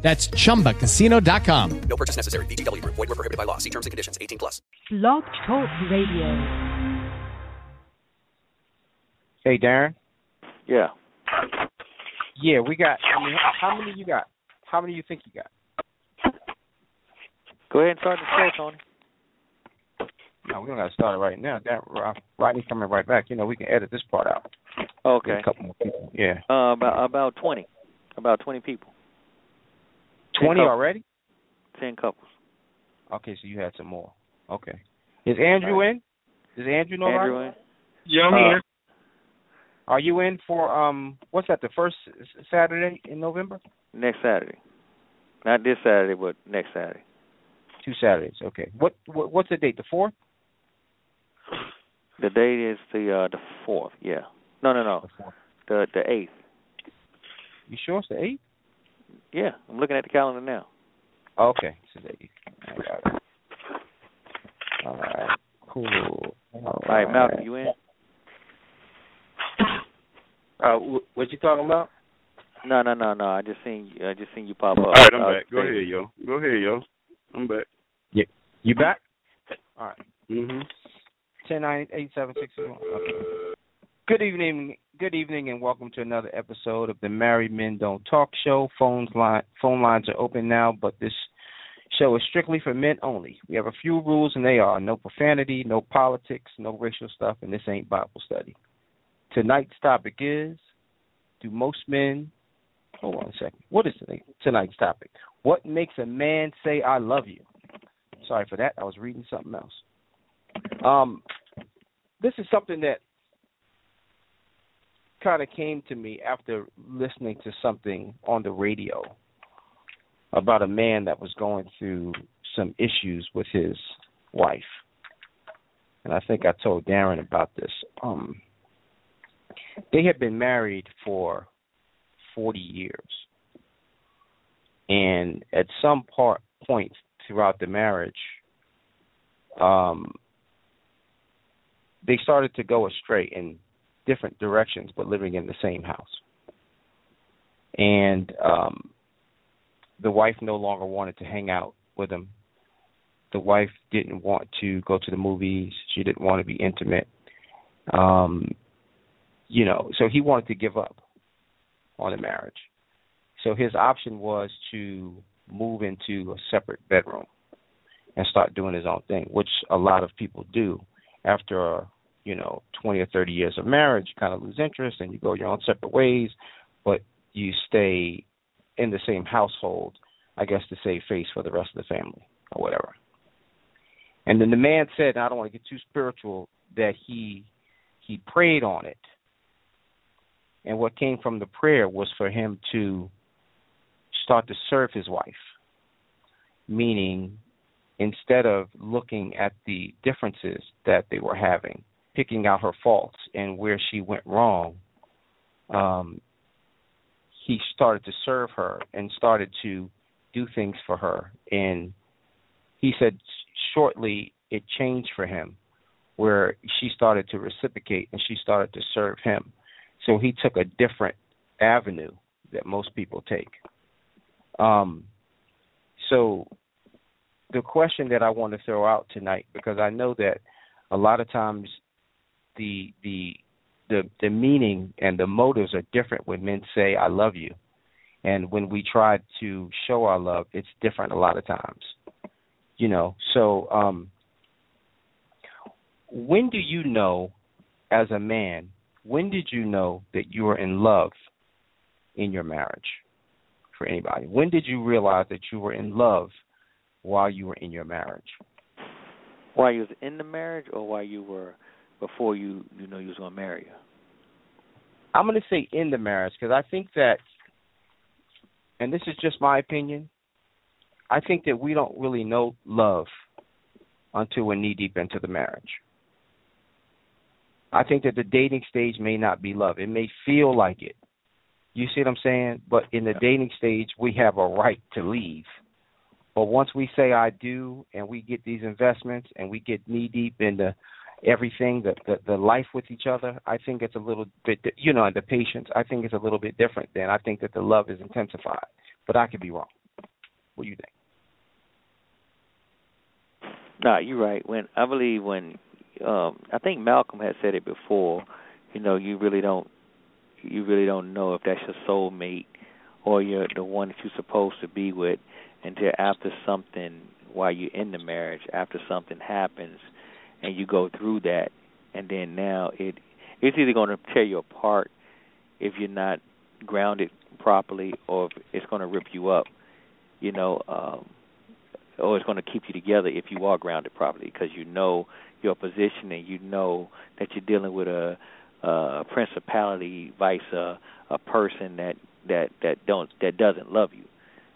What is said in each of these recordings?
That's chumbacasino.com. No purchase necessary. VGW Group. Void were prohibited by law. See terms and conditions. 18 plus. Blog Talk Radio. Hey, Darren. Yeah. Yeah, we got. I mean, how many you got? How many you think you got? Go ahead and start the show, Tony. No, we don't got to start it right now. That Rodney's coming right back. You know, we can edit this part out. Okay. A couple more people. Yeah. Uh, about about twenty. About twenty people. Twenty couples. already? Ten couples. Okay, so you had some more. Okay. Is Andrew in? Does Andrew know about Andrew it? in? Yeah, I'm Uh, here. Are you in for um? What's that? The first Saturday in November? Next Saturday. Not this Saturday, but next Saturday. Two Saturdays. Okay. What, what what's the date? The fourth? The date is the uh the fourth, yeah. No no no. The fourth. The the eighth. You sure it's the eighth? Yeah. I'm looking at the calendar now. Okay, it's the eighth. I got it. All right. Cool. All All right, Malcolm, you in? Uh, wh- what you talking about? No, no, no, no. I just seen I just seen you pop up. All right, I'm Uh, back. Go ahead, yo. Go ahead, yo. I'm back. Yeah, you back? All right. Mhm. Ten nine eight seven six one. Okay. Good evening, good evening, and welcome to another episode of the Married Men Don't Talk Show. Phones line phone lines are open now, but this show is strictly for men only. We have a few rules, and they are no profanity, no politics, no racial stuff, and this ain't Bible study. Tonight's topic is: Do most men? Hold on a second. What is tonight's topic? What makes a man say "I love you"? Sorry for that. I was reading something else. Um, this is something that kind of came to me after listening to something on the radio about a man that was going through some issues with his wife. And I think I told Darren about this. Um, they had been married for 40 years. And at some part point throughout the marriage, um, they started to go astray in different directions, but living in the same house. And um, the wife no longer wanted to hang out with him. The wife didn't want to go to the movies. She didn't want to be intimate. Um, you know, so he wanted to give up on the marriage. So his option was to move into a separate bedroom and start doing his own thing, which a lot of people do after you know 20 or 30 years of marriage. You kind of lose interest and you go your own separate ways, but you stay in the same household, I guess, to save face for the rest of the family or whatever. And then the man said, I don't want to get too spiritual, that he he prayed on it. And what came from the prayer was for him to start to serve his wife, meaning instead of looking at the differences that they were having, picking out her faults and where she went wrong, um, he started to serve her and started to do things for her. And he said shortly it changed for him where she started to reciprocate and she started to serve him. So he took a different avenue that most people take. Um, so the question that I want to throw out tonight, because I know that a lot of times the the the the meaning and the motives are different when men say I love you, and when we try to show our love, it's different a lot of times. You know, so um, when do you know, as a man, when did you know that you were in love in your marriage? For anybody, when did you realize that you were in love while you were in your marriage? While you was in the marriage or while you were before you you know you was gonna marry her? I'm going to say in the marriage because I think that, and this is just my opinion, I think that we don't really know love until we're knee deep into the marriage. I think that the dating stage may not be love. It may feel like it. You see what I'm saying? But in the dating stage, we have a right to leave. But once we say I do and we get these investments and we get knee deep into everything, the, the the life with each other, I think it's a little bit, you know, the patience. I think it's a little bit different. Then I think that the love is intensified, but I could be wrong. What do you think? No, you're right. When I believe when um I think Malcolm had said it before, you know, you really don't you really don't know if that's your soulmate or you're the one that you're supposed to be with until after something while you're in the marriage, after something happens and you go through that and then now it it's either going to tear you apart if you're not grounded properly or it's going to rip you up you know um or it's going to keep you together if you are grounded properly because you know your position and you know that you're dealing with a a principality vice a a person that that that don't that doesn't love you.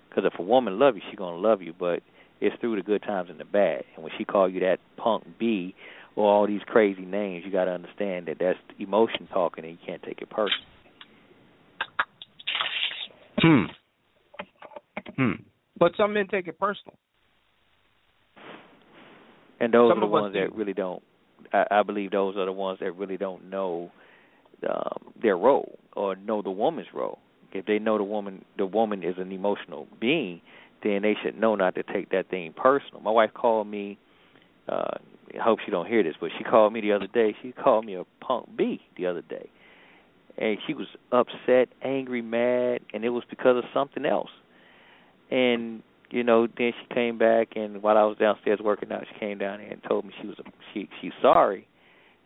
Because if a woman love you she's to love you but it's through the good times and the bad. And when she call you that punk B or all these crazy names, you got to understand that that's emotion talking, and you can't take it personal. Hmm. Hmm. But some men take it personal. And those Some are the ones do. that really don't. I, I believe those are the ones that really don't know um, their role or know the woman's role. If they know the woman, the woman is an emotional being, then they should know not to take that thing personal. My wife called me. Uh, I hope she don't hear this, but she called me the other day. She called me a punk B the other day, and she was upset, angry, mad, and it was because of something else. And you know, then she came back, and while I was downstairs working out, she came down here and told me she was a, she she's sorry,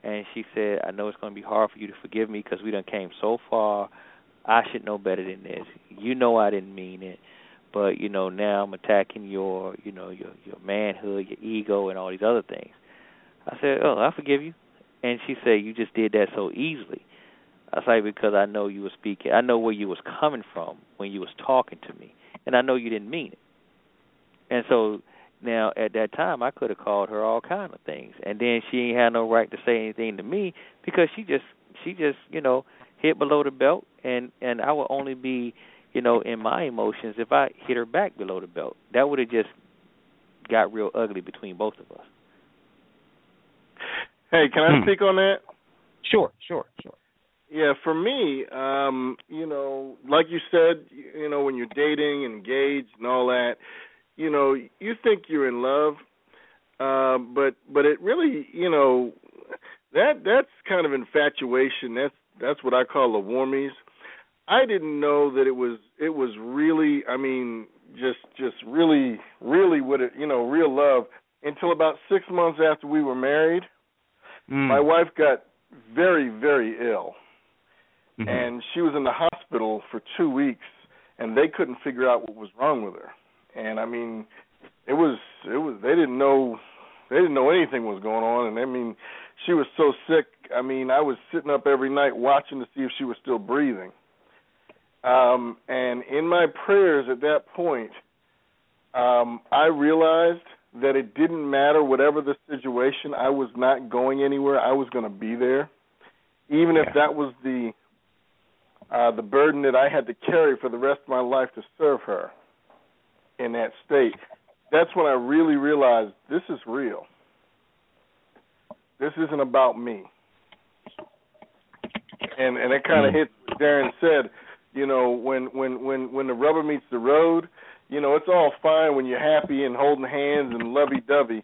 and she said, "I know it's going to be hard for you to forgive me because we done came so far. I should know better than this. You know I didn't mean it." But you know now I'm attacking your you know your your manhood, your ego, and all these other things. I said, oh, I forgive you, and she said, you just did that so easily. I say because I know you were speaking. I know where you was coming from when you was talking to me, and I know you didn't mean it. And so now at that time I could have called her all kind of things, and then she ain't had no right to say anything to me because she just she just you know hit below the belt, and and I would only be you know, in my emotions, if I hit her back below the belt, that would have just got real ugly between both of us. Hey, can I Hmm. speak on that? Sure, sure, sure. Yeah, for me, um, you know, like you said, you know, when you're dating, engaged, and all that, you know, you think you're in love, uh, but but it really, you know, that that's kind of infatuation. That's that's what I call the warmies. I didn't know that it was it was really, I mean, just just really really what it, you know, real love until about six months after we were married. Mm. My wife got very very ill Mhm. and she was in the hospital for two weeks and they couldn't figure out what was wrong with her and i mean it was it was they didn't know they didn't know anything was going on and i mean she was so sick i mean i was sitting up every night watching to see if she was still breathing um and in my prayers at that point um i realized that it didn't matter whatever the situation i was not going anywhere i was going to be there even if that was the uh the burden that I had to carry for the rest of my life to serve her in that state. That's when I really realized this is real. This isn't about me. And and it kind of hits what Darren said, you know, when when when when the rubber meets the road, you know, it's all fine when you're happy and holding hands and lovey-dovey,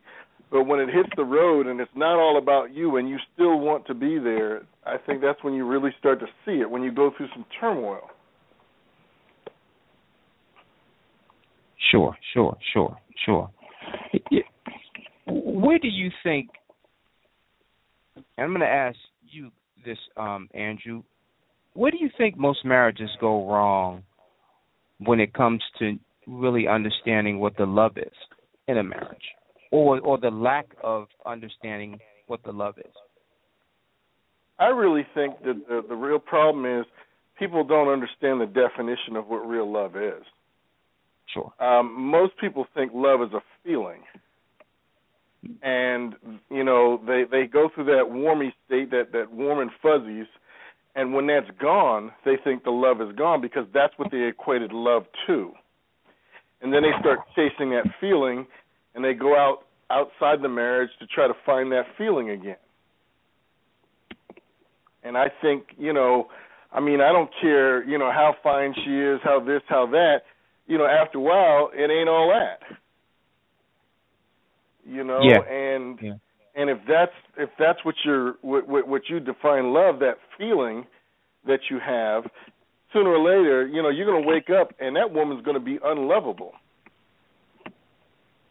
but when it hits the road and it's not all about you and you still want to be there, I think that's when you really start to see it when you go through some turmoil. Sure, sure, sure, sure. Where do you think? I'm going to ask you this, um, Andrew. Where do you think most marriages go wrong when it comes to really understanding what the love is in a marriage, or or the lack of understanding what the love is? I really think that the the real problem is people don't understand the definition of what real love is. Sure. Um, most people think love is a feeling, and you know they they go through that warmy state, that that warm and fuzzies, and when that's gone, they think the love is gone because that's what they equated love to. And then they start chasing that feeling, and they go out outside the marriage to try to find that feeling again. And I think, you know, I mean, I don't care, you know, how fine she is, how this, how that. You know, after a while, it ain't all that. You know, Yeah. and Yeah. And if that's if that's what you're what, what what you define love, that feeling that you have, sooner or later, you know, you're going to wake up and that woman's going to be unlovable.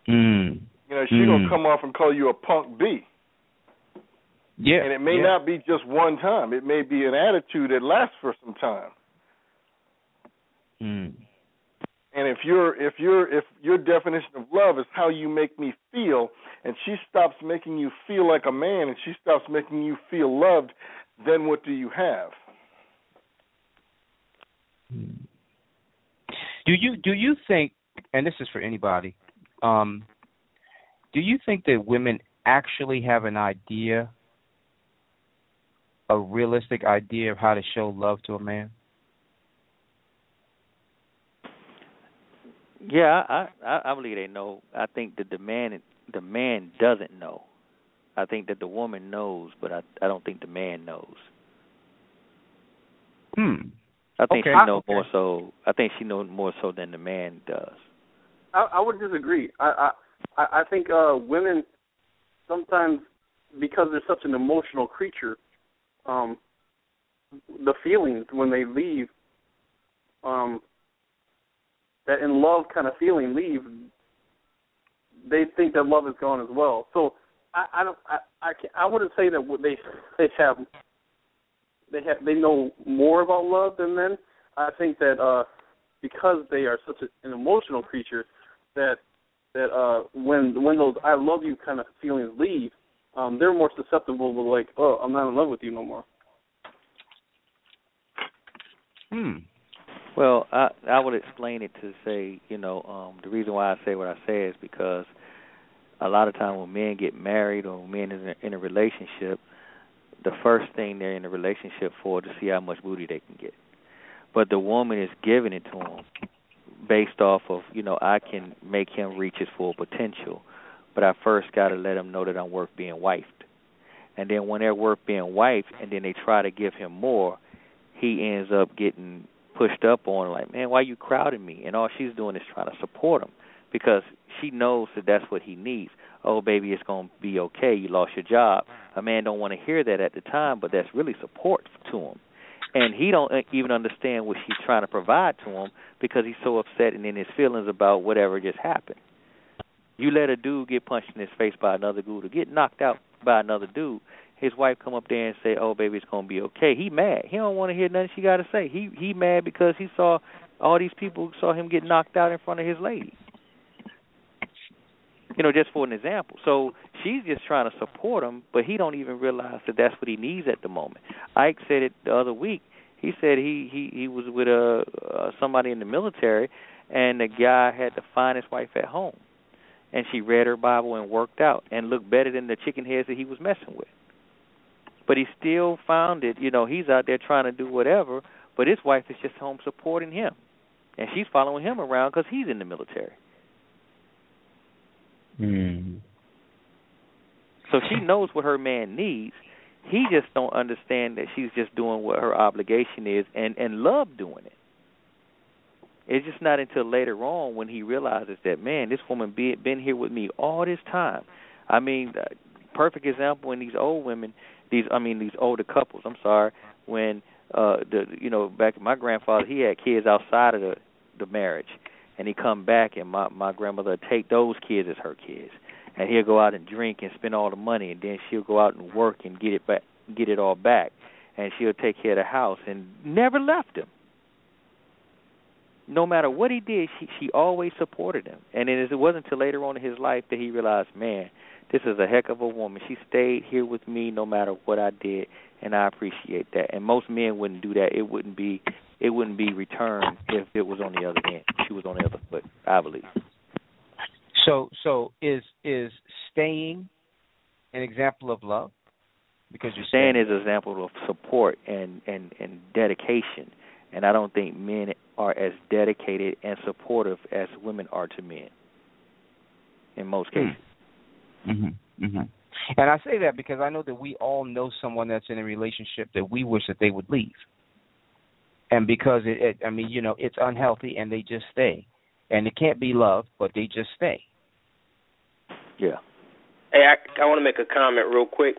Mm. You know, she's Mm. going to come off and call you a punk B. Yeah. And it may yeah. not be just one time. It may be an attitude that lasts for some time. Mm. And if your if your if your definition of love is how you make me feel, and she stops making you feel like a man, and she stops making you feel loved, then what do you have? Do you do you think and this is for anybody, um, do you think that women actually have an idea a realistic idea of how to show love to a man? Yeah, I, I I believe they know. I think that the man the man doesn't know. I think that the woman knows, but I I don't think the man knows. Hmm. I think Okay. she knows Okay. more so. I think she knows more so than the man does. I, I would disagree. I I I think uh women sometimes because they're such an emotional creature, um the feelings when they leave, um that in love kind of feeling leave, they think that love is gone as well. So I, I don't I I, can't, I wouldn't say that they they have they have they know more about love than men. I think that uh because they are such a, an emotional creature that that uh when when those I love you kind of feelings leave, um they're more susceptible to like, oh, I'm not in love with you no more. Hmm. Well, I I would explain it to say, you know, um the reason why I say what I say is because a lot of time when men get married or men in a, in a relationship, the first thing they're in a relationship for to see how much booty they can get. But the woman is giving it to him based off of, you know, I can make him reach his full potential, but I first got to let him know that I'm worth being wifed. And then when they're worth being wifed and then they try to give him more, he ends up getting pushed up on like, man, why you crowding me? And all she's doing is trying to support him because she knows that that's what he needs. Oh, baby, it's gonna be okay. You lost your job. A man don't want to hear that at the time, but that's really support to him. And he don't uh, even understand what she's trying to provide to him because he's so upset and in his feelings about whatever just happened. You let a dude get punched in his face by another dude or get knocked out by another dude. His wife come up there and say, "Oh, baby, it's gonna be okay." He mad. He don't want to hear nothing she got to say. He he mad because he saw all these people saw him get knocked out in front of his lady. You know, just for an example. So she's just trying to support him, but he don't even realize that that's what he needs at the moment. Ike said it the other week. He said he he he was with a uh, somebody in the military, and the guy had to find his wife at home, and she read her Bible and worked out and looked better than the chicken heads that he was messing with. But he still found it. You know, he's out there trying to do whatever, but his wife is just home supporting him, and she's following him around because he's in the military. Hmm. So she knows what her man needs. He just don't understand that she's just doing what her obligation is and and love doing it. It's just not until later on when he realizes that man, this woman be been here with me all this time. I mean, uh, perfect example when these old women, these I mean these older couples. I'm sorry, when uh the you know back my grandfather he had kids outside of the the marriage, and he come back and my my grandmother would take those kids as her kids. And he'll go out and drink and spend all the money. And then she'll go out and work and get it back get it all back. And she'll take care of the house and never left him. No matter what he did she she always supported him. And it, is, it wasn't until later on in his life that he realized man this is a heck of a woman she stayed here with me no matter what i did and i appreciate that and most men wouldn't do that it wouldn't be it wouldn't be returned if it was on the other end she was on the other foot i believe So so is is staying an example of love? Because you're staying is an example of support and and and dedication, and I don't think men are as dedicated and supportive as women are to men. In most Hmm. cases. Mhm. Mhm. And I say that because I know that we all know someone that's in a relationship that we wish that they would leave. And because it, it I mean, you know, it's unhealthy and they just stay. And it can't be love, but they just stay. Yeah. Hey, I, I want to make a comment real quick.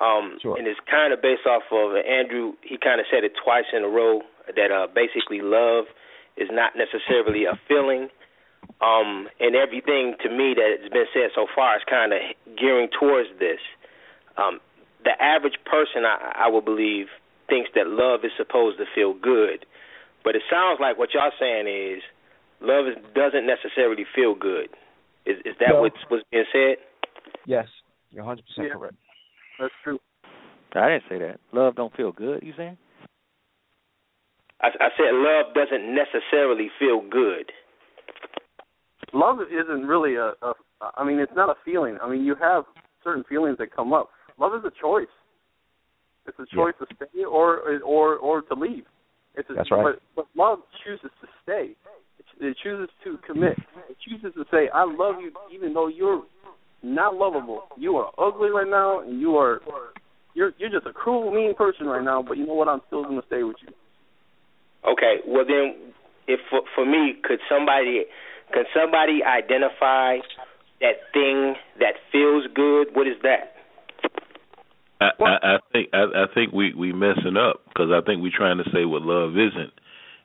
Um, Sure. And it's kind of based off of Andrew. He kind of said it twice in a row that uh, basically love is not necessarily a feeling. Um, and everything to me that has been said so far is kind of gearing towards this. Um, the average person, I, I would believe, thinks that love is supposed to feel good, but it sounds like what y'all saying is love is, doesn't necessarily feel good. Is, is that No. what's, what's being said? Yes. You're 100% correct. That's true. I didn't say that. Love don't feel good, you saying? I, I said love doesn't necessarily feel good. Love isn't really a, a. I mean, it's not a feeling. I mean, you have certain feelings that come up. Love is a choice. It's a choice to stay or or or to leave. It's a, That's right. But, but love chooses to stay. It, it chooses to commit. It chooses to say, "I love you," even though you're not lovable. You are ugly right now, and you are you're you're just a cruel, mean person right now. But you know what? I'm still going to stay with you. Okay, well then, if for, for me, could somebody could somebody identify that thing that feels good? What is that? I, I, I think I, I think we we messing up because I think we're trying to say what love isn't,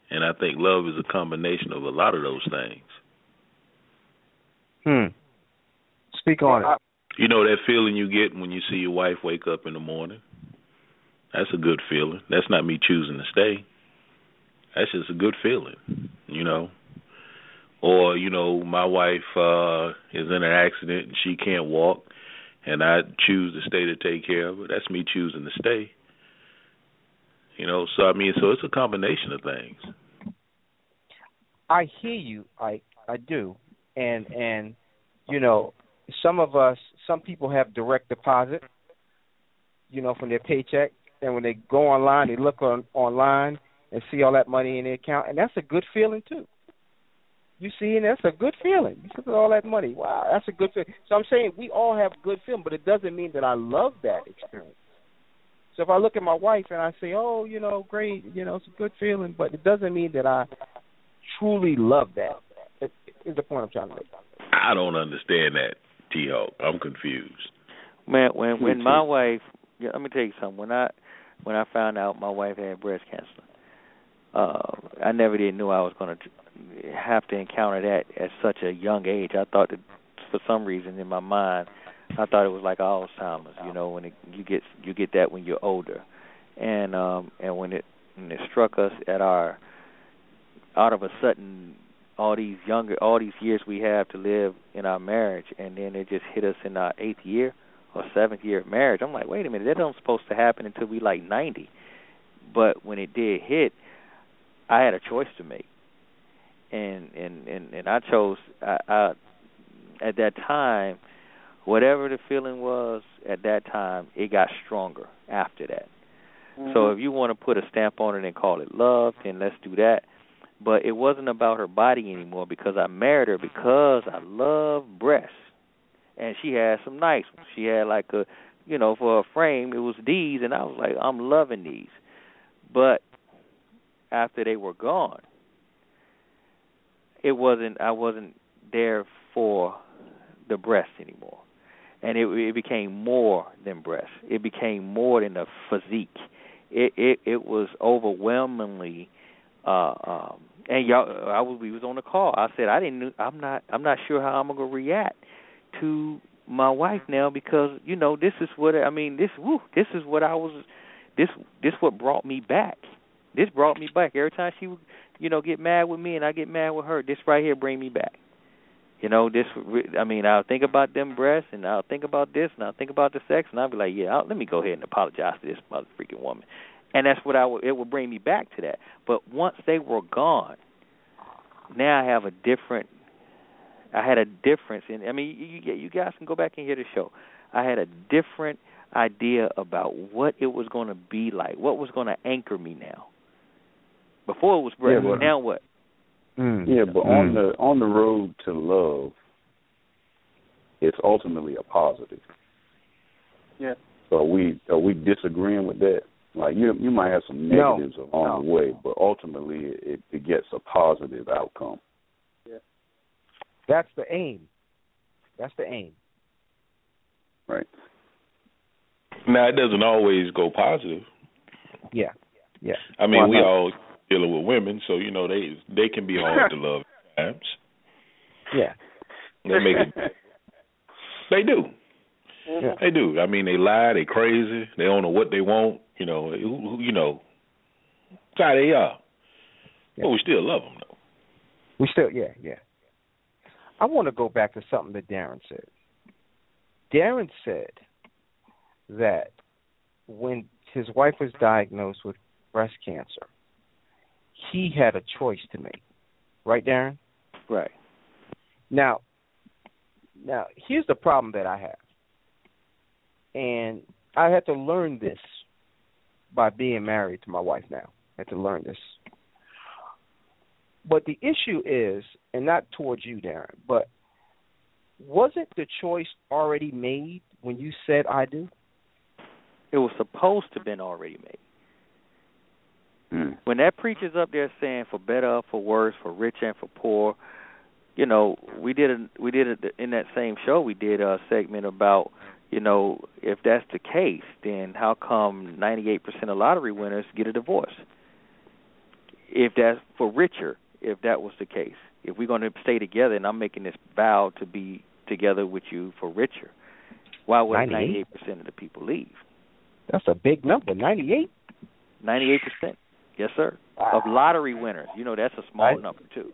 and I think love is a combination of a lot of those things. Hmm. Speak on it. You know that feeling you get when you see your wife wake up in the morning. That's a good feeling. That's not me choosing to stay. That's just a good feeling, you know. Or you know, my wife uh is in an accident and she can't walk, and I choose to stay to take care of her. That's me choosing to stay. You know, so I mean, so it's a combination of things. I hear you. I I do. And and you know, some of us some people have direct deposit, you know, from their paycheck and when they go online they look on online and see all that money in their account and that's a good feeling too. You see, and that's a good feeling. You look at all that money. Wow, that's a good feeling. So I'm saying we all have good feeling, but it doesn't mean that I love that experience. So if I look at my wife and I say, "Oh, you know, great, you know, it's a good feeling," but it doesn't mean that I truly love that. It, is the point I'm trying to make. I don't understand that, T Hawk. I'm confused. Man, when when my wife, yeah, let me tell you something. When I when I found out my wife had breast cancer, uh, I never did knew I was going to have to encounter that at such a young age. I thought that for some reason in my mind, I thought it was like Alzheimer's. You know, when it, you get you get that when you're older, and um and when it when it struck us at our out of a sudden all these younger all these years we have to live in our marriage and then it just hit us in our eighth year or seventh year of marriage. I'm like, wait a minute, that don't supposed to happen until we like ninety. But when it did hit, I had a choice to make. And and and, and I chose I, I at that time whatever the feeling was at that time, it got stronger after that. Mm-hmm. So if you want to put a stamp on it and call it love, then let's do that. But it wasn't about her body anymore because I married her because I love breasts. And she had some nice ones. She had like a you know, for a frame it was these and I was like, I'm loving these. But after they were gone, it wasn't I wasn't there for the breast anymore. And it it became more than breast. It became more than a physique. It it it was overwhelmingly uh um and y'all I was we was on the call. I said I didn't I'm not I'm not sure how I'm to react to my wife now because you know this is what I mean this woo this is what I was this this what brought me back. This brought me back. Every time she you know, get mad with me and I get mad with her, this right here bring me back. You know, this. I mean, I'll think about them breasts, and I'll think about this, and I'll think about the sex, and I'll be like, yeah, I'll, let me go ahead and apologize to this mother freaking woman, and that's what I would. It would bring me back to that. But once they were gone, now I have a different I had a difference in. I mean, you, you guys can go back and hear the show. I had a different idea about what it was going to be like, what was going to anchor me now. Before it was bread. Yeah, but- now what? Mm. Yeah, but on the on the road to love, it's ultimately a positive. Yeah. So are we are we disagreeing with that? Like you you might have some No. negatives along the way, but ultimately it, it gets a positive outcome. Yeah. That's the aim. That's the aim. Right. Now it doesn't always go positive. Yeah. Yeah. I mean, we all dealing with women, so you know they they can be hard to love at times. Yeah. They make it. They do. Yeah. They do. I mean, they lie. They crazy. They don't know what they want. You know. Who, who- you know. That's how they are. But we still love them though. We still, yeah, yeah. I want to go back to something that Darren said. Darren said that when his wife was diagnosed with breast cancer, he had a choice to make. Right, Darren? Right. Now, now here's the problem that I have, and I had to learn this by being married to my wife. Now, I had to learn this. But the issue is, and not towards you, Darren, but wasn't the choice already made when you said I do? It was supposed to have been already made. Mm. When that preacher's up there saying for better or for worse, for rich and for poor, you know, we did a, we did it in that same show. We did a segment about, you know, if that's the case, then how come 98% of lottery winners get a divorce? If that's for richer, if that was the case, if we're going to stay together, and I'm making this vow to be together with you for richer, why would 98? 98% of the people leave? That's a big number, 98. Ninety-eight percent, yes, sir, of lottery winners. You know that's a small Right. number too.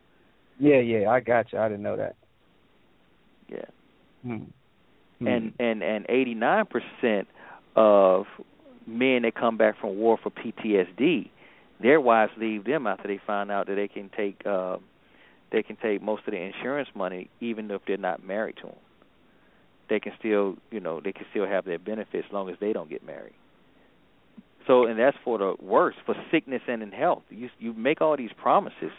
Yeah, yeah, I got you. I didn't know that. Yeah, Hmm. Hmm. and and and eighty-nine percent of men that come back from war for PTSD, their wives leave them after they find out that they can take uh, they can take most of the insurance money, even if they're not married to them. They can still, you know, they can still have their benefits as long as they don't get married. So, and that's for the worst, for sickness and in health. You you make all these promises,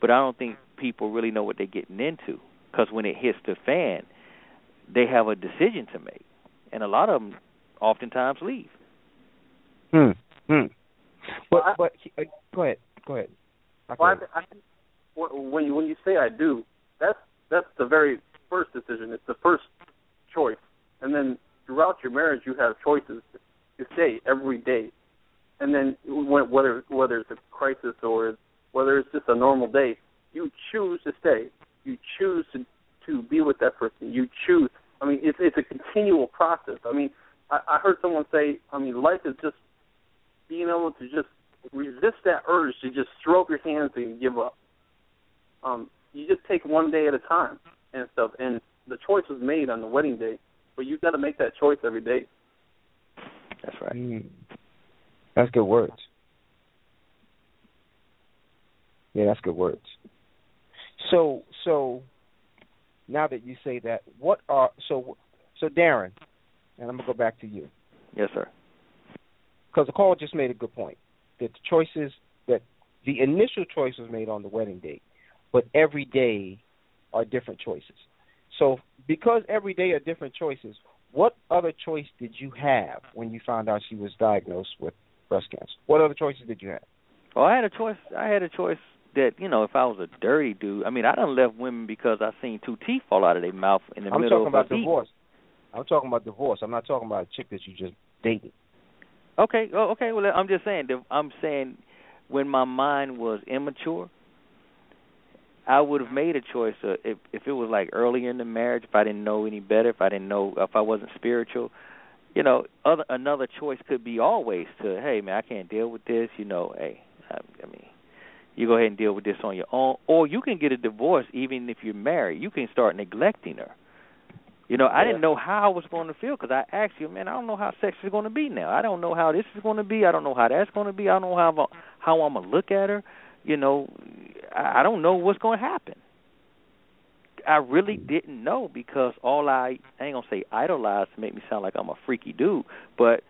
but I don't think people really know what they're getting into. Because when it hits the fan, they have a decision to make, and a lot of them oftentimes leave. Hmm. Hmm. But but uh, go ahead. Go ahead. I Well, I, I when you when you say I do, that's that's the very first decision. It's the first choice, and then throughout your marriage, you have choices to stay every day, and then whether whether it's a crisis or whether it's just a normal day, you choose to stay. You choose to to be with that person. You choose. I mean, it's it's a continual process. I mean, I, I heard someone say, I mean, life is just being able to just resist that urge to just throw up your hands and give up. Um, you just take one day at a time and stuff. And the choice was made on the wedding day, but you've got to make that choice every day. That's right. Mm. That's good words. Yeah, that's good words. So so now that you say that, what are so so Darren, and I'm gonna go back to you Yes, sir. because the caller just made a good point that the choices that the initial choice was made on the wedding date, but every day are different choices. So because every day are different choices, what other choice did you have when you found out she was diagnosed with breast cancer? What other choices did you have? Well, I had a choice. I had a choice that you know, if I was a dirty dude, I mean, I done left women because I seen two teeth fall out of their mouth in the I'm middle talking of about a beat. divorce. I'm talking about divorce. I'm not talking about a chick that you just dated. Okay, oh, okay. Well, I'm just saying. I'm saying when my mind was immature, I would have made a choice. Uh, if if it was like early in the marriage, if I didn't know any better, if I didn't know, if I wasn't spiritual, you know, other another choice could be always to, hey man, I can't deal with this. You know, hey, I, I mean, you go ahead and deal with this on your own, or you can get a divorce even if you're married. You can start neglecting her. You know, I didn't know how I was going to feel because I asked you, man, I don't know how sex is going to be now. I don't know how this is going to be. I don't know how that's going to be. I don't know how I'm, how I'm gonna look at her. You know, I I don't know what's going to happen. I really didn't know because all I, I ain't gonna say idolized to make me sound like I'm a freaky dude, but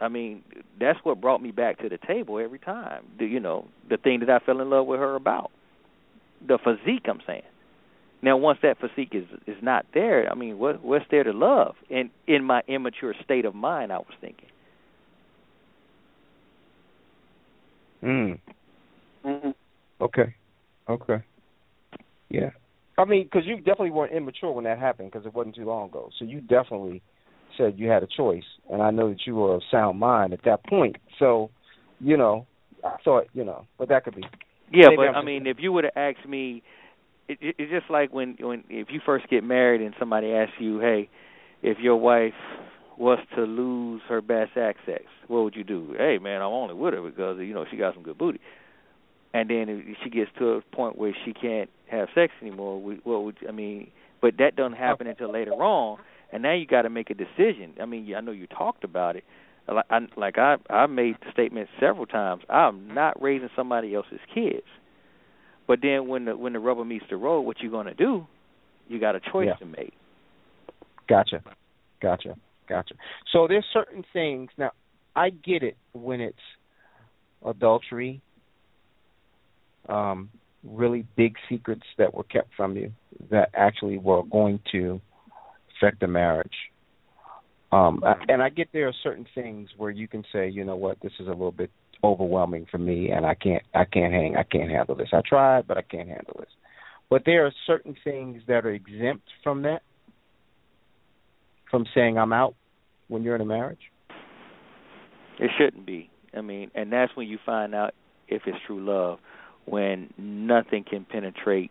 I mean that's what brought me back to the table every time. The, you know, the thing that I fell in love with her about, the physique. I'm saying. Now, once that physique is is not there, I mean, what what's there to love? And in my immature state of mind, I was thinking. Mm. Mm-hmm. Okay. Okay. Yeah. I mean, because you definitely weren't immature when that happened, because it wasn't too long ago. So you definitely said you had a choice, and I know that you were of sound mind at that point. So, you know, I thought, you know, but that could be. Yeah, Maybe but I'm I just- mean, if you would have asked me, it, it, it's just like when when if you first get married and somebody asks you, hey, if your wife was to lose her best access, what would you do? Hey, man, I'm only with her because you know she got some good booty. And then if she gets to a point where she can't have sex anymore, we, what would I mean? But that doesn't happen until later on, and now you got to make a decision. I mean, I know you talked about it. Like I, like I, I made the statement several times. I'm not raising somebody else's kids. But then when the when the rubber meets the road, what you gonna do? You got a choice Yeah. to make. Gotcha. Gotcha. Gotcha. So there's certain things now I get it when it's adultery, um, really big secrets that were kept from you that actually were going to affect the marriage. Um and I get there are certain things where you can say, you know what, this is a little bit overwhelming for me and I can't I can't hang, I can't handle this. I tried but I can't handle this. But there are certain things that are exempt from that from saying I'm out when you're in a marriage? It shouldn't be. I mean, and that's when you find out if it's true love, when nothing can penetrate,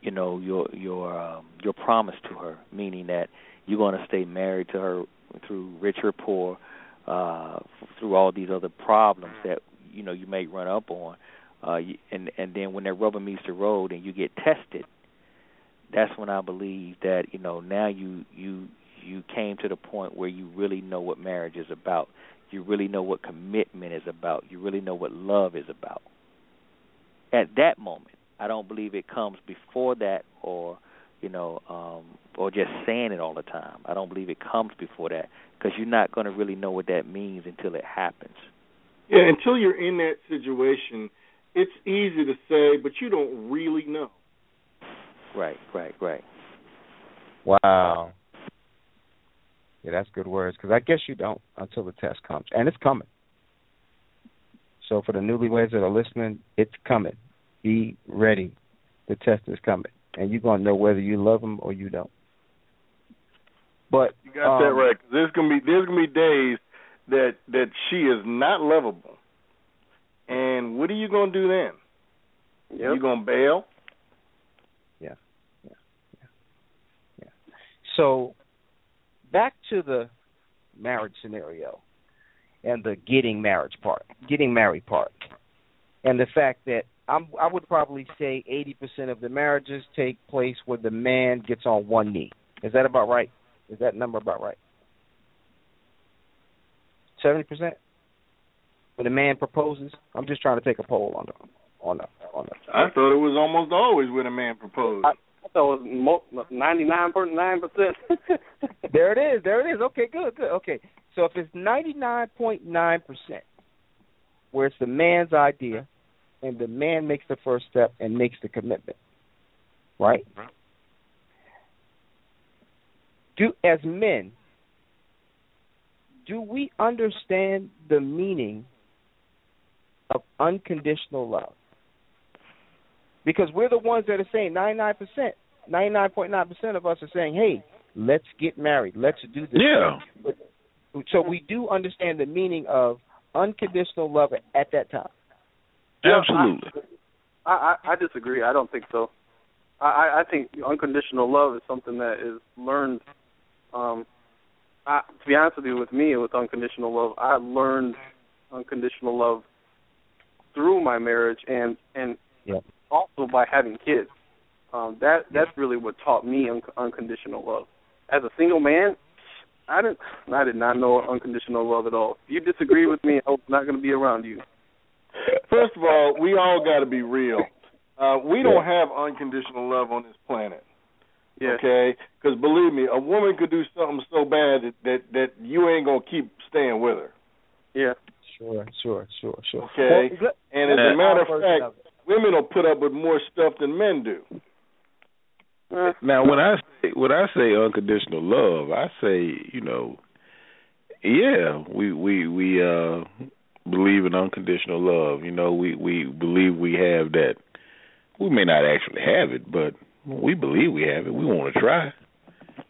you know, your your um, your promise to her, meaning that you're going to stay married to her through rich or poor, uh, through all these other problems that you know you may run up on, uh, and and then when that rubber meets the road and you get tested, that's when I believe that you know now you you you came to the point where you really know what marriage is about. You really know what commitment is about. You really know what love is about. At that moment, I don't believe it comes before that or you know um or just saying it all the time. I don't believe it comes before that because you're not going to really know what that means until it happens. Yeah, until you're in that situation, it's easy to say, but you don't really know. Right, right, right. Wow. Yeah, that's good words because I guess you don't until the test comes, and it's coming. So for the newlyweds that are listening, it's coming. Be ready. The test is coming, and you're gonna know whether you love them or you don't. But You got that um, right. 'cause There's gonna be there's gonna be days that that she is not lovable, and what are you gonna do then? You gonna bail? Yeah, yeah, yeah, yeah. So back to the marriage scenario and the getting marriage part, getting married part, and the fact that I'm, I would probably say 80% of the marriages take place where the man gets on one knee. Is that about right? Is that number about right? 70%? When the man proposes? I'm just trying to take a poll on the on the on the I thought it was almost always when a man proposed. I thought it was ninety nine point nine percent. there it is. There it is. Okay, good, good. Okay. So if it's ninety nine point nine percent where it's the man's idea and the man makes the first step and makes the commitment. Right? Do as men do we understand the meaning of unconditional love? Because we're the ones that are saying 99%, 99.9% of us are saying, hey, let's get married. Let's do this. Yeah. But, so we do understand the meaning of unconditional love at that time. Absolutely. I, I I disagree. I don't think so. I I I think unconditional love is something that is learned. Um, I, to be honest with you, with me with unconditional love, I learned unconditional love through my marriage and and Yep. also by having kids. Um, that that's really what taught me un- unconditional love. As a single man, I didn't I did not know unconditional love at all. If you disagree with me, I'm not going to be around you. First of all, we all got to be real. Uh, we don't have unconditional love on this planet. Yeah. Okay, because believe me, a woman could do something so bad that, that that you ain't gonna keep staying with her. Yeah. Sure, sure, sure, sure. Okay, Well, and as a matter of fact, women will put up with more stuff than men do. Uh, Now, when I say when I say unconditional love, I say you know, yeah, we we we uh believe in unconditional love. You know, we we believe we have that. We may not actually have it, but we believe we have it. We want to try.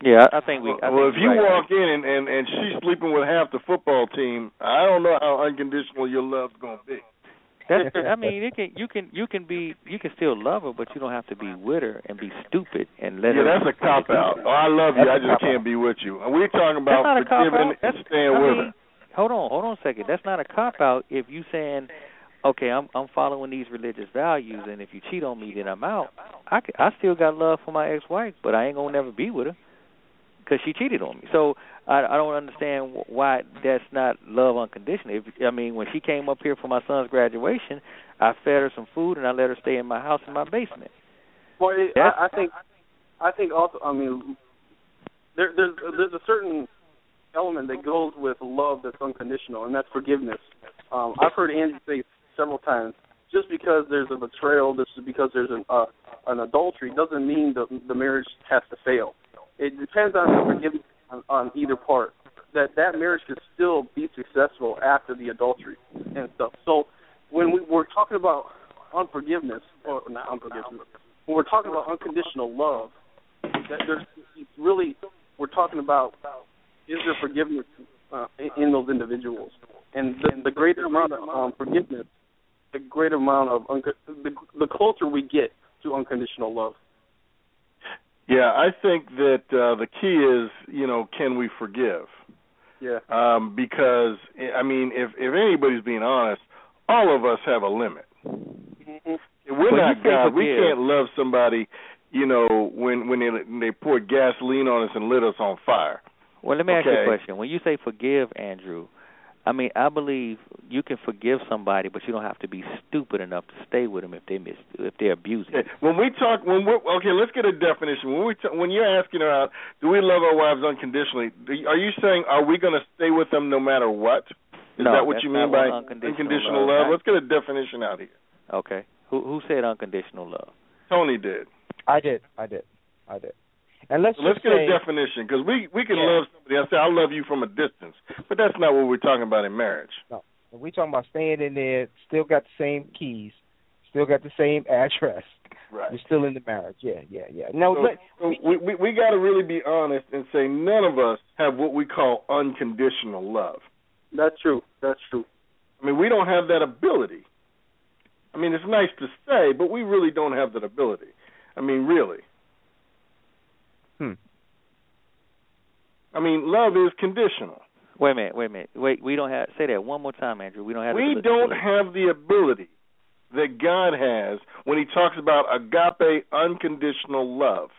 Yeah, I think we. I well, think if you right. walk in and, and and she's sleeping with half the football team, I don't know how unconditional your love's gonna be. That's, I mean, it can you can you can be you can still love her, but you don't have to be with her and be stupid and let yeah, her. Yeah, that's a cop out. Oh, I love you. I That's a just can't be with you. And we're talking about not a cop forgiving out. and staying I with mean, her. hold on, hold on a second. That's not a cop out if you saying, okay, I'm I'm following these religious values, and if you cheat on me, then I'm out. I I still got love for my ex-wife, but I ain't gonna never be with her because she cheated on me. So I I don't understand why that's not love unconditional. If I mean, when she came up here for my son's graduation, I fed her some food and I let her stay in my house in my basement. Well, it, I, I think, I think also, I mean, there, there's there's a certain element that goes with love that's unconditional, and that's forgiveness. Um, I've heard Andy say several times, just because there's a betrayal, just because there's an uh, an adultery, doesn't mean the the marriage has to fail. It depends on the forgiveness on, on either part. That that marriage could still be successful after the adultery and stuff. So when we, we're talking about unforgiveness, or not unforgiveness, when we're talking about unconditional love, that there's really we're talking about is there forgiveness uh, in, those individuals, and the, the greater amount of um, forgiveness, the greater amount of unco- the, the closer we get to unconditional love. Yeah, I think that uh, the key is, you know, can we forgive? Yeah. Um, because I mean, if if anybody's being honest, all of us have a limit. Mm-hmm. We're When not you say God. We can't love somebody, you know, when when they when they poured gasoline on us and lit us on fire. Well, let me ask you a question. When you say forgive, Andrew, I mean I believe you can forgive somebody, but you don't have to be stupid enough to stay with them if they mis if they're abusing. Okay, When we talk, when we're okay, let's get a definition. When we ta- when you're asking about, do we love our wives unconditionally? Do are you saying are we going to stay with them no matter what? Is No, that what you mean by what unconditional love? love- Let's get a definition out here. Okay. Who who said unconditional love? Tony did. I did, I did, I did. And let's So let's get say, a definition because we we can Yeah. love somebody. I say I love you from a distance, but that's not what we're talking about in marriage. no, we talking about staying in there, still got the same keys, still got the same address. Right. You're still in the marriage. Yeah, yeah, yeah. Now, So, let, so we we, we got to really be honest and say none of us have what we call unconditional love. That's true. That's true. I mean, we don't have that ability. I mean, it's nice to say, but we really don't have that ability. I mean, really. Hmm. I mean, love is conditional. Wait a minute, wait a minute. Wait, we don't have say that one more time, Andrew. We don't have the We ability- don't have the ability that God has when He talks about agape, unconditional love.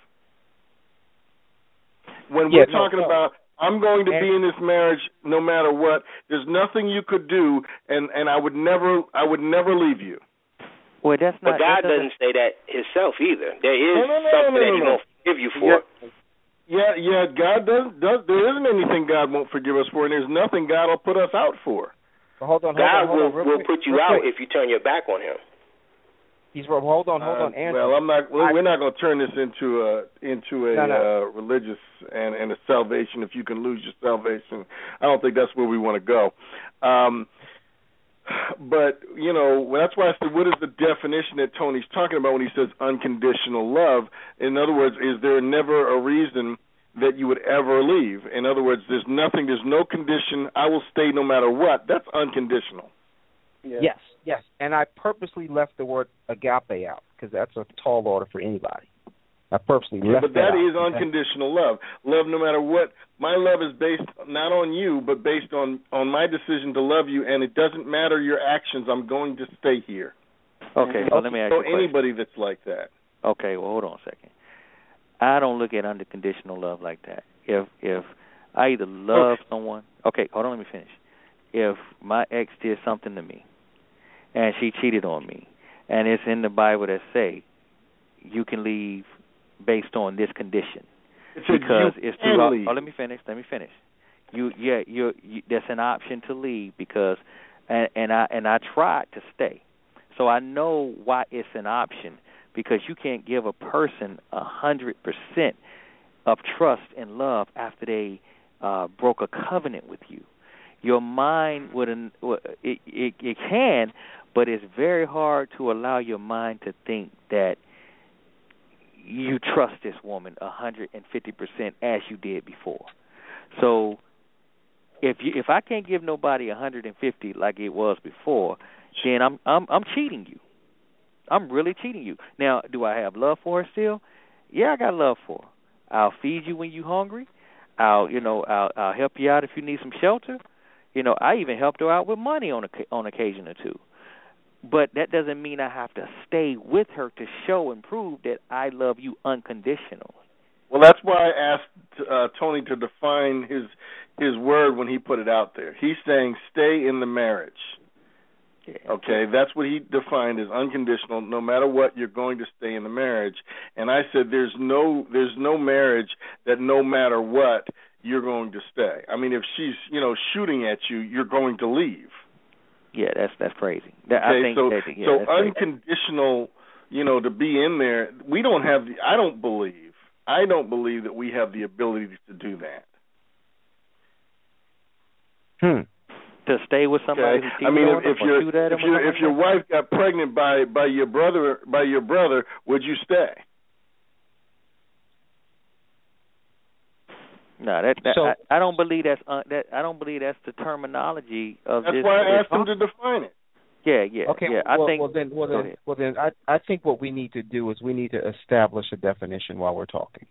When Yeah, we're talking no. about I'm going to be in this marriage no matter what, there's nothing you could do, and and I would never I would never leave you. Well, that's not. But. God that doesn't- doesn't say that Himself either. There is No, no, no, something no, that no, He no. Won't forgive you for. Yeah, yeah, God does does there isn't anything God won't forgive us for, and there's nothing God will put us out for. But hold on, hold God on, hold will on, real will quick, put you out quick. if you turn your back on Him. He's hold on, hold Uh, on, Andrew. Well, I'm not. We're, I- we're not going to turn this into a into a No, no. Uh, religious and and a salvation. If you can lose your salvation, I don't think that's where we want to go. Um, but you know, that's why I said, what is the definition that Tony's talking about when he says unconditional love? In other words, is there never a reason that you would ever leave? In other words, there's nothing, there's no condition. I will stay no matter what. That's unconditional. Yeah. Yes, yes. And I purposely left the word agape out because that's a tall order for anybody. I purposely Yeah, left but that out. is unconditional love. Love no matter what. My love is based not on you, but based on on my decision to love you, and it doesn't matter your actions. I'm going to stay here. Okay, so let me ask So you a question. anybody that's like that. Okay, well hold on a second. I don't look at unconditional love like that. If if I either love someone okay, hold on, let me finish. If my ex did something to me and she cheated on me and it's in the Bible that say you can leave based on this condition It said because it's throughout. leave. Oh, let me finish. Let me finish. You, yeah, you're, you. That's an option to leave because, and, and I and I tried to stay, so I know why it's an option because you can't give a person a hundred percent of trust and love after they uh broke a covenant with you. Your mind would it it it can, but it's very hard to allow your mind to think that you trust this woman a hundred and fifty percent as you did before. So if you if I can't give nobody a hundred and fifty like it was before, then I'm I'm I'm cheating you. I'm really cheating you. Now, do I have love for her still? Yeah, I got love for her. I'll feed you when you're hungry. I'll you know I'll I'll help you out if you need some shelter. You know, I even helped her out with money on a, on occasion or two. But that doesn't mean I have to stay with her to show and prove that I love you unconditionally. Well, that's why I asked uh, Tony to define his his word when he put it out there. He's saying stay in the marriage. Yeah. Okay, that's what he defined as unconditional. No matter what, you're going to stay in the marriage. And I said, there's no there's no marriage that no matter what you're going to stay. I mean, if she's you know shooting at you, you're going to leave. Yeah, that's that's crazy. That, okay, I think so that, yeah, so that's crazy. unconditional, you know, to be in there. We don't have the. I don't believe. I don't believe that we have the ability to do that. Hmm. to stay with somebody Okay. I mean, if, if on them or your shoot if them your if your wife got pregnant by by your brother by your brother, would you stay? No, that, that So- I, I don't believe that's uh, that I don't believe that's the terminology of That's this. why I this asked him to define it. Yeah, yeah, Okay. yeah. well, I think well then, well then, well then, I I think what we need to do is we need to establish a definition while we're talking.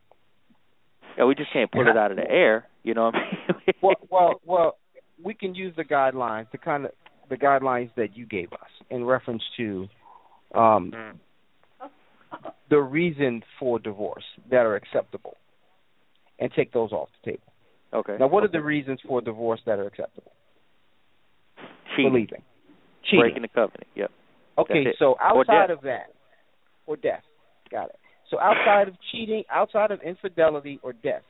yeah, we just can't pull it I- out of the air. You know what I mean? well, well, well, we can use the guidelines, the kind of the guidelines that you gave us in reference to um, the reason for divorce that are acceptable, and take those off the table. okay. Now, what are the reasons for divorce that are acceptable? Cheating, For leaving, cheating. breaking the covenant. Yep. Okay, so outside of that, or death, got it. So outside of cheating, outside of infidelity or death,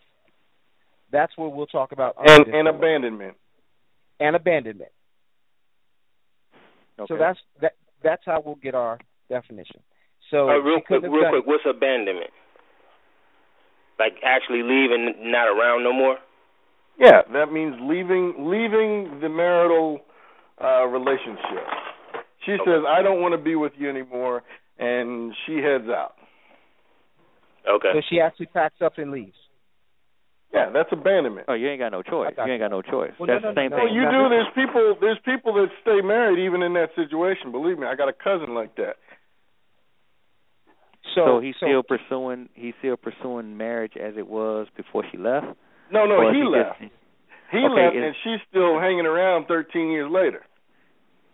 that's where we'll talk about And and abandonment. and abandonment. Okay. So that's that. That's how we'll get our definition. So uh, real quick, real done- quick, what's abandonment? Like actually leaving, not around no more. Yeah, that means leaving leaving the marital uh relationship. She says, "I don't want to be with you anymore," and she heads out. Okay. So she actually packs up and leaves. Yeah, that's abandonment. Oh, you ain't got no choice. got You ain't got no choice. Well, That's no, the same no, Well, you do. There's people. There's people that stay married even in that situation. Believe me, I got a cousin like that. So, so he's so still pursuing. He's still pursuing marriage as it was before she left. No, no, Or he left. Just, He Okay, left, and she's still hanging around 13 years later.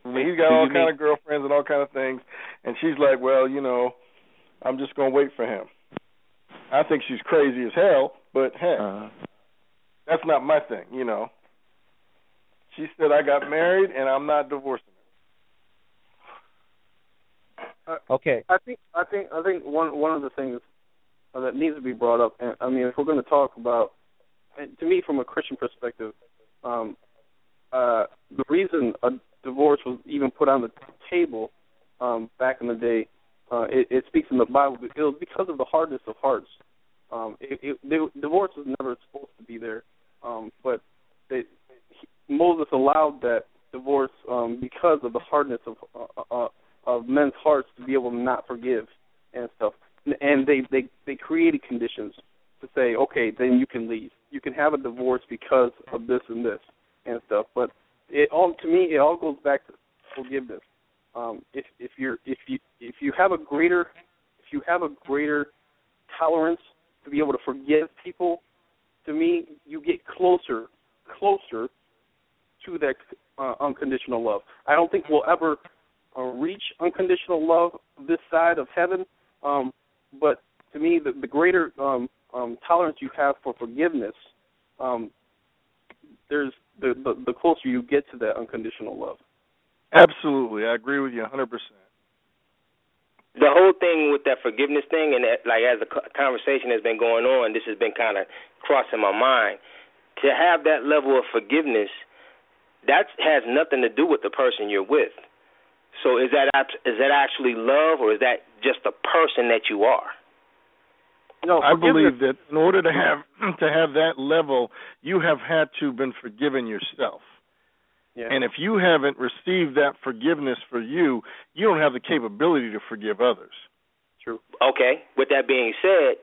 I mean, he's got all kind mean- of girlfriends and all kind of things, and she's like, "Well, you know, I'm just gonna wait for him." I think she's crazy as hell, but hey, uh, that's not my thing, you know. She said I got married and I'm not divorcing okay. I think I think I think one one of the things that needs to be brought up, and I mean, if we're going to talk about, and to me, from a Christian perspective, um, uh, the reason a divorce was even put on the table um, back in the day, uh, it, it speaks in the Bible. It was because of the hardness of hearts. Um, it, it, the divorce was never supposed to be there, um, but they, he, Moses allowed that divorce um, because of the hardness of uh, uh, of men's hearts to be able to not forgive and stuff. And they they they created conditions to say, okay, then you can leave. You can have a divorce because of this and this and stuff. But it all to me, it all goes back to forgiveness. Um, if if you're if you if you have a greater if you have a greater tolerance to be able to forgive people, to me, you get closer closer to that uh, unconditional love. I don't think we'll ever uh, reach unconditional love this side of heaven. Um, but to me, the, the greater um, um, tolerance you have for forgiveness, um, there's the, the the closer you get to that unconditional love. Absolutely, I agree with you 100%. the whole thing with that forgiveness thing, and that, like as the conversation has been going on, this has been kind of crossing my mind. To have that level of forgiveness, that has nothing to do with the person you're with. So is that is that actually love, or is that just the person that you are? No, I believe that in order to have to have that level, you have had to been forgiven yourself. Yeah. And if you haven't received that forgiveness for you, you don't have the capability to forgive others. True. Okay. With that being said,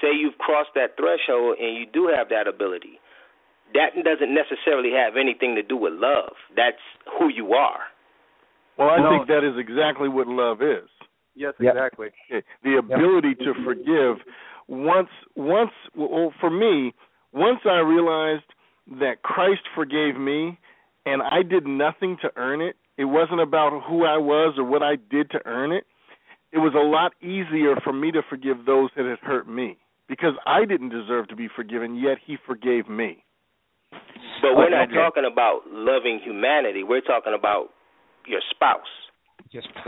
say you've crossed that threshold and you do have that ability. That doesn't necessarily have anything to do with love. That's who you are. Well, I No. think that is exactly what love is. Yes, exactly. Okay. The ability to forgive. Once, once, well, for me, once I realized that Christ forgave me, and I did nothing to earn it. It wasn't about who I was or what I did to earn it. It was a lot easier for me to forgive those that had hurt me because I didn't deserve to be forgiven, yet He forgave me. But we're not talking about loving humanity. We're talking about your spouse. Just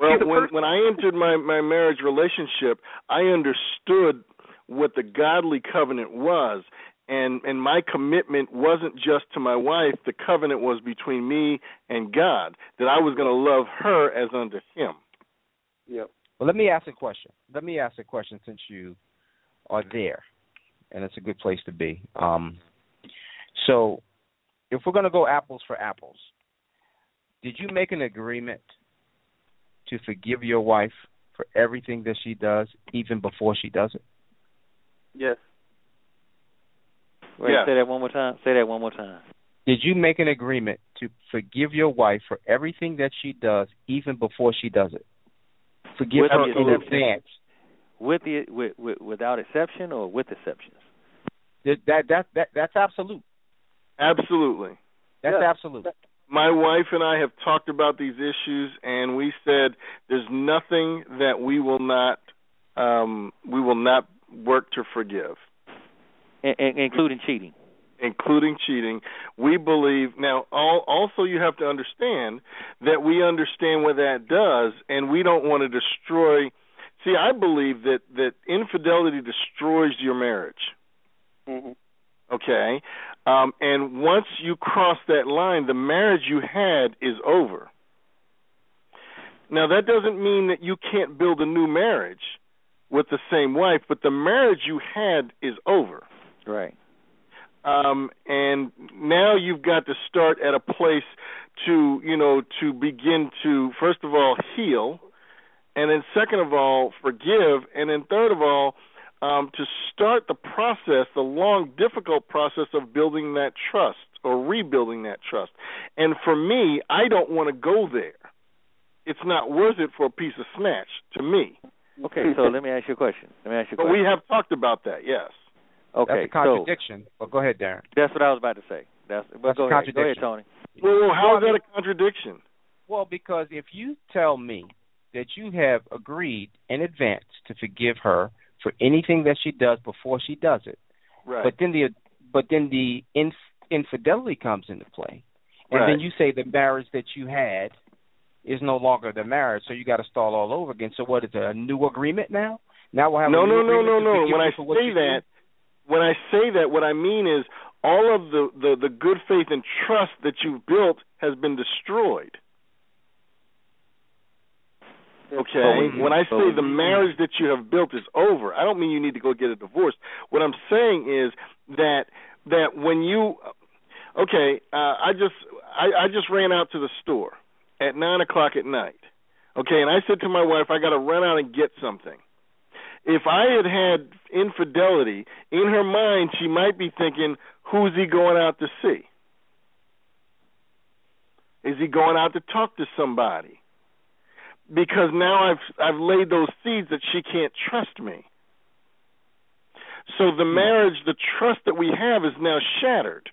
Well, when when I entered my my marriage relationship, I understood what the godly covenant was, and and my commitment wasn't just to my wife. The covenant was between me and God that I was going to love her as unto Him. Yep. Well, let me ask a question. Let me ask a question since you are there, and it's a good place to be. Um, so, if we're going to go apples for apples, did you make an agreement to forgive your wife for everything that she does, even before she does it? Yes. Wait, Yeah. say that one more time. Say that one more time. Did you make an agreement to forgive your wife for everything that she does, even before she does it? Forgive With her the in exception- advance. With the with, with without exception or with exceptions? That that that, that that's absolute. Absolutely. That's absolute. My wife and I have talked about these issues, and we said there's nothing that we will not um, we will not work to forgive. In, in, including cheating. including cheating. We believe now. All, also, you have to understand that we understand what that does, and we don't want to destroy. See, I believe that that infidelity destroys your marriage. Mm-hmm. Okay, um, and once you cross that line, the marriage you had is over. Now, that doesn't mean that you can't build a new marriage with the same wife, but the marriage you had is over Right. um, and now you've got to start at a place to you know to begin to first of all heal, and then second of all forgive, and then third of all um, to start the process, the long difficult process of building that trust or rebuilding that trust. And for me, I don't want to go there. It's not worth it for a piece of snatch to me. Okay, so let me ask you a question. Let me ask you a But question. we have talked about that, yes. okay, That's a contradiction. but go ahead, Darren. that's what I was about to say. That's but That's go a ahead. Go ahead, contradiction. Tony. Well, how is that a contradiction? Well, because if you tell me that you have agreed in advance to forgive her for anything that she does before she does it, Right. but then the but then the inf- infidelity comes into play, and Right. then you say the marriage that you had is no longer the marriage, so you got to start all over again. So what is it? A new agreement now? Now we'll have no, no, no, no, no. When I say that, do? when I say that, what I mean is all of the, the the good faith and trust that you've built has been destroyed. Okay. When I say the marriage that you have built is over, I don't mean you need to go get a divorce. What I'm saying is that that when you okay, uh, I just I, I just ran out to the store at nine o'clock at night. Okay, and I said to my wife, I got to run out and get something. If I had had infidelity in her mind, she might be thinking, "Who's he going out to see? Is he going out to talk to somebody?" Because now I've I've laid those seeds that she can't trust me. So the hmm. marriage, the trust that we have, is now shattered.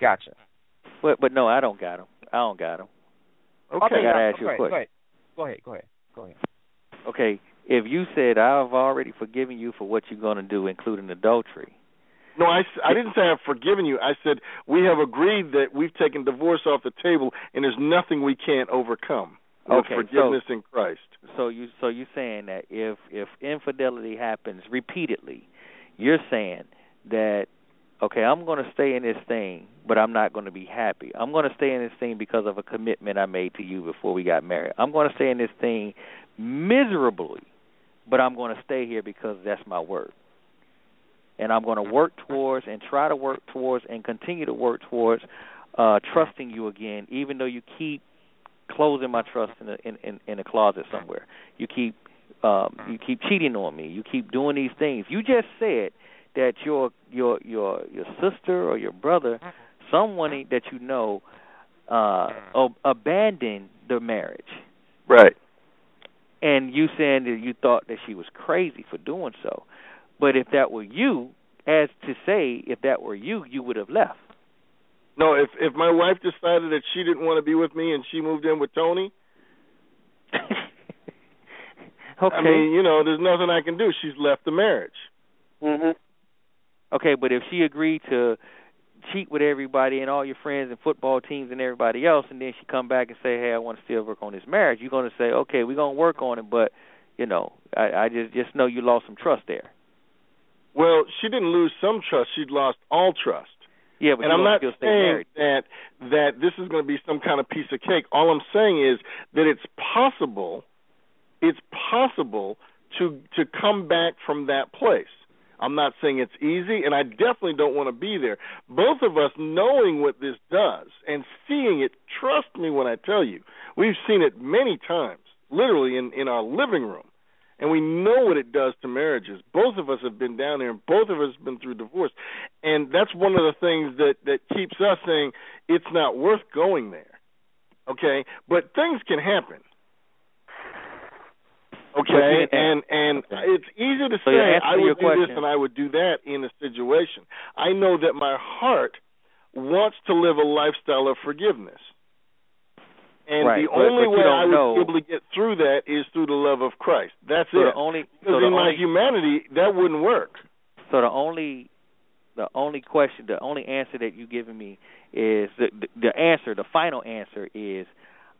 Gotcha. But but no, I don't got him. I don't got him. Okay. I gotta ask you a okay, question. Go ahead. Go ahead. Go ahead. Okay, if you said I've already forgiven you for what you're going to do, including adultery, No, I, I didn't say I've forgiven you. I said we have agreed that we've taken divorce off the table and there's nothing we can't overcome. Okay, forgiveness so- in Christ. So you so you're saying that if if infidelity happens repeatedly, you're saying that okay, I'm going to stay in this thing, but I'm not going to be happy. I'm going to stay in this thing because of a commitment I made to you before we got married. I'm going to stay in this thing miserably, but I'm going to stay here because that's my word. And I'm going to work towards and try to work towards and continue to work towards uh trusting you again even though you keep closing my trust in a in in, in a closet somewhere. You keep um you keep cheating on me. You keep doing these things. You just said that your your your your sister or your brother, someone that you know, uh ab- abandoned the marriage. Right. And you saying that you thought that she was crazy for doing so. But if that were you, as to say if that were you, you would have left. No, if if my wife decided that she didn't want to be with me and she moved in with Tony, Okay. I mean, you know, there's nothing I can do. She's left the marriage. Mhm. Okay, but if she agreed to cheat with everybody and all your friends and football teams and everybody else, and then she come back and say, "Hey, I want to still work on this marriage," you're going to say, "Okay, we're going to work on it," but you know, I, I just just know you lost some trust there. Well, she didn't lose some trust. She'd lost all trust. Yeah, but and I'm not saying married. that that this is going to be some kind of piece of cake. All I'm saying is that it's possible, it's possible to to come back from that place. I'm not saying it's easy, and I definitely don't want to be there. Both of us knowing what this does and seeing it, trust me when I tell you, we've seen it many times, literally in in our living room and we know what it does to marriages. Both of us have been down there, and both of us have been through divorce, and that's one of the things that that keeps us saying it's not worth going there. Okay, but things can happen. Okay, and and it's easy to So say I would do this and I would do that in a situation. I know that my heart wants to live a lifestyle of forgiveness. And Right, the but- only but you way I would know- be able to get through that is through the love of Christ. That's So it. the only because so the in my only, humanity, that wouldn't work. so the only the only question, the only answer that you've given me is the the, the answer, the final answer is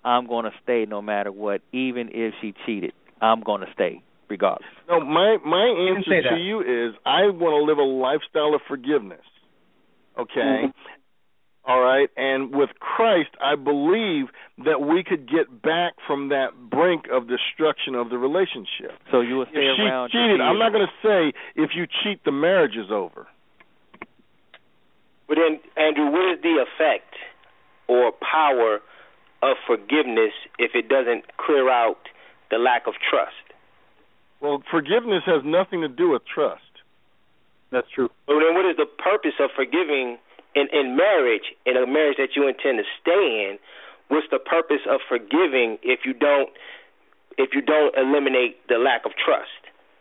I'm going to stay no matter what, even if she cheated. I'm going to stay regardless. No, my my answer to that. you is I want to live a lifestyle of forgiveness. Okay. Mm-hmm. All right, and with Christ, I believe that we could get back from that brink of destruction of the relationship. So you will If stay she around. to cheated, I'm not going to say if you cheat, the marriage is over. But then, Andrew, what is the effect or power of forgiveness if it doesn't clear out the lack of trust? Well, forgiveness has nothing to do with trust. That's true. But then, what is the purpose of forgiving in in marriage, in a marriage that you intend to stay in? What's the purpose of forgiving if you don't if you don't eliminate the lack of trust?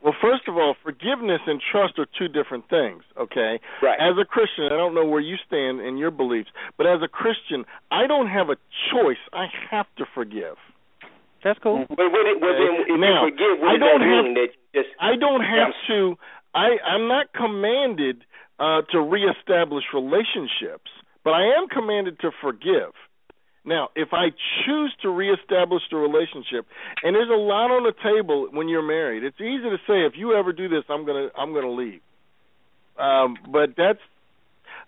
Well, first of all, forgiveness and trust are two different things, okay? Right. As a Christian, I don't know where you stand in your beliefs, but as a Christian, I don't have a choice. I have to forgive. That's cool. But when it, well, then, if Now, you forgive, what I does don't that have- mean? That you just I don't have to I I'm not commanded uh to reestablish relationships, but I am commanded to forgive. Now, if I choose to reestablish the relationship, and there's a lot on the table when you're married, it's easy to say if you ever do this, I'm gonna I'm gonna leave. Um, but that's,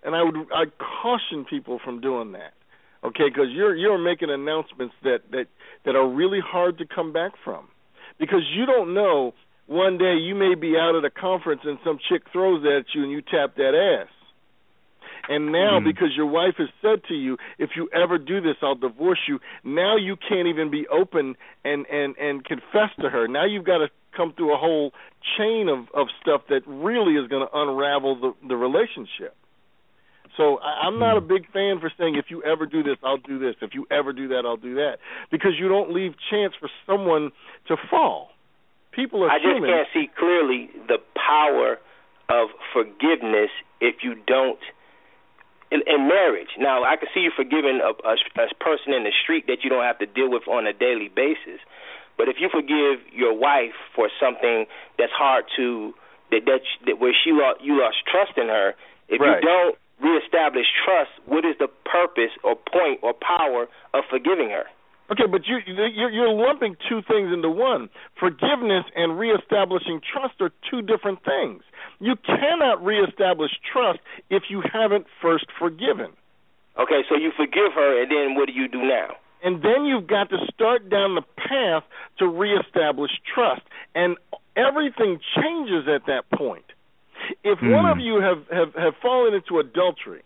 and I would I caution people from doing that, okay? Because you're you're making announcements that that that are really hard to come back from, because you don't know. One day you may be out at a conference and some chick throws at you and you tap that ass. And now, Mhm. because your wife has said to you, "If you ever do this, I'll divorce you." Now you can't even be open and and and confess to her. Now you've got to come through a whole chain of of stuff that really is going to unravel the the relationship. So I, I'm not a big fan for saying if you ever do this, I'll do this. If you ever do that, I'll do that, because you don't leave chance for someone to fall. People are I just human. can't see clearly the power of forgiveness if you don't in, in marriage. Now, I can see you forgiving a, a, a person in the street that you don't have to deal with on a daily basis. But if you forgive your wife for something that's hard to that that, that where she lost you lost trust in her, if Right. you don't reestablish trust, what is the purpose or point or power of forgiving her? Okay, but you you're, you're lumping two things into one. Forgiveness and reestablishing trust are two different things. You cannot reestablish trust if you haven't first forgiven. Okay, so you forgive her, and then what do you do now? And then you've got to start down the path to reestablish trust, and everything changes at that point. If hmm. one of you have have have fallen into adultery,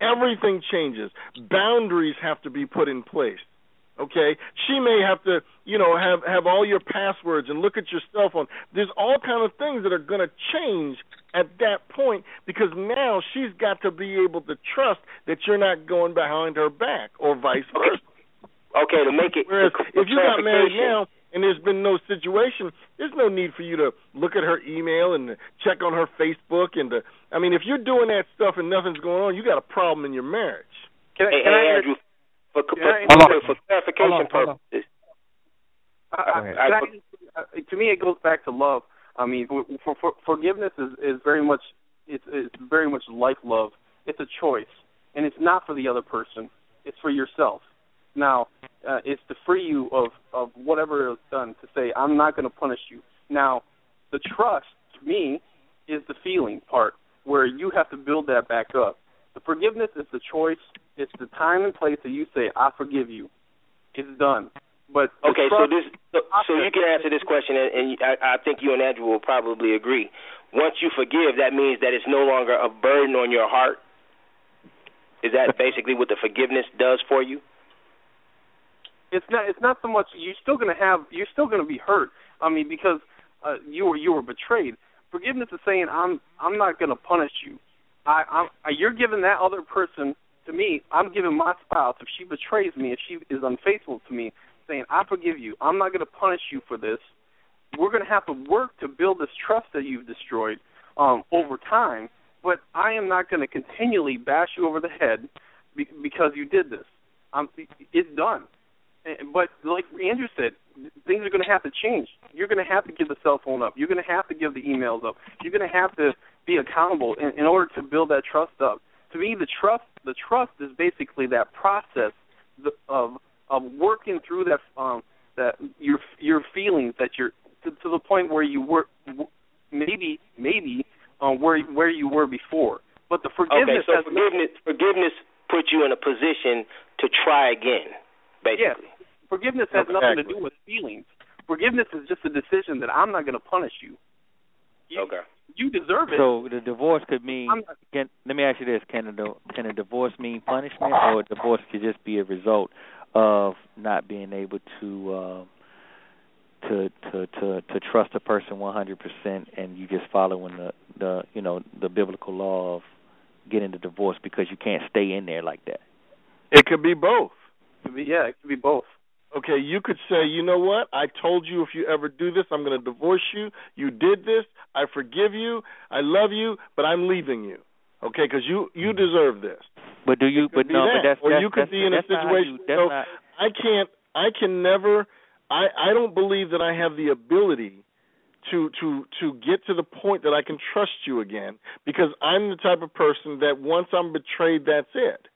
everything changes. Boundaries have to be put in place okay? She may have to you know have have all your passwords and look at your cell phone. There's all kind of things that are going to change at that point because now she's got to be able to trust that you're not going behind her back or vice versa. Okay to make it whereas if you got married now and there's been no situation there's no need for you to look at her email and check on her facebook and to i mean if you're doing that stuff and nothing's going on you got a problem in your marriage. Can, I- Hey, can hey, I Andrew, for, for, for, for clarification Hold on, hold on. purposes, I, I, I, to me, it goes back to love. I mean, for, for, for, forgiveness is, is very much it's, it's very much like love. It's a choice, and it's not for the other person. It's for yourself. Now, uh, it's to free you of of whatever is done. To say, I'm not going to punish you. Now, the trust to me is the feeling part, where you have to build that back up. The forgiveness is the choice. It's the time and place that you say, I forgive you. It's done. But Okay, so this, so, so you can answer this question, and, and I, I think you and Andrew will probably agree. Once you forgive, that means that it's no longer a burden on your heart. Is that basically what the forgiveness does for you? it's not it's not so much you're still going to have you're still going to be hurt. I mean because uh, you were you were betrayed. Forgiveness is saying I'm I'm not going to punish you. I I'm I, you're giving that other person to me. I'm giving my spouse if she betrays me, if she is unfaithful to me, saying I forgive you. I'm not going to punish you for this. We're going to have to work to build this trust that you've destroyed um, over time. But I am not going to continually bash you over the head be, because you did this. Um, it's done. But like Andrew said, things are going to have to change. You're going to have to give the cell phone up. You're going to have to give the emails up. You're going to have to be accountable in, in order to build that trust up. To me, the trust the trust is basically that process of of working through that um, that your your feelings that you're to, to the point where you were maybe maybe um, where where you were before. But the forgiveness okay, so has forgiveness forgiveness puts you in a position to try again, basically. Yes. Forgiveness has nothing to do with feelings. Forgiveness is just a decision that I'm not going to punish you. you Okay. You deserve it. So the divorce could mean. Not- Can, let me ask you this: Can a can a divorce mean punishment, or a divorce could just be a result of not being able to uh, to to to to trust a person 100 percent, and you just following the the you know the biblical law of getting the divorce because you can't stay in there like that. It could be both. It could be- yeah, it could be both. Okay, you could say, you know what? I told you if you ever do this, I'm going to divorce you. You did this. I forgive you. I love you, but I'm leaving you. Okay, because you you mm-hmm. deserve this. But do you? But no. that. But that's or that's, you could that's, be in a that's not how situation. you- so not, I can't. I can never. I I don't believe that I have the ability to to to get to the point that I can trust you again because I'm the type of person that once I'm betrayed, that's it.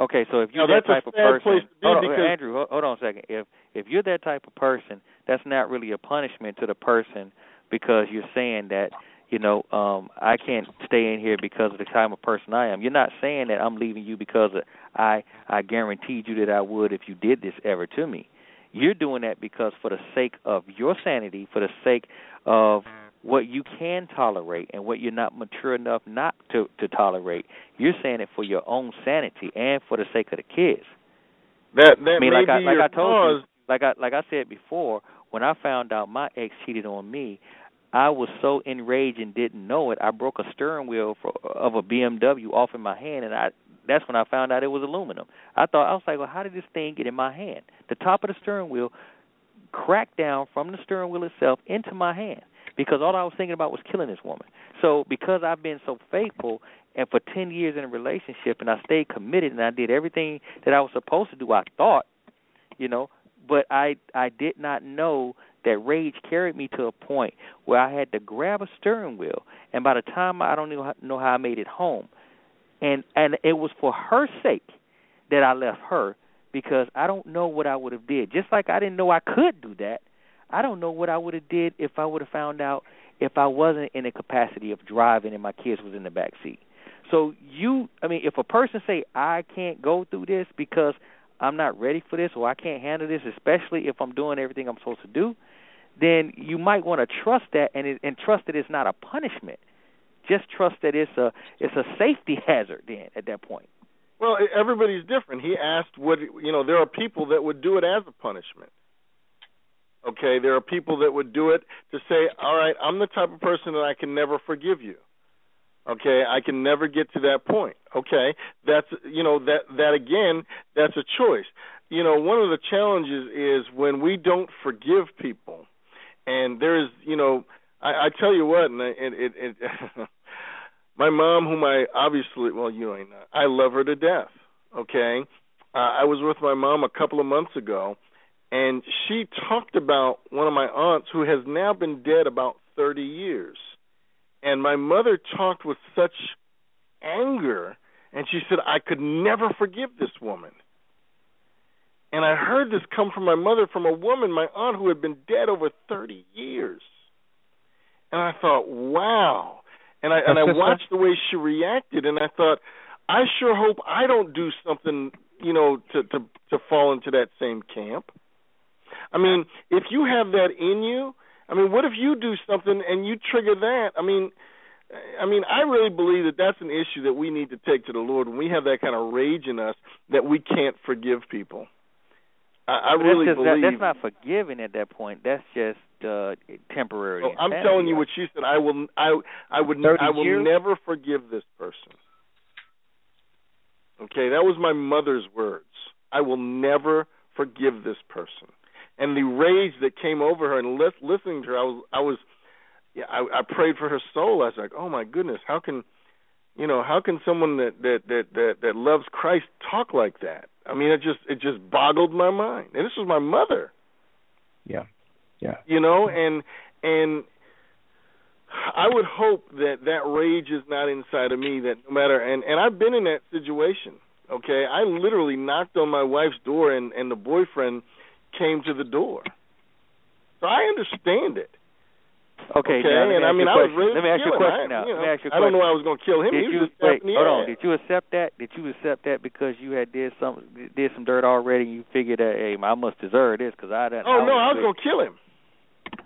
Okay, so if you're that that's a type of person, place to be hold on, because- Andrew, hold, hold on a second. If if you're that type of person, that's not really a punishment to the person because you're saying that you know um I can't stay in here because of the type of person I am. You're not saying that I'm leaving you because of, I I guaranteed you that I would if you did this ever to me. You're doing that because for the sake of your sanity, for the sake of what you can tolerate and what you're not mature enough not to to tolerate. You're saying it for your own sanity and for the sake of the kids. That that I mean, may like be I like your I told cause. you, like I like I said before, when I found out my ex cheated on me, I was so enraged and didn't know it. I broke a steering wheel for, of a BMW off in my hand, and I that's when I found out it was aluminum. I thought I was like, well, how did this thing get in my hand? The top of the steering wheel cracked down from the steering wheel itself into my hand because all I was thinking about was killing this woman. So because I've been so faithful and for 10 years in a relationship and I stayed committed and I did everything that I was supposed to do, I thought, you know, but I I did not know that rage carried me to a point where I had to grab a steering wheel and by the time I don't how, know how I made it home and and it was for her sake that I left her because I don't know what I would have did. Just like I didn't know I could do that, I don't know what I would have did if I would have found out if I wasn't in a capacity of driving and my kids was in the back seat. So you, I mean, if a person say I can't go through this because I'm not ready for this or I can't handle this, especially if I'm doing everything I'm supposed to do, then you might want to trust that and it, and trust that it's not a punishment. Just trust that it's a it's a safety hazard. Then at that point. Well, everybody's different. He asked what you know. There are people that would do it as a punishment. Okay, there are people that would do it to say, "All right, I'm the type of person that I can never forgive you." Okay, I can never get to that point. Okay, that's you know that that again, that's a choice. You know, one of the challenges is when we don't forgive people, and there's you know, I, I tell you what, and it, it, it my mom, whom I obviously, well, you know, I love her to death. Okay, uh, I was with my mom a couple of months ago, and she talked about one of my aunts who has now been dead about thirty years, and my mother talked with such anger, and she said, "I could never forgive this woman." And I heard this come from my mother, from a woman, my aunt, who had been dead over 30 years. And I thought, wow and I and I watched the way she reacted, and I thought, I sure hope I don't do something, you know, to to to fall into that same camp. I mean, if you have that in you, I mean, what if you do something and you trigger that? I mean, I mean, I really believe that that's an issue that we need to take to the Lord when we have that kind of rage in us that we can't forgive people. I, I really believe that, that's not forgiving at that point. That's just uh temporary. Oh, I'm telling you what she said. I will. I. I would. I will years? never forgive this person. Okay, that was my mother's words. I will never forgive this person. And the rage that came over her and li- listening to her, I was. I was. Yeah, I, I prayed for her soul. I was like, oh my goodness, how can, you know, how can someone that that that that, that loves Christ talk like that? I mean, it just it just boggled my mind. And this was my mother. Yeah. Yeah. You know, and and I would hope that that rage is not inside of me. That no matter and and I've been in that situation. Okay, I literally knocked on my wife's door, and and the boyfriend came to the door. So I understand it. Okay, okay? now, let me and I ask mean, you a I was question. ready Let me ask you a question I, now. you know, Let me ask you a I don't know. I was going to kill him. Did you wait? Hold on. Did you accept that? Did you accept that because you had did some did some dirt already? and You figured that hey, I must deserve this because I didn't. Oh no, I was going going to kill him.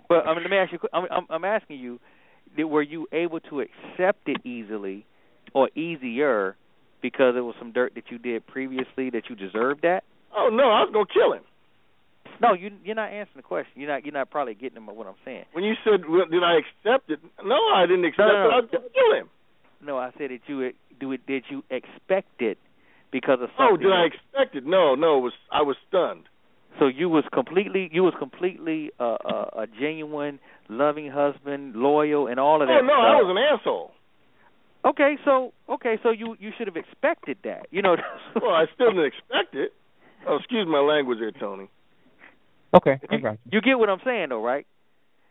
But I mean, let me ask you. I'm, I'm, I'm asking you, did, were you able to accept it easily or easier because it was some dirt that you did previously that you deserved that? Oh no, I was going to kill him. No, you you're not answering the question. You're not you're not probably getting what I'm saying. When you said, well, "Did I accept it?" No, I didn't accept No, no, it. no. I was going to kill him. No, I said that you do it. Did you expect it because of something? Oh, did I expect it? No, no. It was I was stunned. So you was completely you was completely uh, a, a genuine, loving husband, loyal, and all of that. Oh that. no, stuff. I was an asshole. Okay, so okay, so you you should have expected that. You know. Well, I still didn't expect it. Oh, excuse my language there, Tony. Okay, I you, got you. you get what I'm saying, though, right?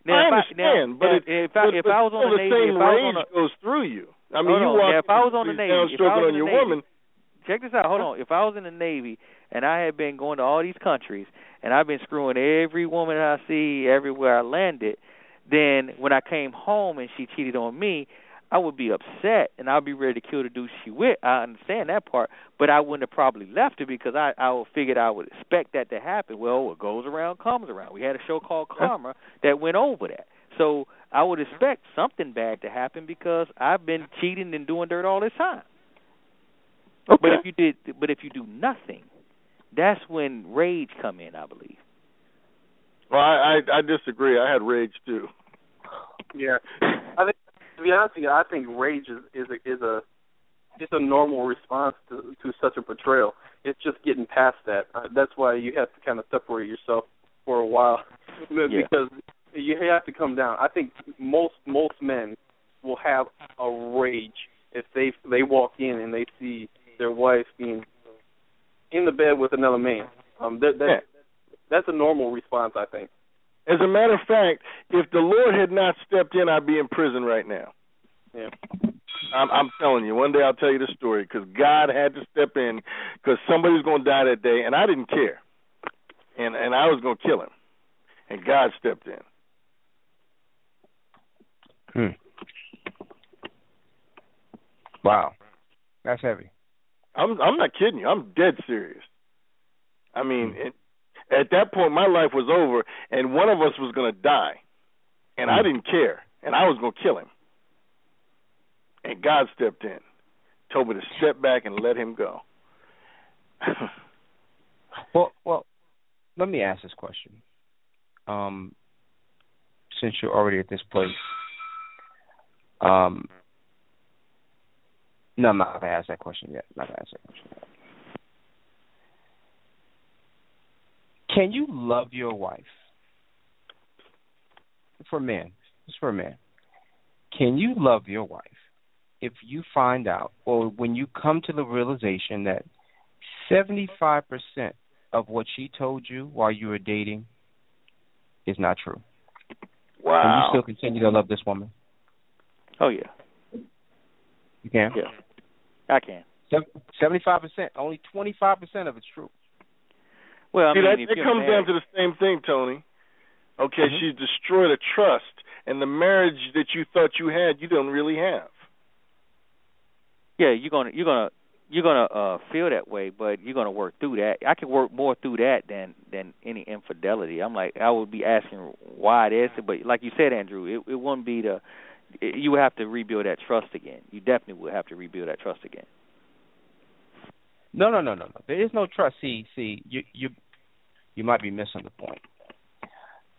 I if understand, now, but now, it, if I but, if but I was on the the Navy, same if I was on the, goes through you. I mean, you on. walk Now, if I was on the Navy, if I was on in your the Navy, woman. check this out. Hold on. If I was in the Navy and I had been going to all these countries and I've been screwing every woman I see everywhere I landed, then when I came home and she cheated on me, I would be upset and I'd be ready to kill the dude she with. I understand that part, but I wouldn't have probably left her because I I would figured I would expect that to happen. Well, what goes around comes around. We had a show called Karma that went over that. So I would expect something bad to happen because I've been cheating and doing dirt all this time. Okay. But if you did, but if you do nothing, that's when rage come in. I believe. Well, I, I I disagree. I had rage too. Yeah, I think to be honest with you, I think rage is is a, is a it's a normal response to to such a portrayal. It's just getting past that. Uh, that's why you have to kind of separate yourself for a while because you have to come down. I think most most men will have a rage if they they walk in and they see their wife being in the bed with another man. Um, that, that Yeah. that's a normal response, I think. As a matter of fact, if the Lord had not stepped in, I'd be in prison right now. Yeah. I'm, I'm telling you, one day I'll tell you the story because God had to step in because somebody was going to die that day, and I didn't care, and and I was going to kill him, and God stepped in. Hmm. Wow, that's heavy. I'm I'm not kidding you. I'm dead serious. I mean, Hmm. it, at that point, my life was over, and one of us was going to die, and I Hmm. didn't care, and I was going to kill him. And God stepped in, told me to step back and let him go. Well, well, let me ask this question. Um, since you're already at this place, um, no, I'm not gonna ask that question yet. I'm not gonna ask that question yet. Can you love your wife? For men, just for a man. Can you love your wife if you find out, or when you come to the realization that seventy-five percent of what she told you while you were dating is not true? Wow. Can you still continue to love this woman? Oh yeah, You can. yeah, I can. Seventy-five percent. Only twenty-five percent of it's true. Well, I See, mean, that it comes down to the same thing, Tony. Okay, Mhm. she's destroyed a trust, and the marriage that you thought you had, you don't really have. yeah, you're gonna you're gonna you're gonna uh feel that way, but you're gonna work through that. I can work more through that than than any infidelity. I'm like I would be asking why it is, but like you said, Andrew, it it wouldn't be the it, you would have to rebuild that trust again. You definitely would have to rebuild that trust again. No, no, no, no, no. There is no trust. See, see, you you you might be missing the point.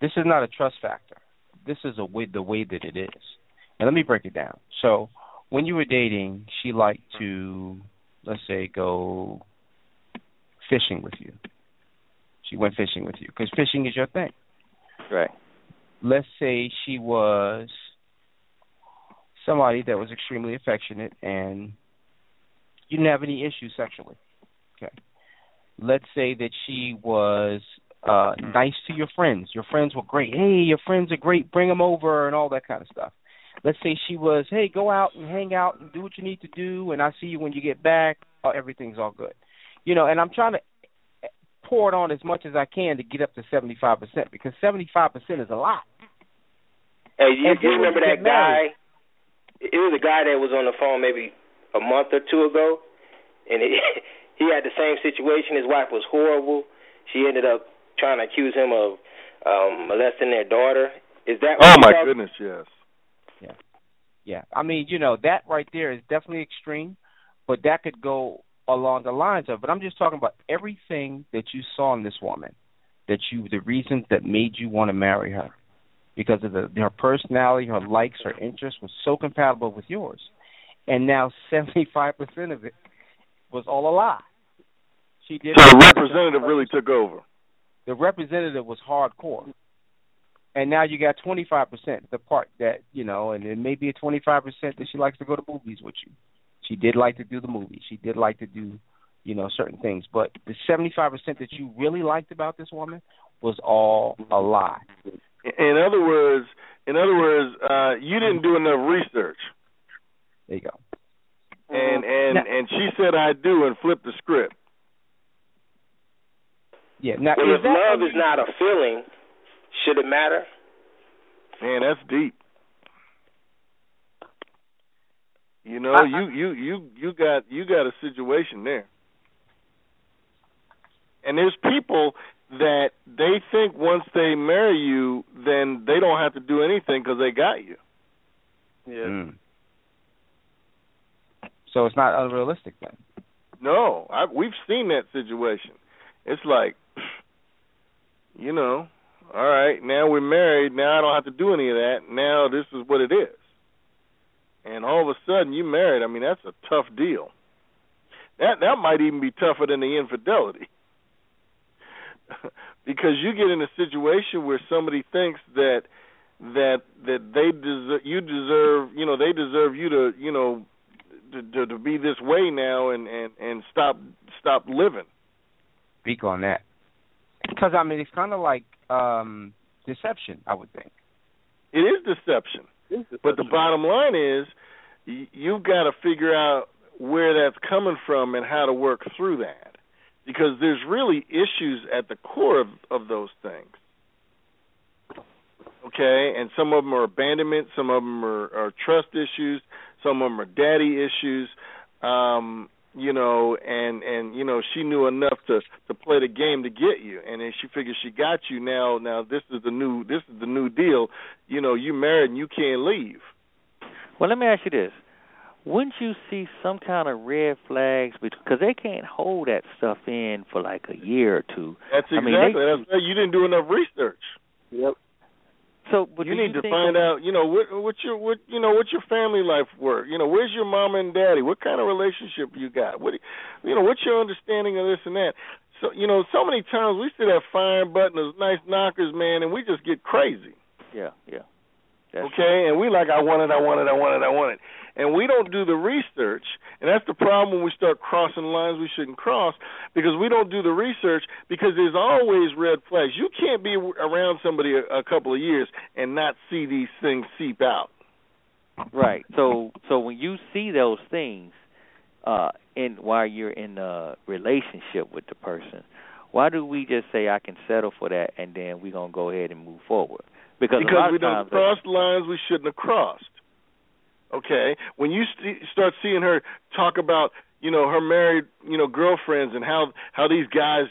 This is not a trust factor. This is a way the way that it is. And let me break it down. So, when you were dating, she liked to, let's say, go fishing with you. She went fishing with you because fishing is your thing. Right. let's say she was somebody that was extremely affectionate and you didn't have any issues sexually. Okay. Let's say that she was uh nice to your friends. Your friends were great. Hey, your friends are great. Bring them over and all that kind of stuff. Let's say she was, hey, go out and hang out and do what you need to do, and I see you when you get back. Oh, everything's all good. You know, and I'm trying to pour it on as much as I can to get up to 75% because 75% is a lot. Hey, you, you remember that married- guy? It was a guy that was on the phone maybe a month or two ago, and it, he had the same situation. His wife was horrible. She ended up trying to accuse him of um molesting their daughter. Is that? Oh my goodness, yes. Yeah, yeah. I mean, you know, that right there is definitely extreme, but that could go along the lines of but I'm just talking about everything that you saw in this woman, that you the reasons that made you want to marry her. Because of the her personality, her likes, her interests was so compatible with yours. And now seventy five percent of it was all a lie. She did So the representative really took over. the representative was hardcore. And now you got 25%, the part that, you know, and it may be a 25% that she likes to go to movies with you. She did like to do the movies. She did like to do, you know, certain things. But the 75% that you really liked about this woman was all a lie. In other words, in other words, uh, you didn't do enough research. There you go. And and Now- and she said I do and flipped the script. Yeah. Now, Well, is if that love is not a feeling, should it matter? Man, that's deep. You know, I- you you you you got you got a situation there. And there's people that they think once they marry you, then they don't have to do anything because they got you. Yeah. Mm. So it's not unrealistic then. No, I, we've seen that situation. It's like, you know, all right, now we're married. Now I don't have to do any of that. Now this is what it is. And all of a sudden you married. I mean, that's a tough deal. That that might even be tougher than the infidelity. because you get in a situation where somebody thinks that that that they deserve you deserve you know they deserve you to you know to, to to be this way now and and and stop stop living Speak on that. Because, I mean, it's kind of like um deception, I would think. it is deception but the bottom line is y- you've got to figure out where that's coming from and how to work through that because there's really issues at the core of, of those things. Okay, and some of them are abandonment, some of them are, are trust issues, some of them are daddy issues. Um, you know, and and you know she knew enough to to play the game to get you, and then she figures she got you. Now, now this is the new this is the new deal. You know, you married and you can't leave. Well, let me ask you this: Wouldn't you see some kind of red flags because they can't hold that stuff in for like a year or two? That's I exactly. mean, they, that's you didn't do enough research. Yep. So, but you need you to find that- out, you know, what what's your what you know, what's your family life work? You know, where's your mom and daddy? What kind of relationship you got? What you know, what's your understanding of this and that? So, you know, so many times we see that firing button, those nice knockers, man, and we just get crazy. Yeah, yeah. That's okay, and we like I want it, I want it, I want it, I want it, and we don't do the research, and that's the problem when we start crossing lines we shouldn't cross because we don't do the research because there's always red flags. You can't be around somebody a, a couple of years and not see these things seep out. Right. So so when you see those things uh in while you're in a relationship with the person, why do we just say I can settle for that and then we're going to go ahead and move forward? Because, because we of don't cross lines we shouldn't have crossed. Okay, when you st- start seeing her talk about you know her married you know girlfriends and how how these guys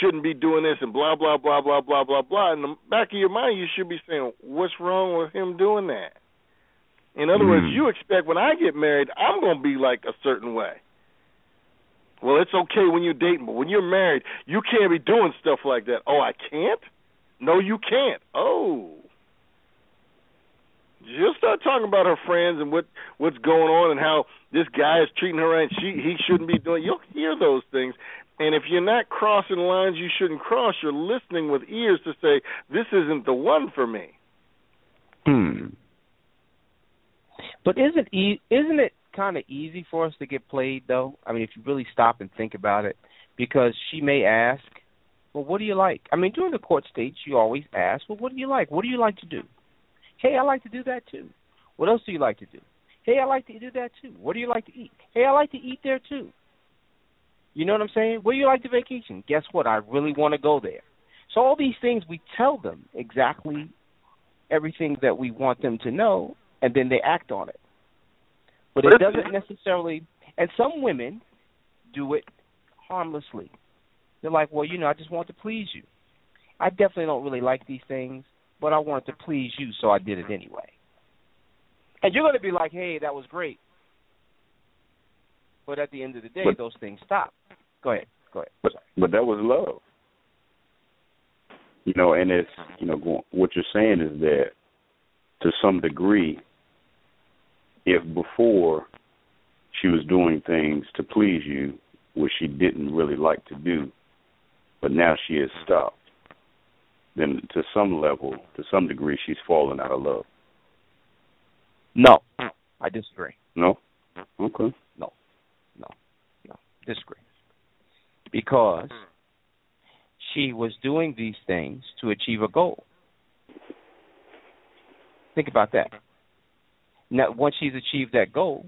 shouldn't be doing this and blah blah blah blah blah blah blah in the back of your mind you should be saying what's wrong with him doing that. In other words, Mm. you expect when I get married I'm going to be like a certain way. Well, it's okay when you're dating, but when you're married, you can't be doing stuff like that. Oh, I can't? No, you can't. Oh. She'll start talking about her friends and what what's going on and how this guy is treating her and she he shouldn't be doing. You'll hear those things, and if you're not crossing lines you shouldn't cross, you're listening with ears to say this isn't the one for me. Hmm. But isn't e- isn't it kind of easy for us to get played though? I mean, if you really stop and think about it, because she may ask, "Well, what do you like?" I mean, during the court stage, you always ask, "Well, what do you like? What do you like to do?" Hey, I like to do that too. What else do you like to do? Hey, I like to do that too. What do you like to eat? Hey, I like to eat there too. You know what I'm saying? Where do you like to vacation? Guess what? I really want to go there. So all these things we tell them exactly everything that we want them to know, and then they act on it. But it doesn't necessarily. And some women do it harmlessly. They're like, well, you know, I just want to please you. I definitely don't really like these things, but I wanted to please you, so I did it anyway. And you're going to be like, hey, that was great. But at the end of the day, But- those things stop. Go ahead. Go ahead. But but that was love. You know, and it's you know what you're saying is that to some degree, if before she was doing things to please you, which she didn't really like to do, but now she has stopped, then to some level, to some degree, she's fallen out of love. No, mm-hmm. I disagree. No. Mm-hmm. Okay. No, no, no, disagree. Because she was doing these things to achieve a goal. Think about that. Now, once she's achieved that goal,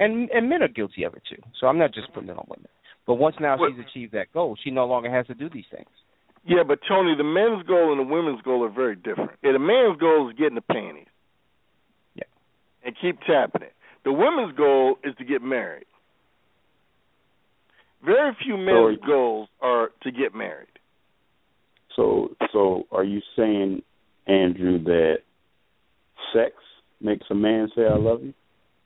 and and men are guilty of it too. So I'm not just putting it on women. But once now Well- she's achieved that goal, she no longer has to do these things. Yeah, but Tony, the men's goal and the women's goal are very different. Yeah, the man's goal is getting the panties. Yeah. And keep tapping it. The women's goal is to get married. Very few men's So- goals are to get married. So so are you saying, Andrew, that sex makes a man say I love you?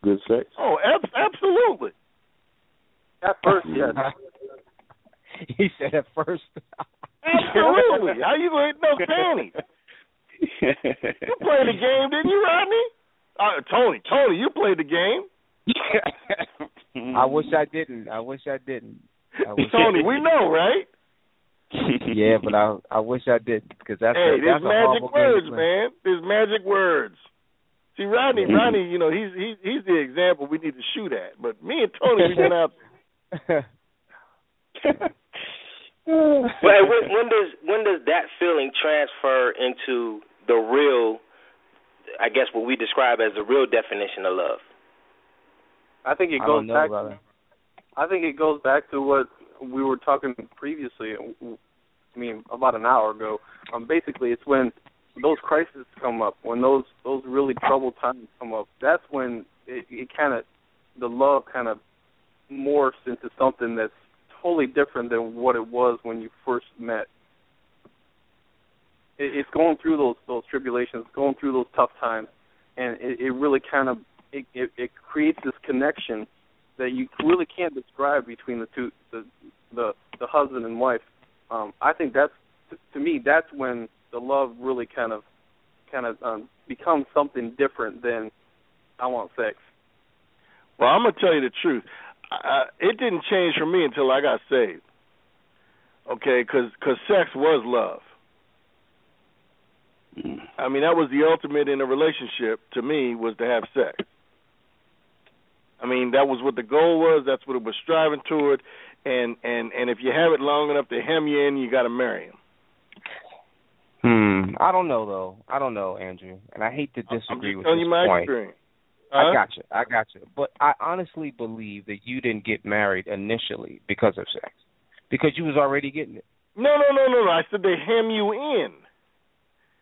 Good sex? Oh, ab- absolutely. At first, yes. he said at first. Absolutely. How you going to no panties? You played the game, didn't you, Rodney? Uh, Tony, Tony, you played the game. I wish I didn't. I wish I didn't. I wish Tony, I we know, right? yeah, but I I wish I didn't because that's hey, a, there's that's a magic horrible game words, man. There's magic words. See, Rodney. Rodney, you know, he's he's he's the example we need to shoot at. But me and Tony, we went out. Well, when, when does when does that feeling transfer into the real? I guess what we describe as the real definition of love. I think it I goes don't know, back. brother. I think it goes back to what we were talking previously. I mean, about an hour ago. Um, basically, it's when those crises come up, when those those really troubled times come up. That's when it, it kind of the love kind of morphs into something that's totally different than what it was when you first met. It, it's going through those those tribulations, going through those tough times, and it, it really kind of it, it it creates this connection that you really can't describe between the two the the the husband and wife. Um, I think that's to me that's when the love really kind of kind of um, becomes something different than I want sex. Well, I'm gonna tell you the truth. I, it didn't change for me until I got saved. Okay, because cause sex was love. I mean, that was the ultimate in a relationship to me was to have sex. I mean, that was what the goal was. That's what it was striving toward. And and and if you have it long enough to hem you in, you got to marry him. Hmm. I don't know though. I don't know, Andrew, and I hate to I'm disagree just with telling this you my point. experience. I got you. I got you. But I honestly believe that you didn't get married initially because of sex, because you was already getting it. No, no, no, no, no. I said they hem you in.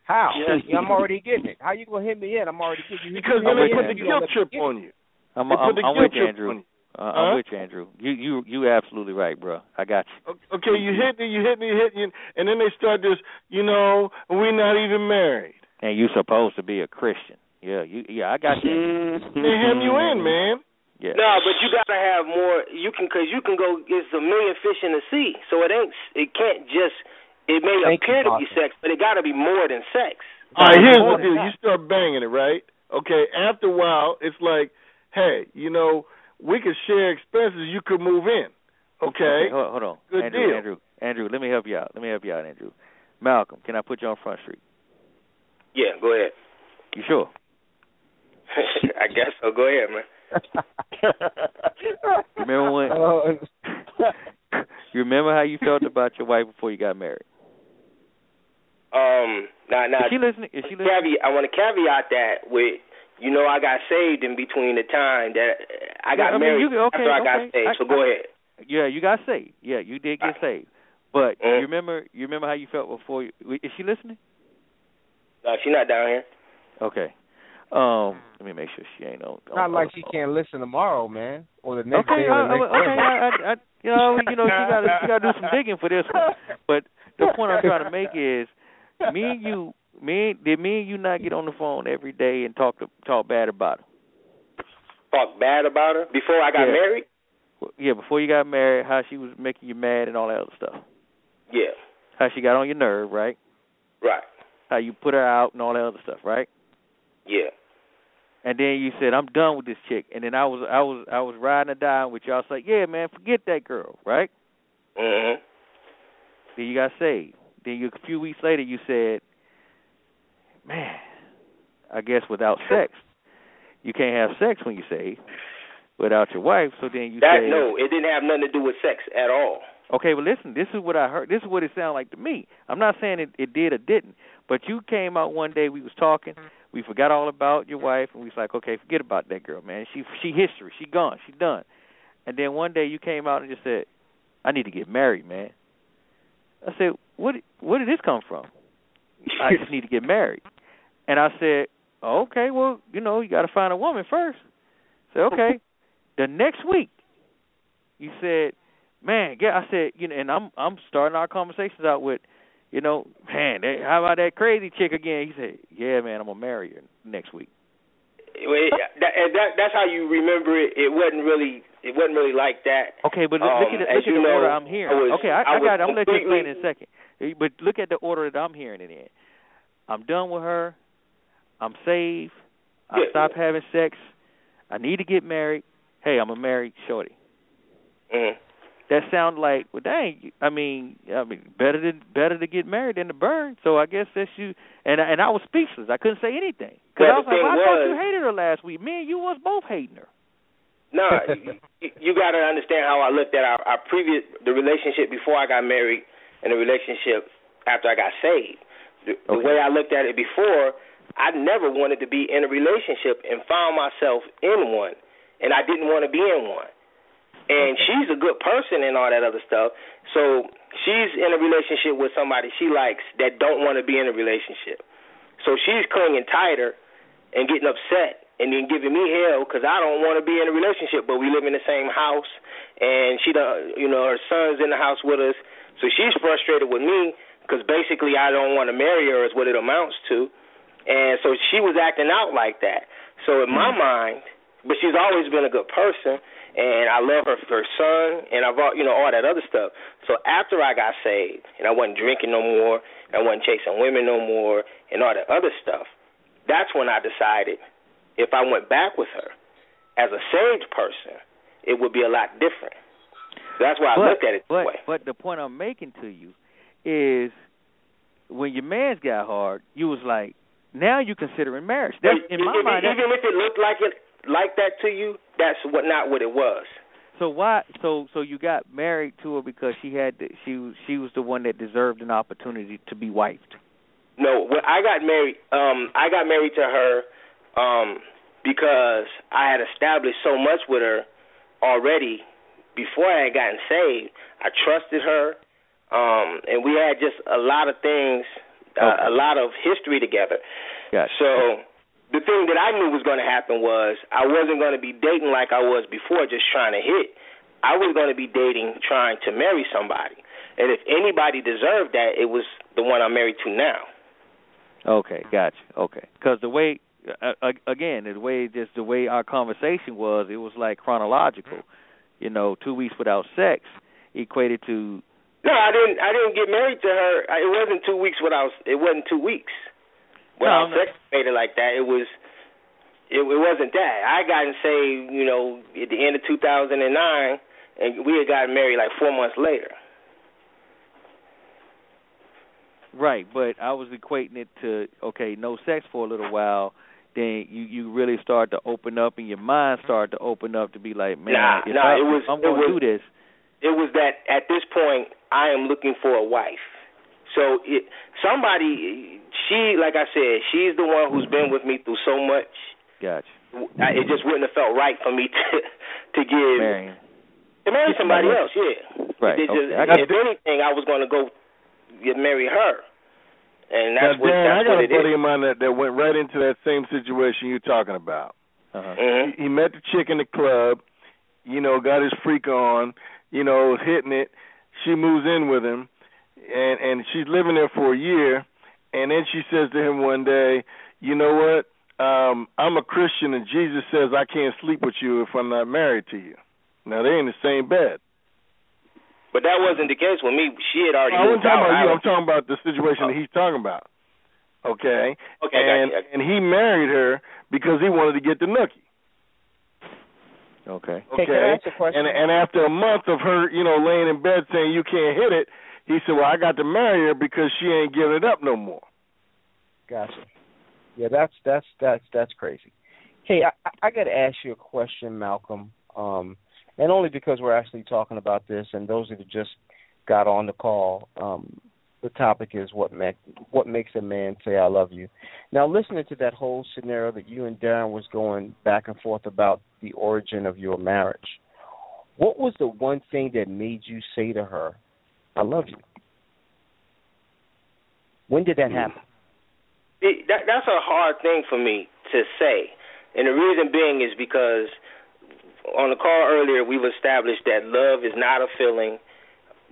How? Yes. I'm already getting it. How you gonna hit me in? I'm already getting you. Because you then they put the guilt trip on you. I'm, They I'm, put the I'm guilt with you, Andrew. on you. Uh, I'm with you, Andrew. You you you absolutely right, bro. I got you. Okay, you hit me, you hit me, you hit me, and then they start this. You know, we're not even married. And you supposed to be a Christian. Yeah, you yeah, I got you. Mm-hmm. They hem you in, man. Yeah. No, but you gotta have more. You can, cause you can go. It's a million fish in the sea, so it ain't. It can't just. It may Thank appear to be sex, but it got to be more than sex. All right, here's More the than deal. You start banging it, right? Okay. After a while, it's like, hey, you know, we could share expenses. You could move in. Okay. hold, hold on. Good Andrew, deal. Andrew, Andrew, let me help you out. Let me help you out, Andrew. Malcolm, can I put you on Front Street? Yeah, go ahead. You sure? I guess so. Go ahead, man. Remember when? Uh, you remember how you felt about your wife before you got married? Um, now, now, Is she listening? Is she listening? caveat, I want to caveat that with, you know, I got saved in between the time that I got Yeah, I mean, married you- okay, after I got saved. I- so go I- ahead. Yeah, you got saved. Yeah, you did get saved. But Mhm. you remember? You remember how you felt before? You, is she listening? No, she's not down here. Okay. Um, let me make sure she ain't on. on Not like she can't listen tomorrow, man, or the next Okay, day or I, the next okay. day. I, I, I, you know, you know, she got to she got to do some digging for this one. But the point I'm trying to make is, me and you, me did me and you not get on the phone every day and talk to, talk bad about her? Talk bad about her before I got Yeah. married. Well, Yeah, before you got married, how she was making you mad and all that other stuff. Yeah, How she got on your nerve, right? right. How you put her out and all that other stuff, right? Yeah. And then you said, "I'm done with this chick." And then I was, I was, I was riding or dying with y'all. like, "Yeah, man, forget that girl," right? Mhm. Then you got saved. Then you, a few weeks later, you said, "Man, I guess without sex, you can't have sex when you say without your wife." So then you That said, no, it didn't have nothing to do with sex at all. Okay, well, listen. This is what I heard. This is what it sounded like to me. I'm not saying it, it did or didn't, but you came out one day. We was talking. We forgot all about your wife, and we was like, okay, forget about that girl, man. She she history. She gone. She done. And then one day you came out and just said, I need to get married, man. I said, what where did this come from? I just need to get married. And I said, okay, well, you know, you got to find a woman first. Said, okay. the next week, you said, man, yeah, I said, you know, and I'm I'm starting our conversations out with, you know, man, that, how about that crazy chick again? He said, yeah, man, I'm gonna marry her next week. Well, it, that, and that that's how you remember it. It wasn't really it wasn't really like that. Okay, but look, look Um, at the, look at the know, order I'm hearing. I was- okay, I, I, I got. It. I'm gonna let you explain in a second. But look at the order that I'm hearing it in. I'm done with her. I'm saved. I Yeah. stopped having sex. I need to get married. Hey, I'm a married shorty. Mm. That sounds like well, dang. I mean, I mean, better to better to get married than to burn. So I guess that's you. And I- and I was speechless. I couldn't say anything because Well, I was like, well, I thought you hated her last week. Me and you was both hating her. No, you, you got to understand how I looked at our, our previous the relationship before I got married and the relationship after I got saved. The, the way I looked at it before, I never wanted to be in a relationship and found myself in one. and I didn't want to be in one. And she's a good person and all that other stuff. So she's in a relationship with somebody she likes that don't want to be in a relationship. So she's clinging tighter and getting upset and then giving me hell because I don't want to be in a relationship, but we live in the same house, and she, you know, her son's in the house with us, so she's frustrated with me because basically I don't want to marry her is what it amounts to, and so she was acting out like that. So in my mm. mind, but she's always been a good person, and I love her for her son, and I've you know all that other stuff. So after I got saved, and I wasn't drinking no more, and I wasn't chasing women no more, and all that other stuff, that's when I decided if I went back with her as a saved person, it would be a lot different. So that's why I but, looked at it but, way. But the point I'm making to you is when your man's got hard, you was like, now you're considering marriage. That's in my even, mind. Even if it looked like it like that to you, that's what not what it was. So why? So so you got married to her because she had the, she she was the one that deserved an opportunity to be wifed. No, when I got married, um, I got married to her um, because I had established so much with her already before I had gotten saved. I trusted her, um, and we had just a lot of things, uh, a lot of history together. Gotcha. So the thing that I knew was going to happen was I wasn't going to be dating like I was before, just trying to hit. I was going to be dating, trying to marry somebody. And if anybody deserved that, it was the one I'm married to now. Okay, gotcha. Okay, because the way uh, again, the way just the way our conversation was, it was like chronological. You know, two weeks without sex equated to No, I didn't. I didn't get married to her. It wasn't two weeks without. It wasn't two weeks without No, no. sex made it like that. It was. It, it wasn't that. I gotten saved, you know, at the end of 2009, and we had gotten married like four months later. right. But I was equating it to okay, no sex for a little while. Then you you really start to open up, and your mind started to open up to be like, man, Nah, if, nah, I, it was- I'm it going to was- do this. It was that at this point I am looking for a wife. So it, somebody, she, like I said, she's the one who's been with me through so much. Gotcha. I, it just wouldn't have felt right for me to to give Marion. to marry Get somebody somebody else. Yeah. Right, It just, okay, I got if anything, I was going to go get marry her, and that's now, what Dan, that's I got what a buddy is. of mine that, that went right into that same situation you're talking about. Uh-huh. Mhm. He, he met the chick in the club, you know, got his freak on, you know, hitting it. She moves in with him, and and she's living there for a year, and then she says to him one day, you know what? Um, I'm a Christian, and Jesus says I can't sleep with you if I'm not married to you. Now they're in the same bed. But that wasn't the case with me. She had already I wasn't moved talking out. about you. I I'm talking about the situation that he's talking about. Okay. Okay, I got and you, I got and he married her because he wanted to get the nookie. Okay. Okay. can I ask a question? And and after a month of her, you know, laying in bed saying you can't hit it, he said, "Well, I got to marry her because she ain't giving it up no more." Gotcha. Yeah, that's that's that's that's crazy. Hey, I, I got to ask you a question, Malcolm, um, and only because we're actually talking about this, and those that just got on the call, um, the topic is what make, what makes a man say "I love you." Now, listening to that whole scenario that you and Darren was going back and forth about the origin of your marriage, what was the one thing that made you say to her, "I love you"? When did that happen? it, that that's a hard thing for me to say, and the reason being is because on the call earlier we've established that love is not a feeling,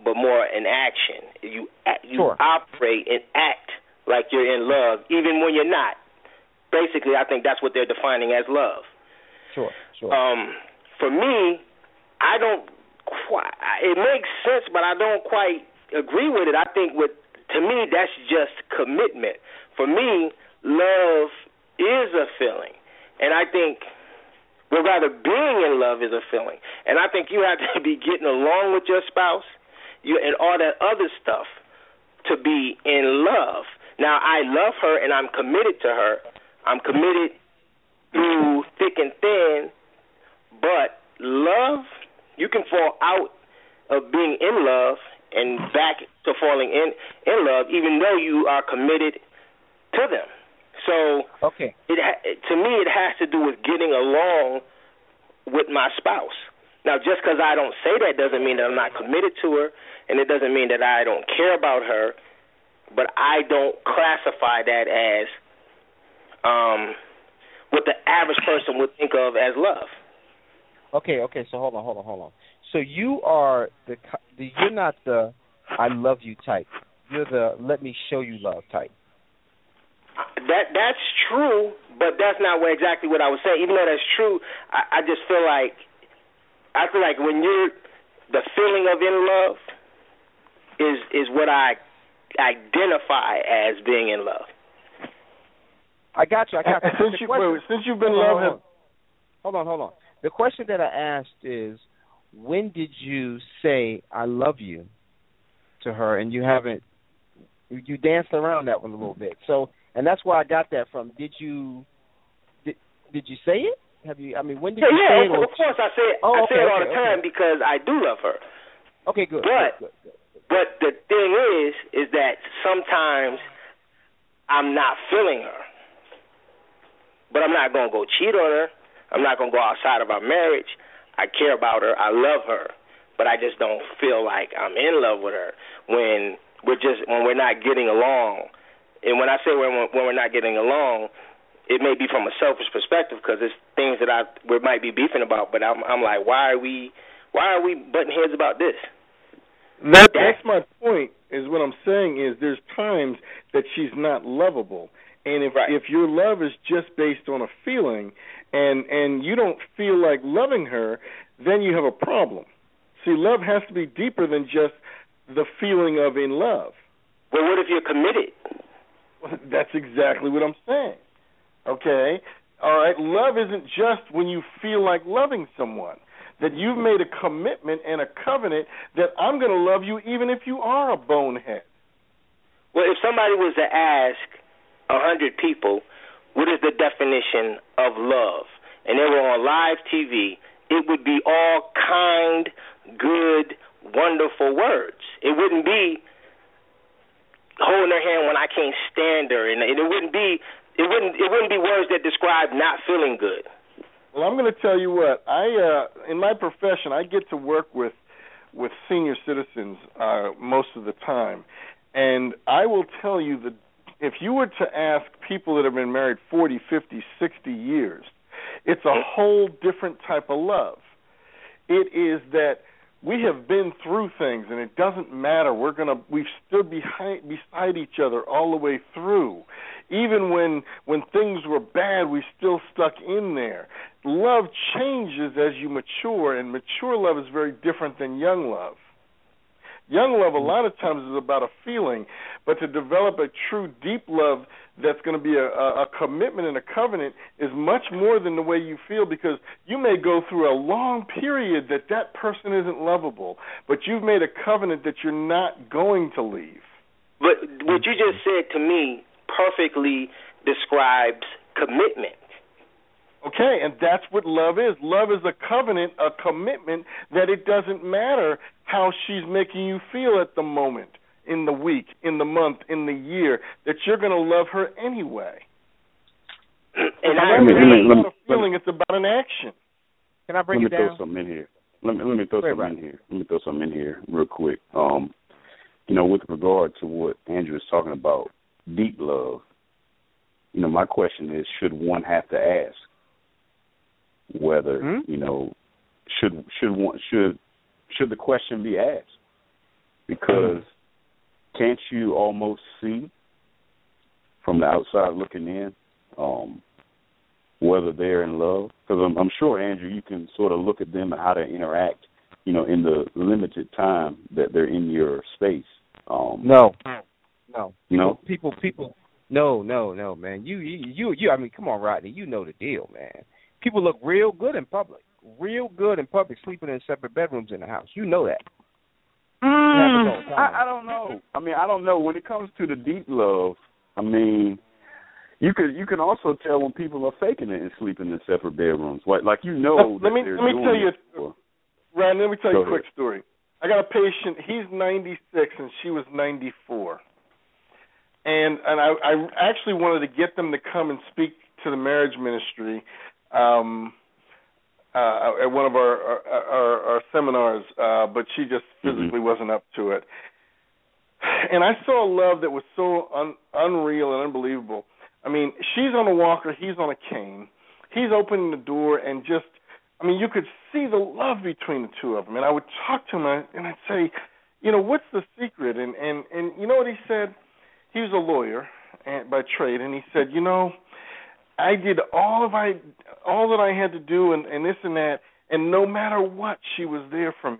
but more an action. You you Sure. operate and act like you're in love, even when you're not. Basically, I think that's what they're defining as love. Sure, sure. Um, for me, I don't quite. It makes sense, but I don't quite agree with it. I think with to me that's just commitment. For me, love is a feeling, and I think, well, rather being in love is a feeling, and I think you have to be getting along with your spouse, you and all that other stuff to be in love. Now, I love her and I'm committed to her. I'm committed through thick and thin, but love, you can fall out of being in love and back to falling in in love, even though you are committed to them. So okay, it ha- to me, it has to do with getting along with my spouse. Now, just because I don't say that doesn't mean that I'm not committed to her, and it doesn't mean that I don't care about her. But I don't classify that as um, what the average person would think of as love. Okay, okay. So hold on, hold on, hold on. So you are the, the you're not the I love you type. You're the let me show you love type. That that's true, but that's not what, exactly what I was saying. Even though that's true, I, I just feel like I feel like when you're the feeling of in love is is what I identify as being in love. I got you. I got you. since you wait, since you've been hold love, on, hold on, hold on. The question that I asked is, when did you say "I love you" to her, and you haven't? You danced around that one a little bit. So, and that's where I got that from. Did you? Did, did you say it? Have you? I mean, when did yeah, you yeah, say it? or- of course I say it. Oh, I okay, say it all okay, the time okay. because I do love her. Okay, good. But good, good, good. but the thing is, is that sometimes I'm not feeling her. But I'm not gonna go cheat on her. I'm not gonna go outside of our marriage. I care about her. I love her. But I just don't feel like I'm in love with her when we're just when we're not getting along. And when I say when when we're not getting along, it may be from a selfish perspective because it's things that I we might be beefing about. But I'm I'm like, why are we why are we butting heads about this? That that's my point. Is what I'm saying is there's times that she's not lovable, and if if your love is just based on a feeling, and and you don't feel like loving her, then you have a problem. See, love has to be deeper than just the feeling of in love. Well, what if you're committed? That's exactly what I'm saying. Okay? All right, love isn't just when you feel like loving someone. That you've made a commitment and a covenant that I'm going to love you even if you are a bonehead. Well, if somebody was to ask a hundred people, what is the definition of love, and they were on live TV, it would be all kind, good, wonderful words. It wouldn't be holding her hand when I can't stand her, and it wouldn't be it wouldn't it wouldn't be words that describe not feeling good. Well, I'm going to tell you what. I uh in my profession, I get to work with with senior citizens uh most of the time. And I will tell you that if you were to ask people that have been married 40, 50, 60 years, it's a whole different type of love. It is that we have been through things and it doesn't matter. We're going to we've stood behind beside each other all the way through. Even when when things were bad, we still stuck in there. Love changes as you mature and mature love is very different than young love. Young love a lot of times is about a feeling, but to develop a true deep love that's going to be a, a, commitment and a covenant is much more than the way you feel because you may go through a long period that that person isn't lovable, but you've made a covenant that you're not going to leave. But what you just said to me perfectly describes commitment. Okay, and that's what love is. Love is a covenant, a commitment that it doesn't matter how she's making you feel at the moment, in the week, in the month, in the year, that you're going to love her anyway. And I Let me- let me- let me- about a feeling, it's about an action. Can I bring let it me down? throw something in here. Let me let me throw Go ahead, something in here. Let me throw something in here real quick. Um, you know, with regard to what Andrew is talking about, deep love. You know, my question is, should one have to ask whether Hmm? you know should should one should should the question be asked? Because can't you almost see from the outside looking in um, whether they're in love? Because I'm, I'm sure Andrew, you can sort of look at them and how they interact. You know, in the limited time that they're in your space. Um, No, no. No? People, people. No, no, no, man. You, you, you, you. I mean, come on, Rodney. You know the deal, man. People look real good in public. Real good in public, sleeping in separate bedrooms in the house. You know that. Mm, happens all the time. I, I don't know. I mean, I don't know. When it comes to the deep love, I mean, you could you can also tell when people are faking it and sleeping in separate bedrooms. Like like you know. Let- me- let me tell you for- Ryan, let me tell you a quick ahead. story. I got a patient. He's 96 and she was 94, and and I, I actually wanted to get them to come and speak to the marriage ministry. Um, uh, at one of our our, our, our seminars, uh, but she just Mm-hmm. physically wasn't up to it. And I saw a love that was so un, unreal and unbelievable. I mean, she's on a walker, he's on a cane. He's opening the door and just I mean, you could see the love between the two of them. And I would talk to him and I'd say, you know, what's the secret? And and and you know what he said? He was a lawyer and by trade, and he said, you know, I did all of I all that I had to do, and and this and that, and no matter what, she was there for me.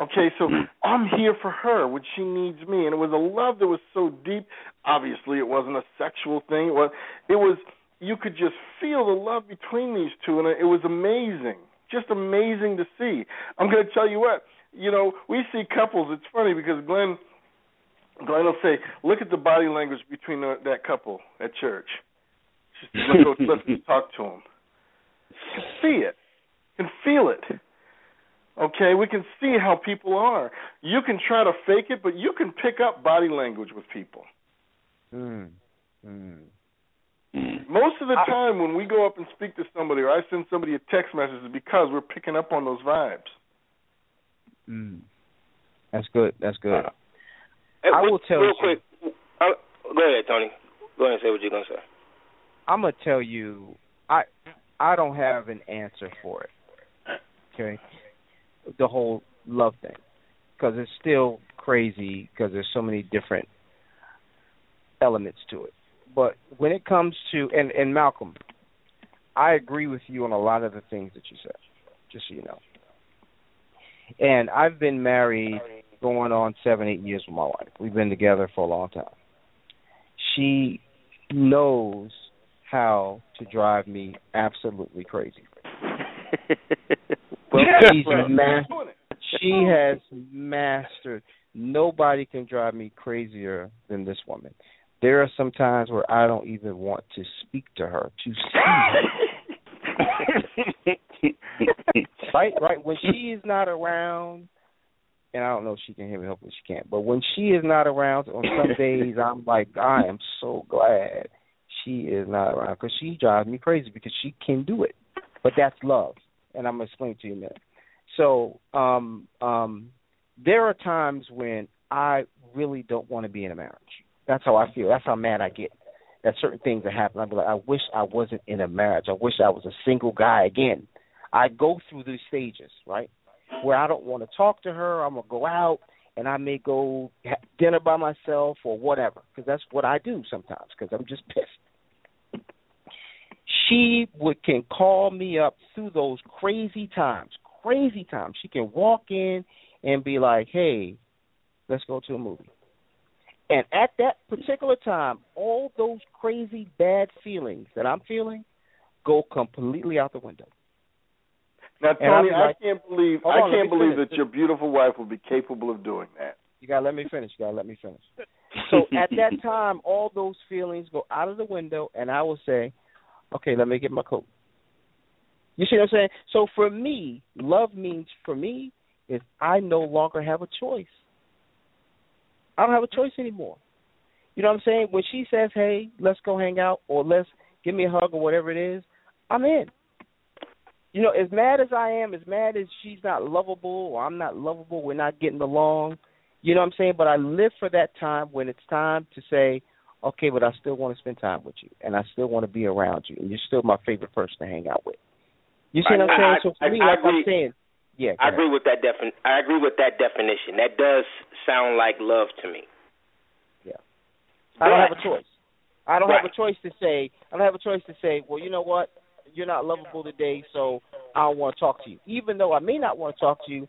Okay, so hmm. I'm here for her when she needs me, and it was a love that was so deep. Obviously, it wasn't a sexual thing. It was, it was you could just feel the love between these two, and it was amazing, just amazing to see. I'm going to tell you what, you know, we see couples. It's funny because Glenn, Glenn will say, "Look at the body language between the, that couple at church." Just let's go, let's talk to them. You can see it, you can feel it. Okay, we can see how people are. You can try to fake it, but you can pick up body language with people. Mm. Mm. Most of the time, when we go up and speak to somebody, or I send somebody a text message, is because we're picking up on those vibes. Mm. That's good. That's good. Hey, I will tell real you. quick. Uh, go ahead, Tony. Go ahead and say what you're gonna say. I'm gonna tell you, I I don't have an answer for it. Okay, the whole love thing, because it's still crazy because there's so many different elements to it. But when it comes to and and Malcolm, I agree with you on a lot of the things that you said. Just so you know. And I've been married going on seven, eight years with my wife. We've been together for a long time. She knows how to drive me absolutely crazy. well, She's ma- she has mastered. Nobody can drive me crazier than this woman. There are some times where I don't even want to speak to her to see her. right, right. When she is not around, and I don't know if she can hear me. Hopefully she can't. But when she is not around, on some days I'm like, I am so glad she is not around because she drives me crazy because she can do it. But that's love, and I'm gonna explain to you in a minute. So, um, um, there are times when I really don't want to be in a marriage. That's how I feel. That's how mad I get. That certain things that happen. Be like, I wish I wasn't in a marriage. I wish I was a single guy again. I go through these stages, right? Where I don't want to talk to her. I'm gonna go out and I may go have dinner by myself or whatever, because that's what I do sometimes. Because I'm just pissed. She would can call me up through those crazy times, crazy times. She can walk in and be like, "Hey, let's go to a movie." And at that particular time, all those crazy bad feelings that I'm feeling go completely out the window. Now, Tony, be I can't believe Hold I can't believe finish. that your beautiful wife would be capable of doing that. You gotta let me finish. You gotta let me finish. So at that time, all those feelings go out of the window, and I will say, "Okay, let me get my coat." You see what I'm saying? So for me, love means for me is I no longer have a choice. I don't have a choice anymore. You know what I'm saying? When she says, "Hey, let's go hang out," or "Let's give me a hug," or whatever it is, I'm in. You know, as mad as I am, as mad as she's not lovable or I'm not lovable, we're not getting along. You know what I'm saying? But I live for that time when it's time to say, okay, but I still want to spend time with you, and I still want to be around you, and you're still my favorite person to hang out with. You see what I'm saying? I- so for I- me, I like I'm saying, yeah, I ahead. agree with that defin- I agree with that definition. That does sound like love to me. Yeah. I don't have a choice. I don't Right. have a choice to say. I don't have a choice to say. Well, you know what? You're not lovable today, so I don't want to talk to you. Even though I may not want to talk to you,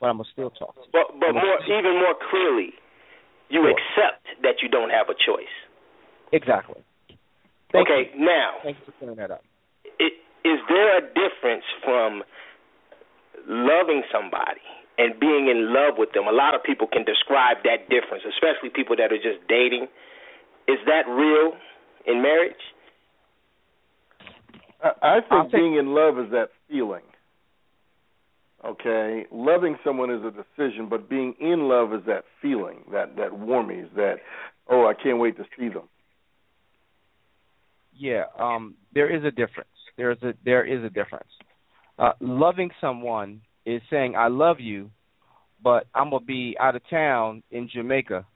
but I'm gonna still talk to you. But but more even more clearly, you Sure. accept that you don't have a choice. Exactly. Thank okay, you. now Thank you for clearing that up. i- is there a difference from loving somebody and being in love with them? A lot of people can describe that difference, especially people that are just dating. Is that real in marriage? I, I think take- being in love is that feeling. Okay, loving someone is a decision, but being in love is that feeling, that that warmies, that oh, I can't wait to see them. Yeah, um, there is a difference. There is a there is a difference. Uh, loving someone is saying I love you, but I'm gonna be out of town in Jamaica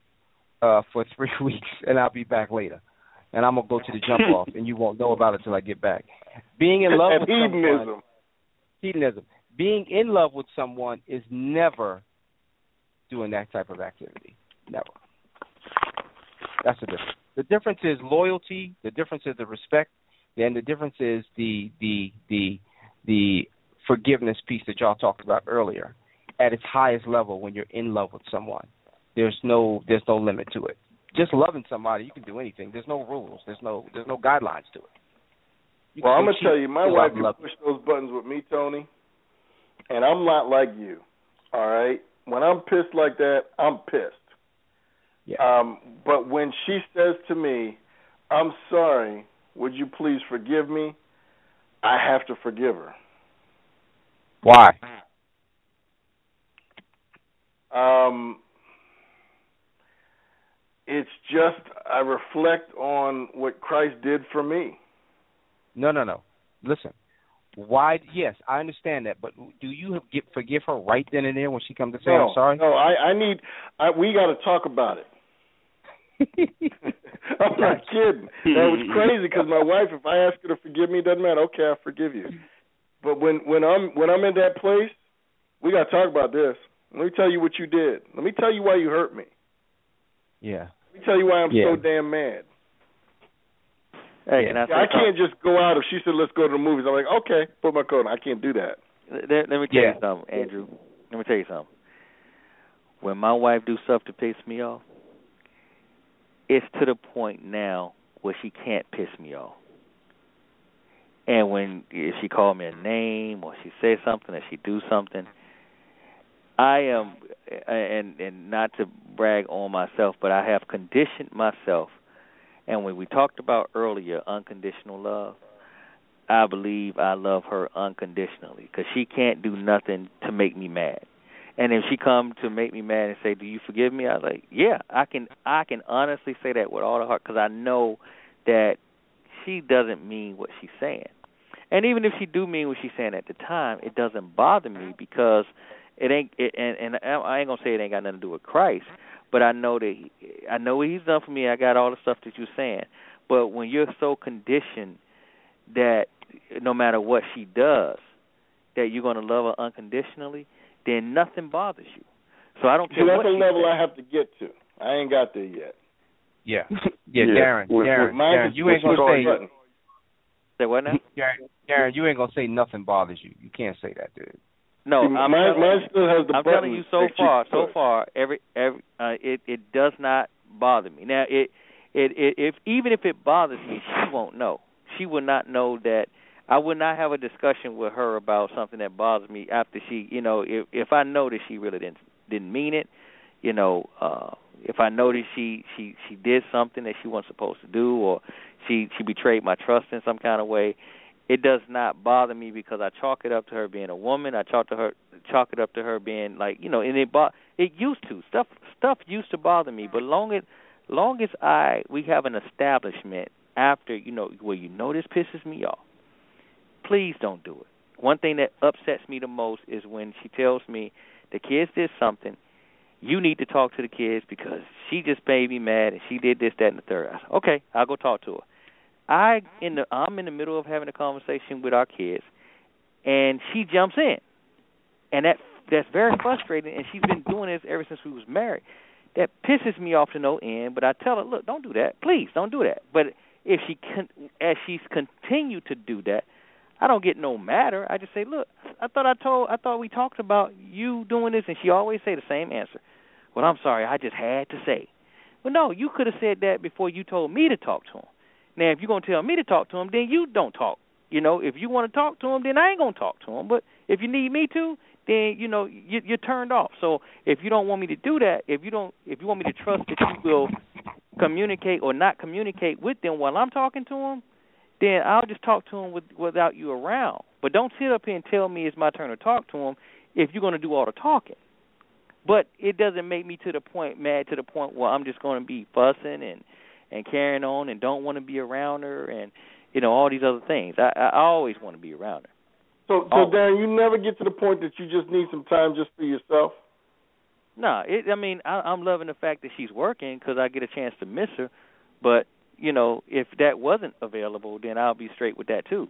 uh, for three weeks, and I'll be back later. And I'm gonna go to the jump off, and you won't know about it till I get back. Being in love and with hedonism. someone, hedonism. Being in love with someone is never doing that type of activity. Never. That's the difference. The difference is loyalty. The difference is the respect. Then the difference is the the the the forgiveness piece that y'all talked about earlier. At its highest level, when you're in love with someone, there's no there's no limit to it. Just loving somebody, you can do anything. There's no rules. There's no there's no guidelines to it. You well, I'm gonna tell you, my wife can push those buttons with me, Tony, and I'm not like you. All right, when I'm pissed like that, I'm pissed. Yeah. Um, but when she says to me, "I'm sorry, would you please forgive me?" I have to forgive her. Why? Um, it's just I reflect on what Christ did for me. No, no, no. Listen. Why? Yes, I understand that, but do you get, forgive her right then and there when she comes to say no, I'm sorry? No, I, I need. I, we got to talk about it. I'm not kidding. That was crazy because my wife, if I ask her to forgive me, it doesn't matter. Okay, I forgive you. But when when I'm when I'm in that place, we got to talk about this. Let me tell you what you did. Let me tell you why you hurt me. Yeah. Let me tell you why I'm Yeah. so damn mad. Hey, can I I can't just go out if she said let's go to the movies. I'm like, okay, put my coat on. I can't do that. Let, let me tell Yeah. you something, Andrew. Let me tell you something. When my wife do stuff to piss me off, it's to the point now where she can't piss me off. And when if she call me a name or she say something or she do something, I am and and not to brag on myself, but I have conditioned myself. And when we talked about earlier unconditional love, I believe I love her unconditionally because she can't do nothing to make me mad. And if she come to make me mad and say, "Do you forgive me?" I was like, "Yeah, I can. I can honestly say that with all the heart because I know that she doesn't mean what she's saying. And even if she do mean what she's saying at the time, it doesn't bother me because it ain't. It, and and I ain't gonna say it ain't got nothing to do with Christ, but I know that he, I know what He's done for me. I got all the stuff that you're saying. But when you're so conditioned that no matter what she does, that you're gonna love her unconditionally, then nothing bothers you. So I don't See, care that's what a level says. I have to get to. I ain't got there yet. Yeah. Yeah, Yeah. Darren, With- Darren, with mine Darren, you ain't gonna say button. Say what now? Darren, Darren, you ain't gonna say nothing bothers you. You can't say that, dude. No, See, I'm mine, telling mine you, still has the I'm telling you so that you far, so far, every every uh, it it does not bother me. Now it it it if even if it bothers me, she won't know. She will not know that I would not have a discussion with her about something that bothers me after she, you know, if if I know that she really didn't didn't mean it, you know, uh if I know that she she she did something that she wasn't supposed to do or she she betrayed my trust in some kind of way, it does not bother me because I chalk it up to her being a woman. I chalk to her chalk it up to her being like you know, and it bo- it used to stuff stuff used to bother me, but long as long as I we have an establishment after you know where you know this pisses me off, please don't do it. One thing that upsets me the most is when she tells me the kids did something. You need to talk to the kids because she just made me mad and she did this, that, and the third. I said, okay, I'll go talk to her. I in the I'm in the middle of having a conversation with our kids, and she jumps in, and that that's very frustrating. And she's been doing this ever since we was married. That pisses me off to no end. But I tell her, look, don't do that, please, don't do that. But if she con- as she's continued to do that, I don't get no matter. I just say, look, I thought I told, I thought we talked about you doing this, and she always say the same answer. Well, I'm sorry, I just had to say. Well, no, you could have said that before you told me to talk to him. Now, if you're gonna tell me to talk to him, then you don't talk. You know, if you want to talk to him, then I ain't gonna talk to him. But if you need me to, then you know you, you're turned off. So if you don't want me to do that, if you don't, if you want me to trust that you will communicate or not communicate with them while I'm talking to them, then I'll just talk to them with, without you around. But don't sit up here and tell me it's my turn to talk to them if you're going to do all the talking. But it doesn't make me to the point mad to the point where I'm just going to be fussing and and carrying on and don't want to be around her and you know all these other things. I I always want to be around her. So, so Oh. Darren, you never get to the point that you just need some time just for yourself. No, it, I mean I, I'm loving the fact that she's working because I get a chance to miss her. But you know, if that wasn't available, then I'll be straight with that too.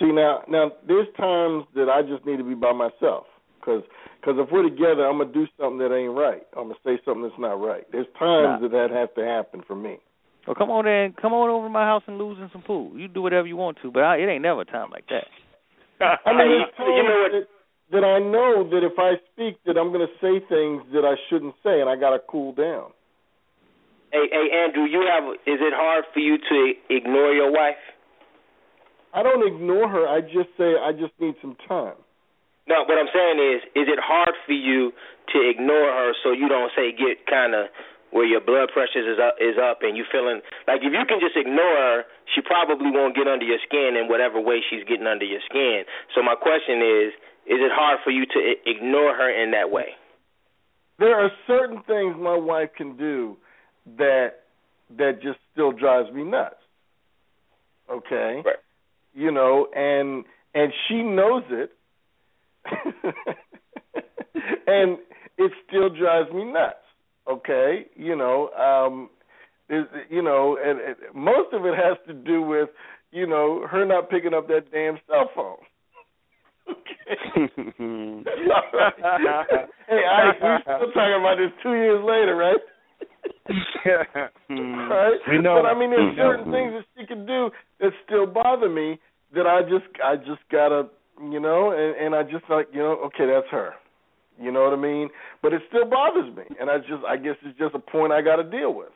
See now, now there's times that I just need to be by myself because cause if we're together, I'm gonna do something that ain't right. I'm gonna say something that's not right. There's times Nah. that that has to happen for me. Well, come on in, come on over to my house and lose in some pool. You do whatever you want to, but I, it ain't never a time like that. I mean, there's you know what? that, that I know that if I speak, that I'm gonna say things that I shouldn't say, and I gotta cool down. Hey, hey, Andrew, you have. Is it hard for you to ignore your wife? I don't ignore her. I just say I just need some time. No, what I'm saying is, is it hard for you to ignore her so you don't say get kind of where your blood pressure is up is up and you feeling like if you can just ignore her, she probably won't get under your skin in whatever way she's getting under your skin. So my question is, is it hard for you to i- ignore her in that way? There are certain things my wife can do that that just still drives me nuts. Okay? Right. You know, and and she knows it. and it still drives me nuts. Okay? You know, um is you know, and, and most of it has to do with, you know, her not picking up that damn cell phone. Okay. hey, Ike, we still talking about this two years later, right? yeah. right? We know. But I mean, there's certain things that she can do that still bother me that I just, I just gotta, you know, and and I just like, you know, okay, that's her. You know what I mean? But it still bothers me, and I just, I guess it's just a point I got to deal with.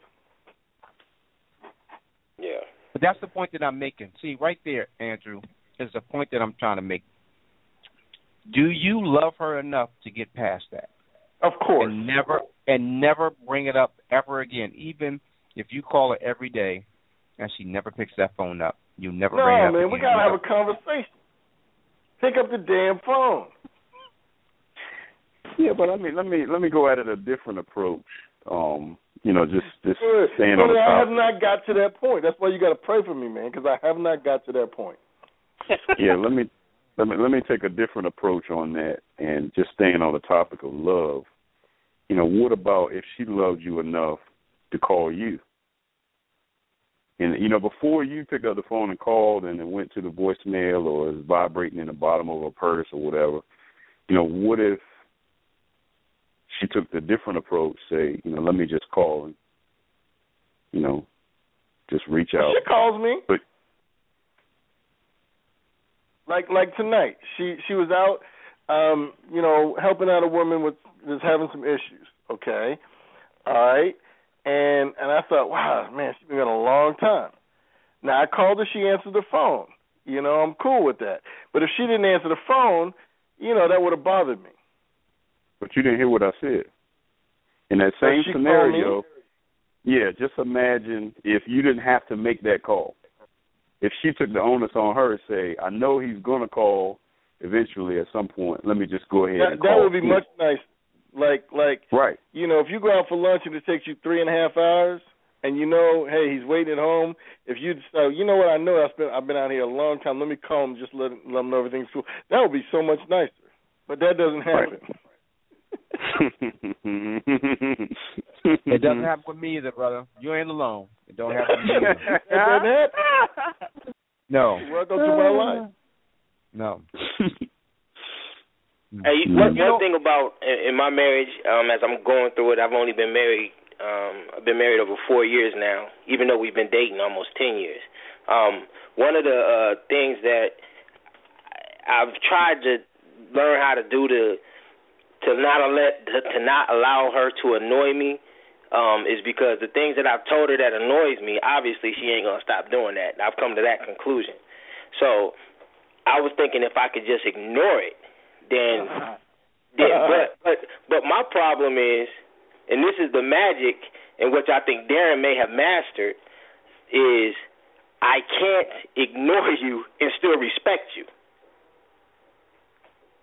Yeah. But that's the point that I'm making. See, right there, Andrew, is the point that I'm trying to make. Do you love her enough to get past that? Of course. And never and never bring it up ever again, even if you call her every day and she never picks that phone up. You never no, bring it up man, again. we gotta have a conversation. Pick up the damn phone. Yeah, but I mean, let me let me go at it a different approach. Um, you know, just just Good. staying But on the I have not got to that point. That's why you got to pray for me, man, because I have not got to that point. yeah, let me let me let me take a different approach on that and just staying on the topic of love. You know, what about if she loved you enough to call you? And you know, before you picked up the phone and called and it went to the voicemail or is vibrating in the bottom of her purse or whatever, you know, what if she took the different approach, say, you know, let me just call and you know, just reach out. She calls me. But like like tonight. She she was out um, you know, helping out a woman with that's having some issues, okay? All right. And and I thought, wow, man, she's been gone a long time. Now I called her, she answered the phone. You know, I'm cool with that. But if she didn't answer the phone, you know, that would have bothered me. But you didn't hear what I said. In that same scenario, yeah, just imagine if you didn't have to make that call. If she took the onus on her to say, I know he's going to call eventually at some point, let me just go ahead That and that call. would be him. much nicer. Like like Right. you know, if you go out for lunch and it takes you three and a half hours, and you know, hey, he's waiting at home. If you decide, you know what, I know I've been I've been out here a long time. Let me call him, just let let him know everything's cool. That would be so much nicer. But that doesn't happen. It doesn't happen with me either, brother. You ain't alone. It don't happen with me. It doesn't happen. No. Welcome to my life. No. Hey, Mm. one, You one thing about in, in my marriage, um, as I'm going through it, I've only been married. Um, I've been married over four years now, even though we've been dating almost ten years. Um, one of the uh, things that I've tried to learn how to do to to not let to, to not allow her to annoy me um, is because the things that I've told her that annoys me, obviously she ain't gonna stop doing that. I've come to that conclusion. So I was thinking if I could just ignore it, then yeah, but but but my problem is, and this is the magic in which I think Darren may have mastered, is I can't ignore you and still respect you.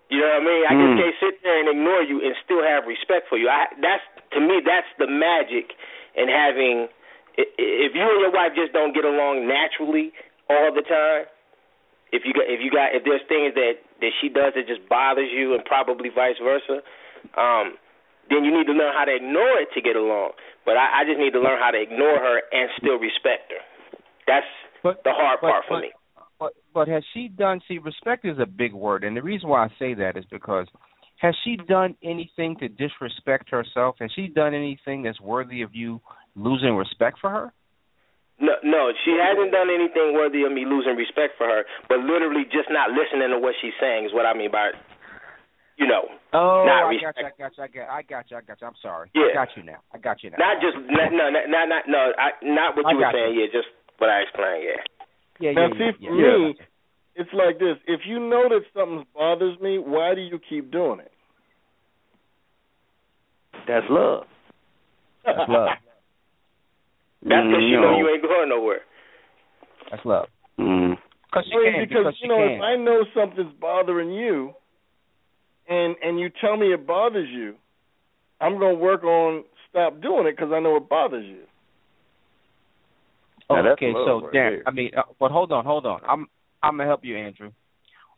You know what I mean? I just Mm. can't sit there and ignore you and still have respect for you. I that's to me that's the magic in having. If you and your wife just don't get along naturally all the time, if you got if you got if there's things that that she does that just bothers you, and probably vice versa, um, then you need to learn how to ignore it to get along. But I, I just need to learn how to ignore her and still respect her. That's but, the hard but, part for but, me. But but has she done? See, respect is a big word, and the reason why I say that is because has she done anything to disrespect herself? Has she done anything that's worthy of you losing respect for her? No, no, she hasn't done anything worthy of me losing respect for her, but literally just not listening to what she's saying is what I mean by, you know, Oh, not I respect. got you. I got you. I got. I got you. I got you. I'm sorry. Yeah. I got you now. I got you now. Not just no, no, no, not not no, I, not what I you were got saying. Yeah, just what I explained. Yeah. Yeah, now, yeah, see, yeah, for yeah. me, it's like this: if you know that something bothers me, why do you keep doing it? That's love. That's love. That's because Mm, you know you ain't going nowhere. That's love. Mm. Because she can. because because you she know, can. if I know something's bothering you, and and you tell me it bothers you, I'm gonna work on stop doing it because I know it bothers you. Now, that's okay, so right Dan, there. I mean, uh, but hold on, hold on. I'm I'm gonna help you, Andrew.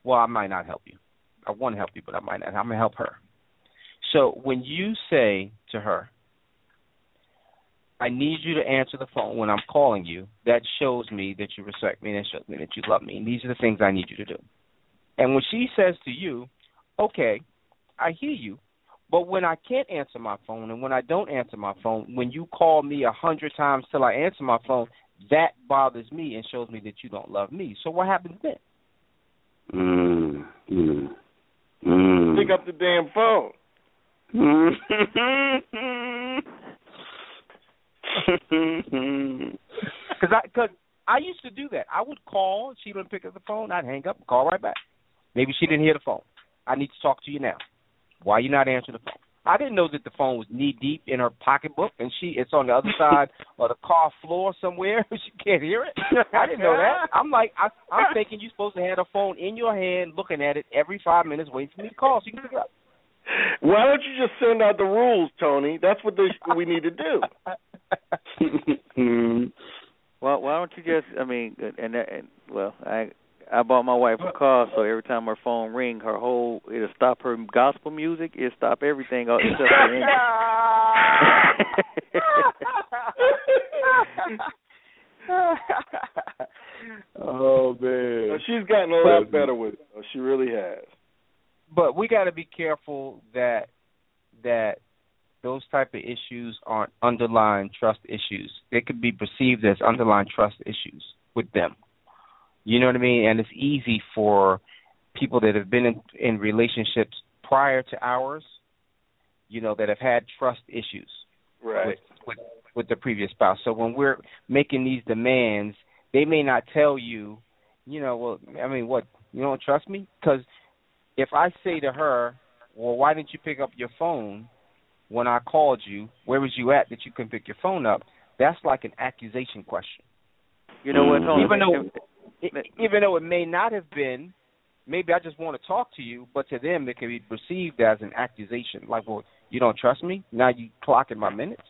Well, I might not help you. I want to help you, but I might not. I'm gonna help her. So when you say to her, "I need you to answer the phone when I'm calling you," that shows me that you respect me and that shows me that you love me. And these are the things I need you to do. And when she says to you, "Okay, I hear you," but when I can't answer my phone and when I don't answer my phone, when you call me a hundred times till I answer my phone, that bothers me and shows me that you don't love me. So what happens then? Mm. Mm. Mm. Pick up the damn phone. Because I, cause I used to do that. I would call, she wouldn't pick up the phone, I'd hang up and call right back. Maybe she didn't hear the phone. I need to talk to you now. Why are you not answering the phone? I didn't know that the phone was knee deep in her pocketbook and she it's on the other side of the car floor somewhere. she can't hear it. I didn't know that. I'm like I I'm thinking you're supposed to have the phone in your hand looking at it every five minutes waiting for me to call so you can pick it up. Why don't you just send out the rules, Tony? That's what they, we need to do. Mm. Well, why don't you just? I mean, and, and well, I I bought my wife a car, so every time her phone ring, her whole it'll stop her gospel music, it'll stop everything except for English. oh man. She's gotten a lot better with it. She really has. But we got to be careful that that those type of issues aren't underlying trust issues. They could be perceived as underlying trust issues with them. You know what I mean? And it's easy for people that have been in, in relationships prior to ours, you know, that have had trust issues Right. with, with with the previous spouse. So when we're making these demands, they may not tell you, you know, well, I mean, what you don't trust me? Because if I say to her, well, why didn't you pick up your phone when I called you? Where was you at that you couldn't pick your phone up? That's like an accusation question. You know what, Tony? Even though, even though it may not have been, maybe I just want to talk to you, but to them it can be perceived as an accusation. Like, well, you don't trust me? Now you clocking my minutes?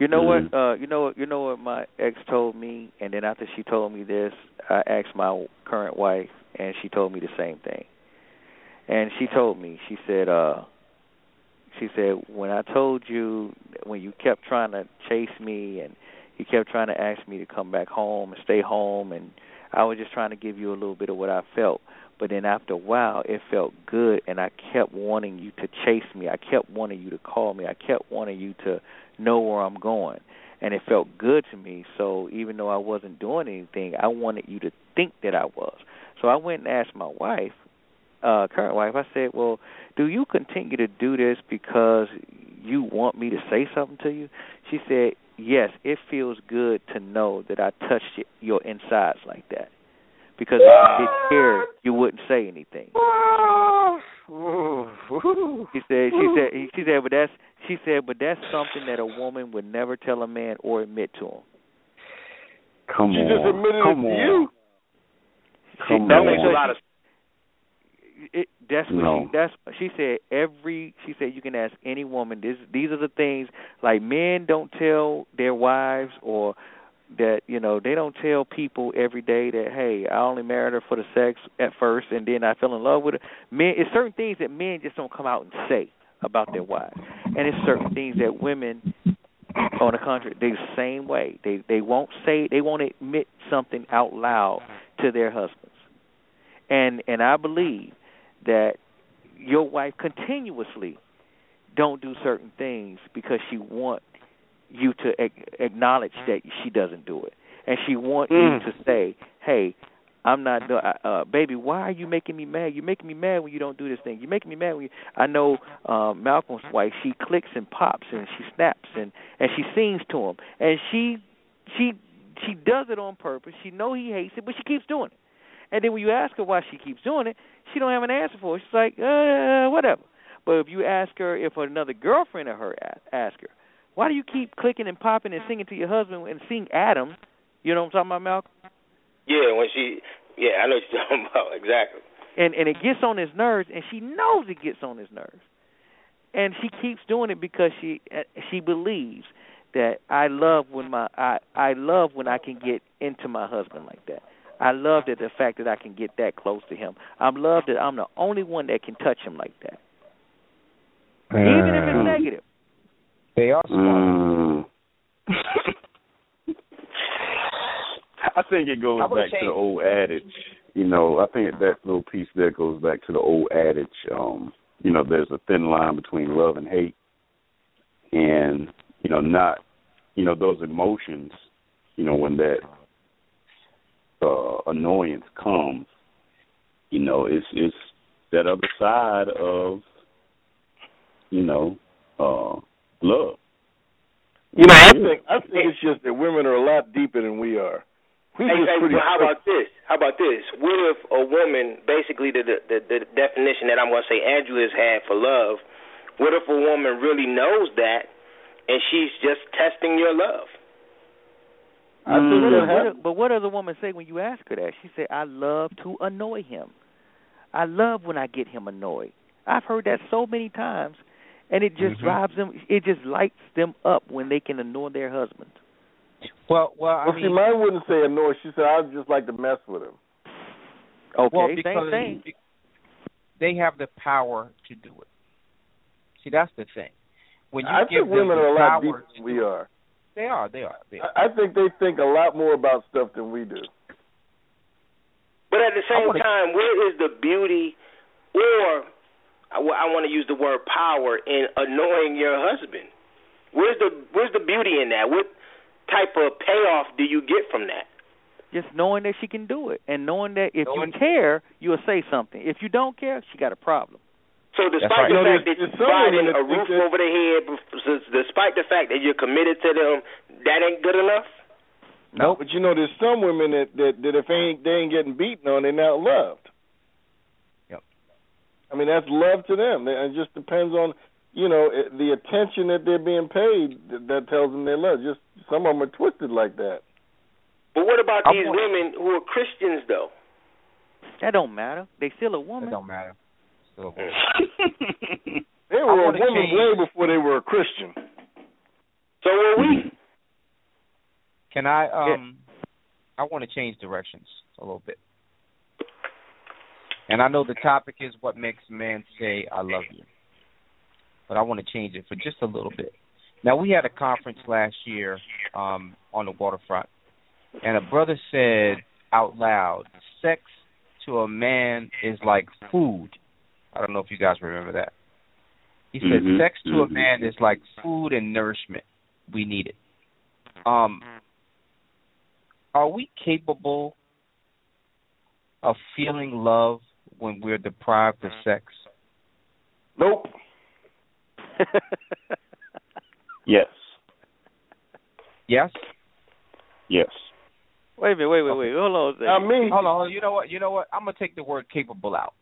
You know Mhm. what? Uh, you know what? You know what my ex told me, and then after she told me this, I asked my current wife, and she told me the same thing. And she told me, she said, uh, she said, when I told you, when you kept trying to chase me, and you kept trying to ask me to come back home and stay home, and I was just trying to give you a little bit of what I felt. But then after a while, it felt good, and I kept wanting you to chase me. I kept wanting you to call me. I kept wanting you to know where I'm going. And it felt good to me. So even though I wasn't doing anything, I wanted you to think that I was. So I went and asked my wife, uh, current wife, I said, Well, do you continue to do this because you want me to say something to you? She said, Yes, it feels good to know that I touched your insides like that. Because if you didn't care, you wouldn't say anything. She said, she said, she said, but that's, she said, but that's something that a woman would never tell a man or admit to him. Come She on. just admitted Come it to on. you. Come that on. makes a lot of It, that's what No. she. That's she said. Every she said you can ask any woman. This these are the things like men don't tell their wives or that you know they don't tell people every day that hey I only married her for the sex at first and then I fell in love with her. Men, it's certain things that men just don't come out and say about their wives, and it's certain things that women, on the contrary, they the same way. They they won't say they won't admit something out loud to their husbands, and and I believe that your wife continuously don't do certain things because she want you to acknowledge that she doesn't do it, and she want mm. you to say, "Hey, I'm not, uh, baby. Why are you making me mad? You're making me mad when you don't do this thing. You're making me mad when you." I know uh, Malcolm's wife. She clicks and pops and she snaps and and she sings to him, and she she she does it on purpose. She know he hates it, but she keeps doing it. And then when you ask her why she keeps doing it, she don't have an answer for it. She's like, uh, whatever. But if you ask her if another girlfriend of her ask her, why do you keep clicking and popping and singing to your husband and sing Adam? You know what I'm talking about, Malcolm? Yeah, when she, yeah, I know what you're talking about exactly. And and it gets on his nerves, and she knows it gets on his nerves, and she keeps doing it because she she believes that I love when my I I love when I can get into my husband like that. I love that the fact that I can get that close to him. I'm love that I'm the only one that can touch him like that, uh, even if it's negative. They are smart. Mm. I think it goes back to the old adage. You know, I think that little piece there goes back to the old adage. Um, you know, there's a thin line between love and hate, and you know, not, you know, those emotions. You know, when that uh, annoyance comes, you know, it's it's that other side of, you know, uh, love. You know, I think I think it's just that women are a lot deeper than we are. We hey, hey, well, how about this? How about this? What if a woman, basically the the, the definition that I'm going to say Andrew has had for love, what if a woman really knows that, and she's just testing your love? I think mm. what, but what does a woman say when you ask her that? She said, "I love to annoy him. I love when I get him annoyed." I've heard that so many times, and it just mm-hmm. drives them. It just lights them up when they can annoy their husband. Well, well, I well, mean, see, mine wouldn't say annoy. She said, "I'd just like to mess with him." Okay, well, because same thing. They have the power to do it. See, that's the thing. When you I give think women are a lot deeper than we are. They are. They are. They are. I think they think a lot more about stuff than we do. But at the same wanna... time, where is the beauty, or I, I want to use the word power in annoying your husband? Where's the Where's the beauty in that? What type of payoff do you get from that? Just knowing that she can do it, and knowing that if knowing you care, you'll say something. If you don't care, she got a problem. So despite right. the fact that you're providing a roof over their head, despite the fact that you're committed to them, that ain't good enough. No, nope. but you know, there's some women that that, that if they ain't they ain't getting beaten on, they're not loved. Yep. I mean, that's love to them. It just depends on you know the attention that they're being paid that tells them they love. Just some of them are twisted like that. But what about these women who are Christians though? That don't matter. They still a woman. That don't matter. they were a woman change. way before they were a Christian. So were we. Can I um I want to change directions a little bit. And I know the topic is what makes a man say I love you. But I want to change it for just a little bit. Now we had a conference last year um on the waterfront and a brother said out loud, sex to a man is like food I don't know if you guys remember that. He said, mm-hmm. "Sex to mm-hmm. a man is like food and nourishment. We need it." Um, are we capable of feeling love when we're deprived of sex? Nope. yes. Yes. Yes. Wait a minute. Wait, wait, wait. Hold on. A second. I mean, hold on. You know what? You know what? I'm gonna take the word capable out.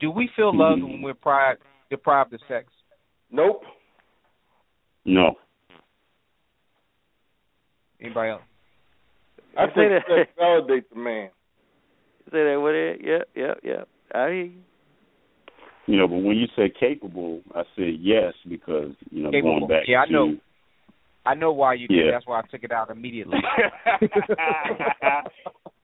Do we feel love when we're deprived, deprived of sex? Nope. No. Anybody else? I think that sex validates the man. Say that what it? Yeah, yeah, yeah. I hear you. You know, but when you say capable, I said yes because you know capable. going back yeah, to I know. I know why you did. Yeah. That's why I took it out immediately.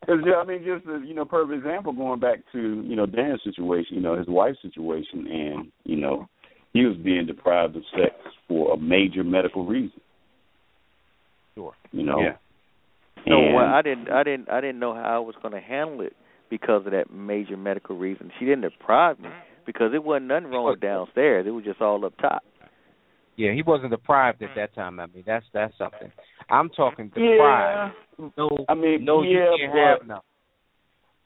Because yeah, I mean, just as you know, perfect example going back to you know Dan's situation, you know his wife's situation, and you know he was being deprived of sex for a major medical reason. Sure. You know. Yeah. No, And- well, I didn't, I didn't, I didn't know how I was going to handle it because of that major medical reason. She didn't deprive me because it wasn't nothing wrong with downstairs. It was just all up top. Yeah, he wasn't deprived at mm. that time. I mean, that's that's something. I'm talking deprived. No, I mean, no, yeah, you can't but- have none.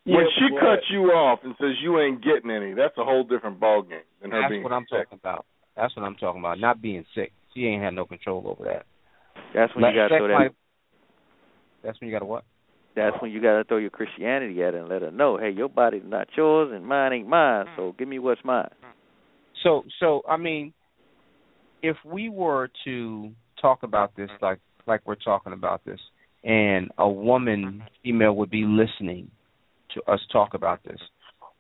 when Yeah, she but- cuts you off and says you ain't getting any, that's a whole different ball game than her That's being what I'm sick. talking about. That's what I'm talking about. Not being sick. She ain't had no control over that. That's when Like, you got to throw that. might- That's when you got to what? That's when you got to throw your Christianity at her and let her know, hey, your body's not yours and mine ain't mine. So mm. give me what's mine. So, so I mean, if we were to talk about this like like we're talking about this, and a woman, female, would be listening to us talk about this,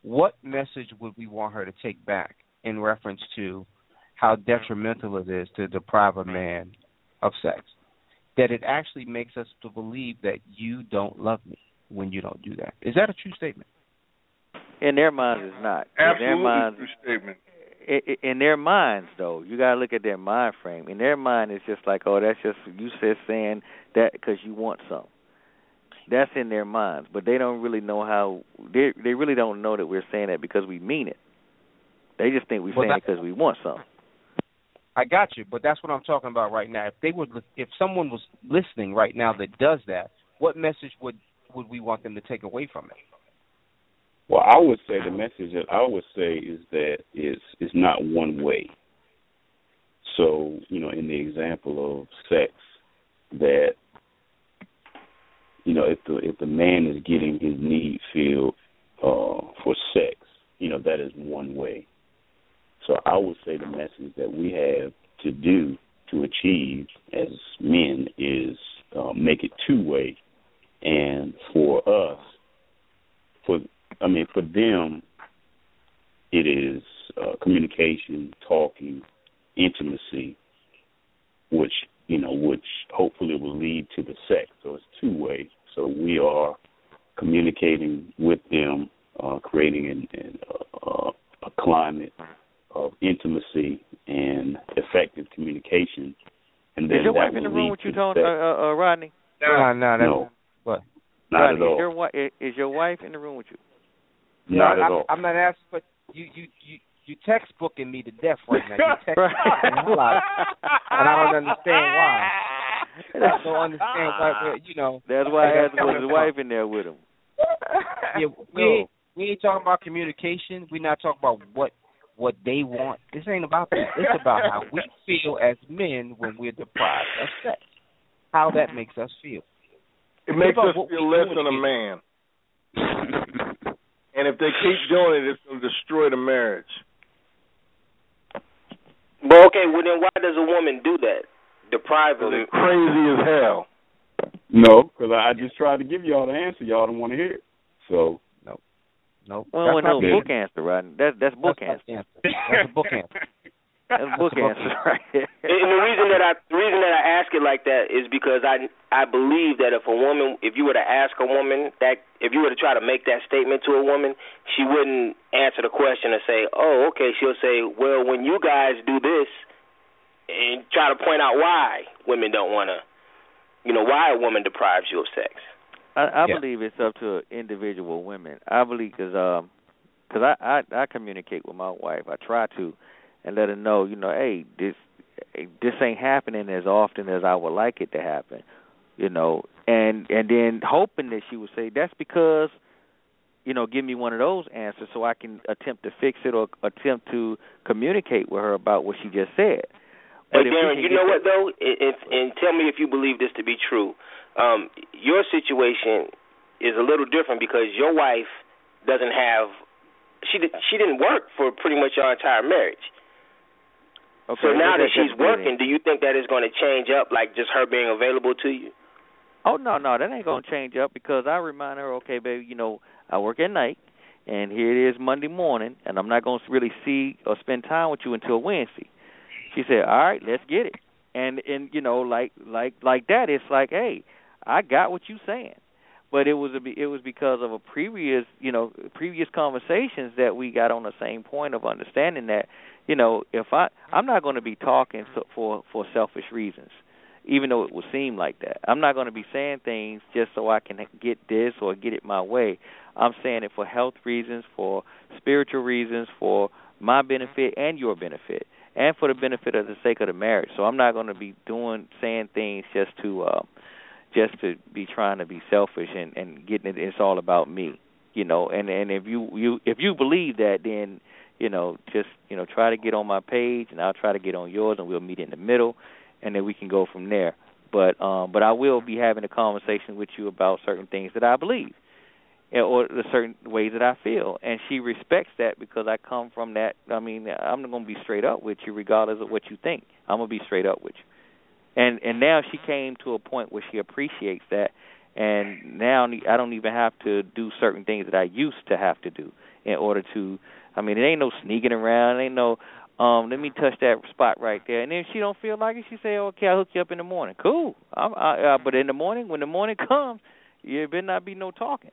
what message would we want her to take back in reference to how detrimental it is to deprive a man of sex? That it actually makes us to believe that you don't love me when you don't do that. Is that a true statement? In their minds, it's not. In their Absolutely minds, true statement. In their minds though you got to look at their mind frame in their mind it's just like oh that's just you just saying that because you want some that's in their minds but they don't really know how they they really don't know that we're saying that because we mean it they just think we're Well, saying it because we want some I got you, but that's what I'm talking about right now. If they would, if someone was listening right now that does that, what message would would we want them to take away from it? Well, I would say the message that I would say is that it's it's not one way. So you know, in the example of sex, that you know, if the if the man is getting his need filled uh, for sex, you know, that is one way. So I would say the message that we have to do to achieve as men is uh, make it two way, and for us, for I mean for them, it is uh, communication, talking, intimacy, which you know, which hopefully will lead to the sex. So it's two way. So we are communicating with them, uh, creating an, an, uh, a climate of intimacy and effective communication, and then is your wife in the room with you, Tony, uh, uh, uh, Rodney? No, no, that's No. what. Not Rodney, at all. Is your, wi- is your wife in the room with you? Not I, at all. I'm not asking, but you you you you textbooking me to death right now. You textbooking me a lot, and I don't understand why. I don't understand why. You know. That's why I asked Yeah. was his wife in there with him. Yeah, we ain't, we ain't talking about communication. We're not talking about what what they want. This ain't about that. It's about how we feel as men when we're deprived of sex. How that makes us feel. It It's makes us feel less than a man. and if they keep doing it, it's going to destroy the marriage. But okay, well then why does a woman do that? Deprive Because him. they're crazy as hell. No, because I I just tried to give y'all the answer. Y'all don't want to hear it. So No, Well, that's no not book answer, right? That's that's book that's answer. answer. That's a book answer. That's book That's answer right there. And the reason that I the reason that I ask it like that is because I I believe that if a woman if you were to ask a woman that if you were to try to make that statement to a woman, she wouldn't answer the question and say, "Oh, okay." She'll say, "Well, when you guys do this," and try to point out why women don't want to, you know, why a woman deprives you of sex. I, I Yeah. believe it's up to individual women. I believe because um, cause I, I I communicate with my wife. I try to, and let her know, you know, hey, this this ain't happening as often as I would like it to happen, you know, and and then hoping that she would say that's because, you know, give me one of those answers so I can attempt to fix it or attempt to communicate with her about what she just said. But if we Darren, you know that- what though, and, and, and tell me if you believe this to be true. Um, your situation is a little different because your wife doesn't have she she didn't work for pretty much your entire marriage. Okay, so now that that she's working, do you think that is going to change up, like just her being available to you? Oh no, no, that ain't gonna change up because I remind her, okay, baby, you know, I work at night, and here it is Monday morning, and I'm not gonna really see or spend time with you until Wednesday. She said, all right, let's get it, and and you know like like like that it's like hey i got what you're saying but it was a, it was because of a previous you know previous conversations that we got on the same point of understanding that you know if i i'm not going to be talking so, for for selfish reasons even though it would seem like that. I'm not going to be saying things just so i can get this or get it my way. I'm saying it for health reasons for spiritual reasons for my benefit and your benefit and for the benefit of the sake of the marriage. So i'm not going to be doing saying things just to uh just to be trying to be selfish and and getting it it's all about me you know? And and if you you if you believe that then you know just you know try to get on my page and I'll try to get on yours and we'll meet in the middle and then we can go from there. But um but I will be having a conversation with you about certain things that I believe or the certain ways that I feel. And she respects that because I come from that I mean I'm going to be straight up with you regardless of what you think. I'm going to be straight up with you. And and now she came to a point where she appreciates that and now I don't even have to do certain things that I used to have to do in order to I mean it ain't no sneaking around. It ain't no um let me touch that spot right there. And then she don't feel like it she say okay I'll hook you up in the morning. Cool. I'm, I, uh, but in the morning when the morning comes you better not be no talking.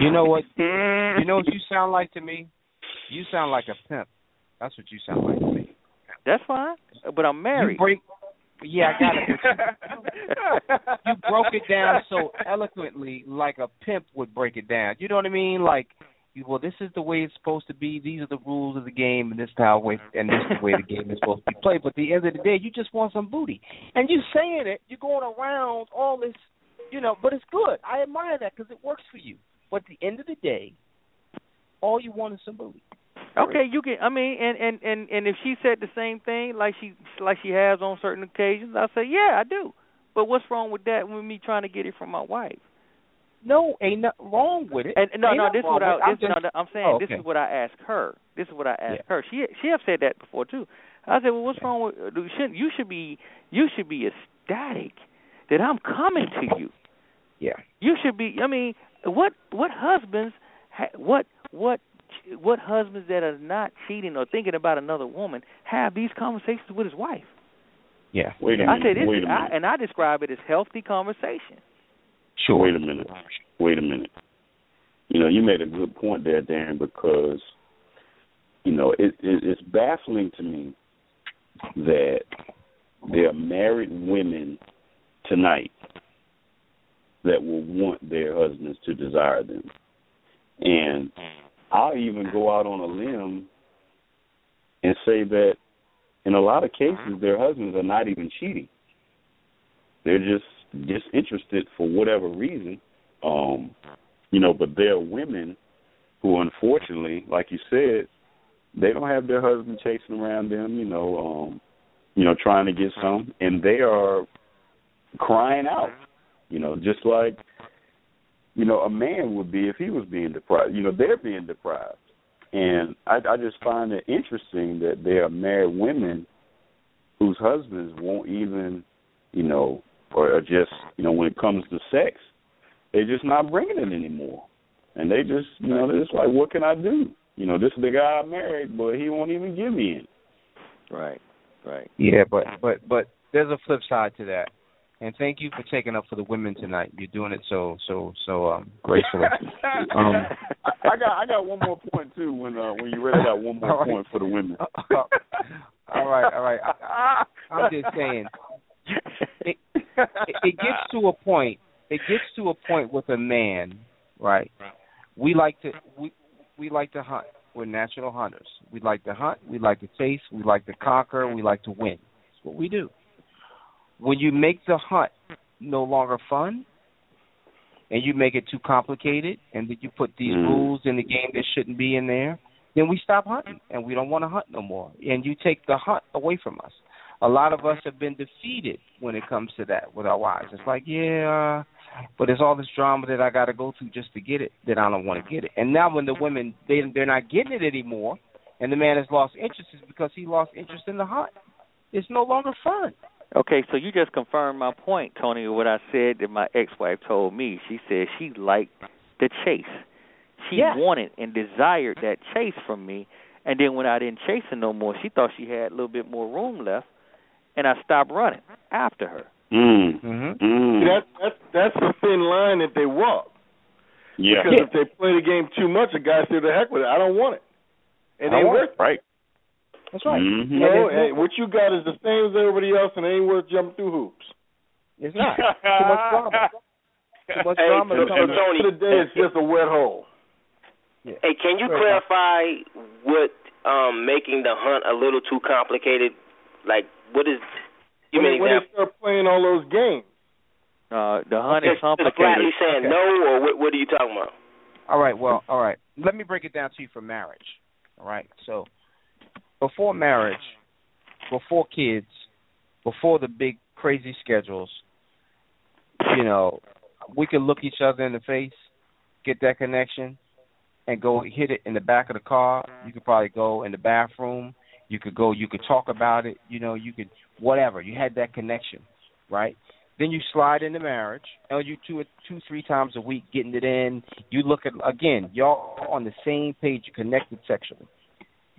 You know what? You know what you sound like to me? You sound like a pimp. That's what you sound like to me. That's fine but I'm married. you break yeah, I got it. you broke it down so eloquently, like a pimp would break it down. You know what I mean? Like, well, this is the way it's supposed to be. These are the rules of the game, and this is how way, and this is the way the game is supposed to be played. But at the end of the day, you just want some booty, and you saying it. You're going around all this, you know. But it's good. I admire that because it works for you. But at the end of the day, all you want is some booty. Okay, you can. I mean, and and and and if she said the same thing like she like she has on certain occasions, I say, yeah, I do. But what's wrong with that? With me trying to get it from my wife? No, ain't nothing wrong with it. And no, ain't no, this is what I. I'm, this, just, no, I'm saying oh, okay. this is what I asked her. This is what I asked yeah. her. She she have said that before too. I said, well, what's wrong with uh, you? Should you should be you should be ecstatic that I'm coming to you. Yeah. You should be. I mean, what what husbands? What what what husbands that are not cheating or thinking about another woman have these conversations with his wife? Yeah. Wait a minute. I say this, wait a minute. I, and I describe it as healthy conversation. Sure. Wait a minute. Wait a minute. You know, you made a good point there, Darren, because you know it, it, it's baffling to me that there are married women tonight that will want their husbands to desire them, and I'll even go out on a limb and say that in a lot of cases their husbands are not even cheating. They're just disinterested for whatever reason. Um, you know, but there are women who unfortunately, like you said, they don't have their husband chasing around them, you know, um, you know, trying to get some and they are crying out. You know, just like you know, a man would be if he was being deprived. You know, they're being deprived. And I, I just find it interesting that there are married women whose husbands won't even, you know, or just, you know, when it comes to sex, they're just not bringing it anymore. And they just, you know, they're just like, what can I do? You know, this is the guy I married, but he won't even give me in. Right, right. Yeah, but but but there's a flip side to that and thank you for taking up for the women tonight. You're doing it so so so um gracefully. um, I got I got one more point too. When uh, when you read got one more right. point for the women. all right, all right. I, I'm just saying, it, it, it gets to a point. It gets to a point with a man, right? We like to we we like to hunt. We're natural hunters. We like to hunt. We like to chase. We like to conquer. We like to win. That's what we do when you make the hunt no longer fun and you make it too complicated and that you put these mm. rules in the game that shouldn't be in there, then we stop hunting and we don't want to hunt no more. And you take the hunt away from us. A lot of us have been defeated when it comes to that with our wives. It's like, yeah, but it's all this drama that I got to go through just to get it that I don't want to get it. And now when the women they they're not getting it anymore, and the man has lost interest, is because he lost interest in the hunt. It's no longer fun. Okay, so you just confirmed my point, Tony, what I said that my ex-wife told me. She said she liked the chase. She yeah. wanted and desired that chase from me, and then when I didn't chase her no more, she thought she had a little bit more room left, and I stop running after her. Mm. Mm-hmm. Mm. See, that's that's that's the thin line that they walk. yeah. Because if they play the game too much, a guy say, "The heck with it, I don't want it." It I ain't worth. it. Right. That's right. Mhm. You know, hey, what you got is the same as everybody else, and it ain't worth jumping through hoops. It's not too much drama. Too much Hey, drama. so- to so come in. Tony- End of the day, it's just a wet hole. Hey, can you clarify what um making the hunt a little too complicated? Like, what is? Give when, me an they, when they start playing all those games. Uh, the hunt Just, is just complicated. flatly saying Okay. no, or what, what are you talking about? All right. Well, all right. Let me break it down to you for marriage. All right. So, before marriage, before kids, before the big crazy schedules, you know, we could look each other in the face, get that connection, and go hit it in the back of the car. You could probably go in the bathroom. You could go. You could talk about it. You know, you could whatever. You had that connection, right? Then you slide into marriage, and you two, two, three times a week getting it in. You look at again, y'all on the same page, you connected sexually.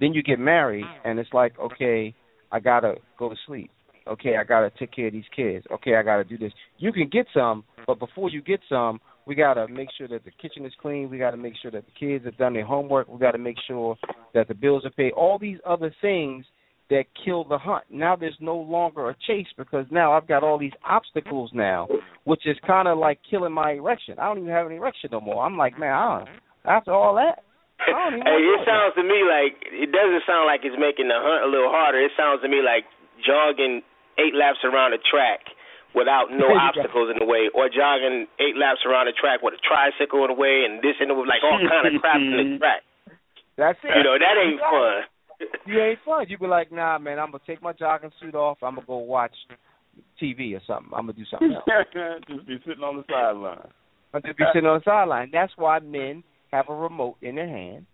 Then you get married, and it's like, okay, I gotta go to sleep. Okay, I gotta take care of these kids. Okay, I gotta do this. You can get some, but before you get some, we gotta make sure that the kitchen is clean. We gotta make sure that the kids have done their homework. We gotta make sure that the bills are paid. All these other things that kill the hunt. Now there's no longer a chase because now I've got all these obstacles now, which is kind of like killing my erection. I don't even have an erection no more. I'm like, man, I after all that, I don't even hey, it sounds to me like it doesn't sound like it's making the hunt a little harder. It sounds to me like jogging eight laps around a track without no There you go. obstacles in the way, or jogging eight laps around the track with a tricycle in the way, and this and it was like all kind of crap in the track. That's it. You know that ain't fun. it. You ain't fun. You be like, nah, man, I'm gonna take my jogging suit off. I'm gonna go watch TV or something. I'm gonna do something else. Just be sitting on the sideline. I'm just be sitting on the sideline. That's why men have a remote in their hand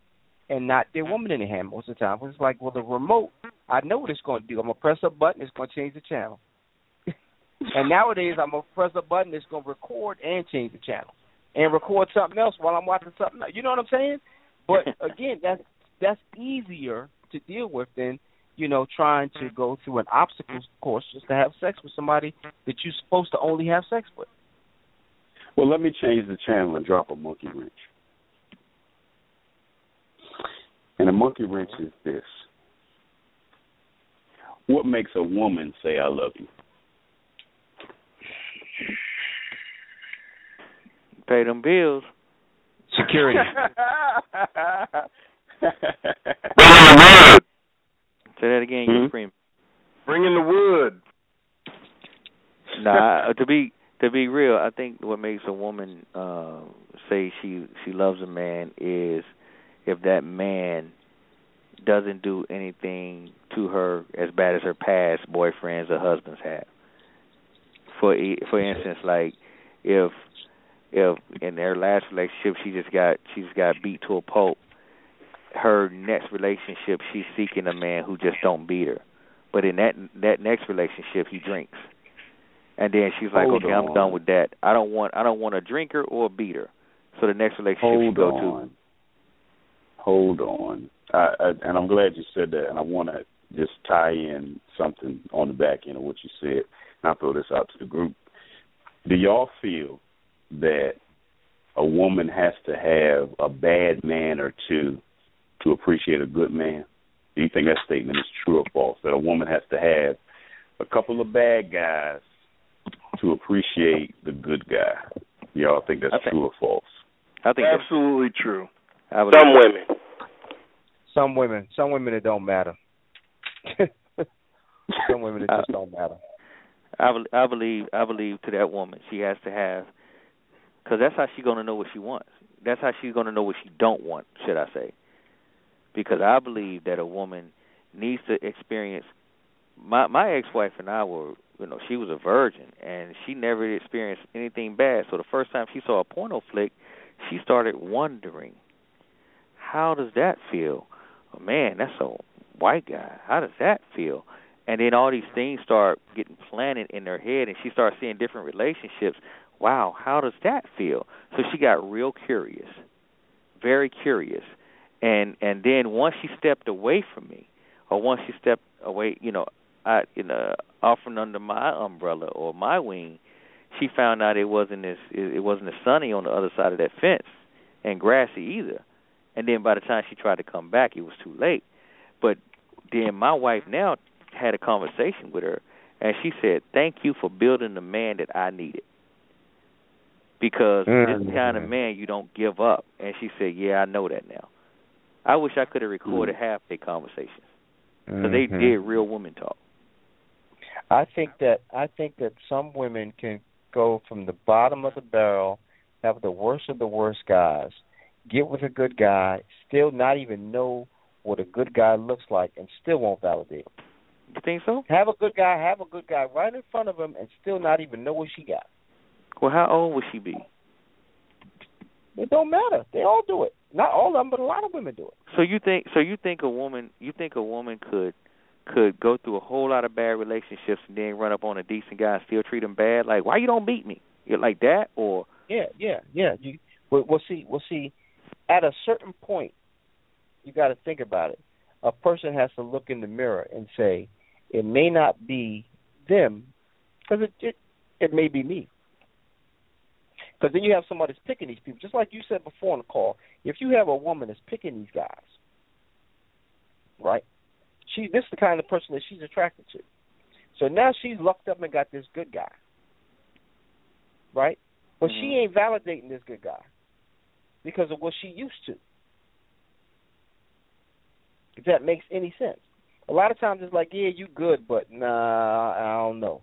and not their woman in their hand most of the time. It's like, well, the remote, I know what it's going to do. I'm gonna press a button. It's going to change the channel. And nowadays, I'm gonna press a button. Going to record and change the channel and record something else while I'm watching something else. You know what I'm saying? But again, that's that's easier to deal with than you know trying to go through an obstacles course just to have sex with somebody that you're supposed to only have sex with. Well, let me change the channel and drop a monkey wrench. And a monkey wrench is this. What makes a woman say I love you? Pay them bills. Security. Bringing the wood. Say that again. Hmm? You're screaming. Bring in the wood. Nah, to be to be real, I think what makes a woman uh, say she she loves a man is if that man doesn't do anything to her as bad as her past boyfriends or husbands have. For e- for instance, like if if in their last relationship she just got she just got beat to a pulp, her next relationship she's seeking a man who just don't beat her. But in that that next relationship he drinks. And then she's like, Hold Okay, I'm done with that. I don't want I don't want a drinker or a beater. So the next relationship Hold she go on. to Hold on. I, I, and I'm glad you said that. And I want to just tie in something on the back end of what you said. And I'll throw this out to the group. Do y'all feel that a woman has to have a bad man or two to appreciate a good man? Do you think that statement is true or false? That a woman has to have a couple of bad guys to appreciate the good guy? Y'all think that's think- true or false? I think that's Absolutely true. I would Some women. Some women, some women it don't matter. some women it just don't matter. I, I believe I believe to that woman she has to have because that's how she's gonna know what she wants. That's how she's gonna know what she don't want. Should I say? Because I believe that a woman needs to experience. My my ex wife and I were you know she was a virgin and she never experienced anything bad. So the first time she saw a porno flick, she started wondering, how does that feel? Man, that's a white guy. How does that feel? and then all these things start getting planted in her head and she starts seeing different relationships wow how does that feel so she got real curious very curious and and then once she stepped away from me or once she stepped away you know I you know often under my umbrella or my wing, she found out it wasn't as it wasn't as sunny on the other side of that fence and grassy either. And then by the time she tried to come back, it was too late. But then my wife now had a conversation with her, and she said, "Thank you for building the man that I needed." Because mm-hmm. this kind of man you don't give up. And she said, "Yeah, I know that now." I wish I could have recorded mm-hmm. half their conversations because mm-hmm. they did real women talk. I think that I think that some women can go from the bottom of the barrel, have the worst of the worst guys, get with a good guy, still not even know what a good guy looks like, and still won't validate him. You think so? Have a good guy, have a good guy right in front of him, and still not even know what she got. Well, how old would she be? It don't matter. They all do it. Not all of them, but a lot of women do it. So you think? So you think a woman? You think a woman could could go through a whole lot of bad relationships and then run up on a decent guy and still treat him bad? Like, why you don't beat me? You're like that, or yeah, yeah, yeah. You well, we'll see. We'll see. At a certain point, you got to think about it. A person has to look in the mirror and say, "It may not be them, because it, it it may be me." Because then you have somebody that's picking these people, just like you said before on the call. If you have a woman that's picking these guys, right? She this is the kind of person that she's attracted to. So now she's lucked up and got this good guy, right? But mm-hmm. she ain't validating this good guy because of what she used to. If that makes any sense. A lot of times it's like, yeah, you good, but nah, I don't know.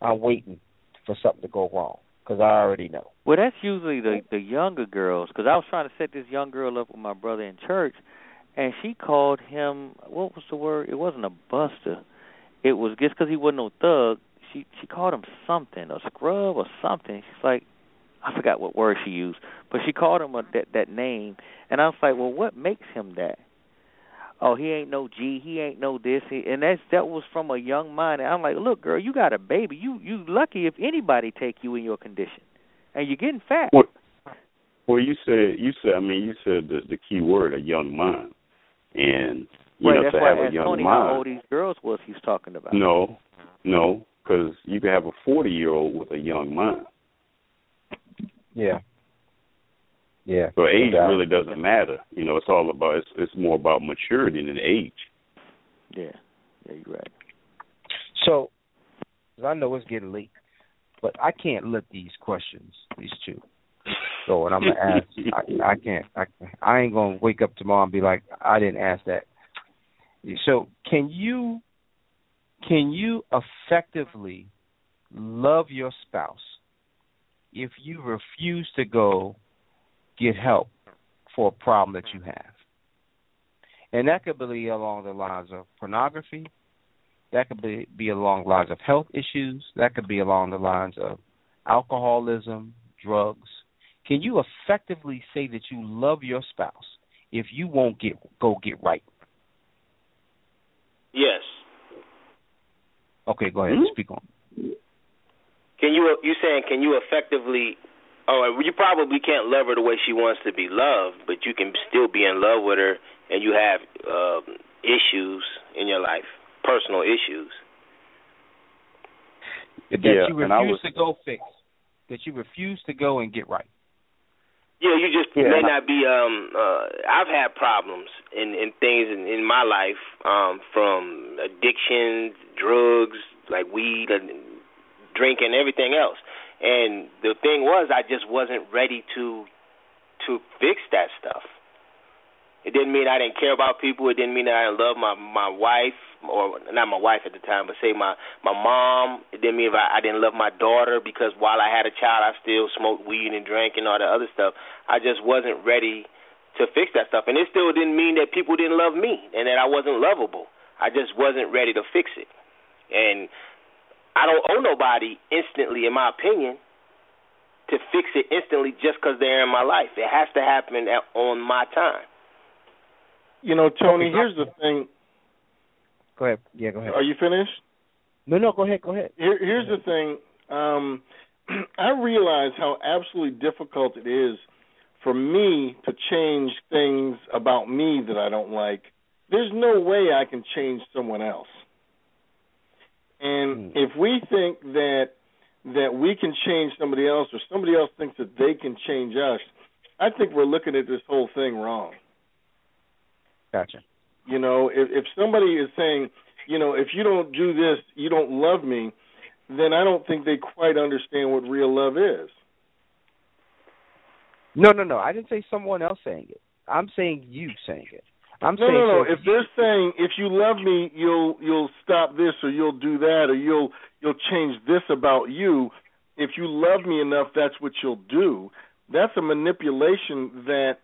I'm waiting for something to go wrong because I already know. Well, that's usually the the younger girls. Because I was trying to set this young girl up with my brother in church, and she called him. What was the word? It wasn't a buster. It was just because he wasn't no thug. She she called him something, a scrub or something. She's like, I forgot what word she used, but she called him a, that that name, and I was like, well, what makes him that? Oh he ain't no G, he ain't no this, he, and that's that was from a young mind. And I'm like, look, girl, you got a baby. You you lucky if anybody take you in your condition, and you're getting fat. Well, well you said you said I mean you said the the key word a young mind, and you right, know that's to why have I a asked young Tony mind. how old these girls was he's talking about. No, no, because you can have a forty year old with a young mind. Yeah. Yeah. So age really doesn't matter. You know, it's all about it's it's more about maturity than age. Yeah. Yeah, you're right. So, I know it's getting late, but I can't let these questions, these two. So, and I'm gonna ask. I, I can't. I I ain't gonna wake up tomorrow and be like, I didn't ask that. So, can you can you effectively love your spouse if you refuse to go get help for a problem that you have. And that could be along the lines of pornography. That could be, be along the lines of health issues. That could be along the lines of alcoholism, drugs. Can you effectively say that you love your spouse if you won't get go get right? Yes. Okay, go ahead. Mm-hmm. Speak on. Can you you saying can you effectively Oh, you probably can't love her the way she wants to be loved, but you can still be in love with her, and you have um, issues in your life, personal issues. That yeah, you refuse was, to go fix. That you refuse to go and get right. Yeah, you just Yeah, may I- not be. Um, uh, I've had problems in in things in, in my life, um, from addiction, drugs, like weed, and drinking, everything else. And the thing was, I just wasn't ready to to fix that stuff. It didn't mean I didn't care about people. It didn't mean that I didn't love my my wife or not my wife at the time, but say my my mom. It didn't mean if I, I didn't love my daughter because while I had a child, I still smoked weed and drank and all the other stuff. I just wasn't ready to fix that stuff, and it still didn't mean that people didn't love me and that I wasn't lovable. I just wasn't ready to fix it, and I don't owe nobody instantly, in my opinion, to fix it instantly just because they're in my life. It has to happen at, on my time. You know, Tony, here's the thing. Go ahead. Yeah, go ahead. Are you finished? No, no, go ahead. Go ahead. Here, here's the thing. Um, I realize how absolutely difficult it is for me to change things about me that I don't like. There's no way I can change someone else. And hmm. if we think that that we can change somebody else or somebody else thinks that they can change us, I think we're looking at this whole thing wrong. Gotcha. You know, if if somebody is saying, you know, if you don't do this, you don't love me, then I don't think they quite understand what real love is. No, no, no. I didn't say someone else saying it. I'm saying you saying it. I'm no, saying no, no. If they're saying if you love me, you'll you'll stop this or you'll do that or you'll you'll change this about you. If you love me enough, that's what you'll do. That's a manipulation that,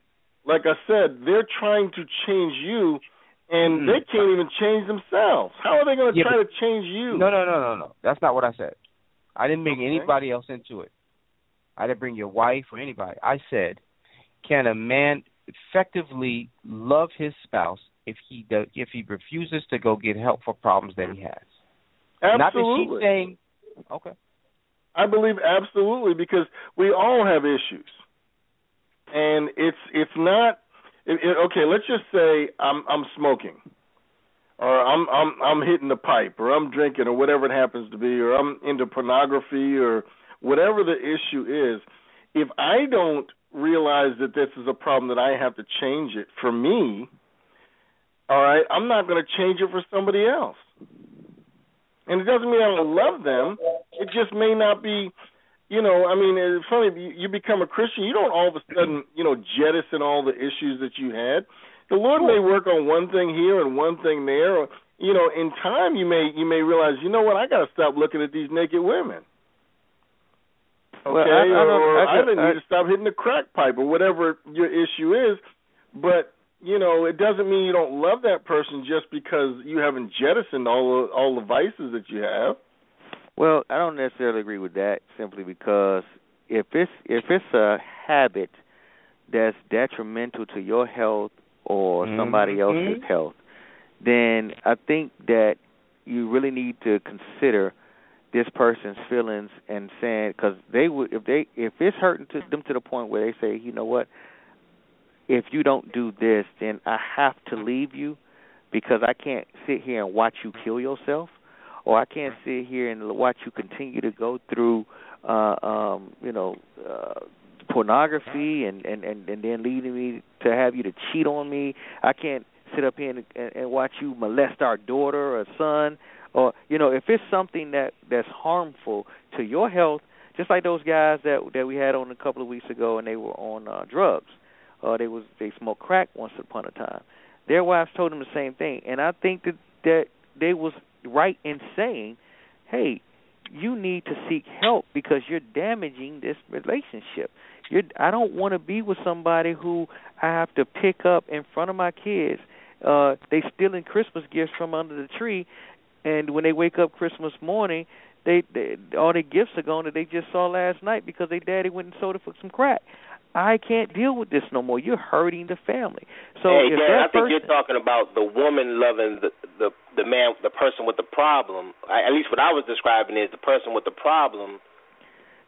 like I said, they're trying to change you, and Mhm. they can't even change themselves. How are they going to Yeah, try to change you? No, no, no, no, no. That's not what I said. I didn't bring Okay. anybody else into it. I didn't bring your wife or anybody. I said, can a man effectively love his spouse if he does, if he refuses to go get help for problems that he has? Not that Absolutely. she's saying, okay. I believe absolutely because we all have issues, and it's it's not it, it, okay. Let's just say I'm I'm smoking, or I'm I'm I'm hitting the pipe, or I'm drinking, or whatever it happens to be, or I'm into pornography, or whatever the issue is. If I don't realize that this is a problem that I have to change it for me, all right, I'm not going to change it for somebody else. And it doesn't mean I don't love them. It just may not be, you know. I mean, it's funny. You, become a Christian, you don't all of a sudden, you know, jettison all the issues that you had. The Lord may work on one thing here and one thing there. Or, you know, in time, you may you may realize, you know what? I got to stop looking at these naked women. Okay, Well, I- I don't- or I I, just- need I- to stop hitting the crack pipe, or whatever your issue is. But you know, it doesn't mean you don't love that person just because you haven't jettisoned all the all the vices that you have. Well, I don't necessarily agree with that simply because if it's if it's a habit that's detrimental to your health or somebody Mhm. else's health, then I think that you really need to consider this person's feelings and saying because they would if they if it's hurting to them to the point where they say, you know what, if you don't do this, then I have to leave you because I can't sit here and watch you kill yourself, or I can't sit here and watch you continue to go through, uh, um, you know, uh, pornography and and and and then leading me to have you to cheat on me. I can't sit up here and, and, and watch you molest our daughter or son, or you know, if it's something that that's harmful to your health, just like those guys that that we had on a couple of weeks ago, and they were on uh, drugs uh, they was they smoked crack once upon a time. Their wives told them the same thing, and I think that that they was right in saying, "Hey, you need to seek help because you're damaging this relationship. You're I don't want to be with somebody who I have to pick up in front of my kids. Uh, they stealing Christmas gifts from under the tree, and when they wake up Christmas morning." They, they all their gifts are gone that they just saw last night because their daddy went and sold it for some crack. I can't deal with this no more. You're hurting the family. So hey, if I think person, you're talking about the woman loving the the the man, the person with the problem. I, at least what I was describing is the person with the problem.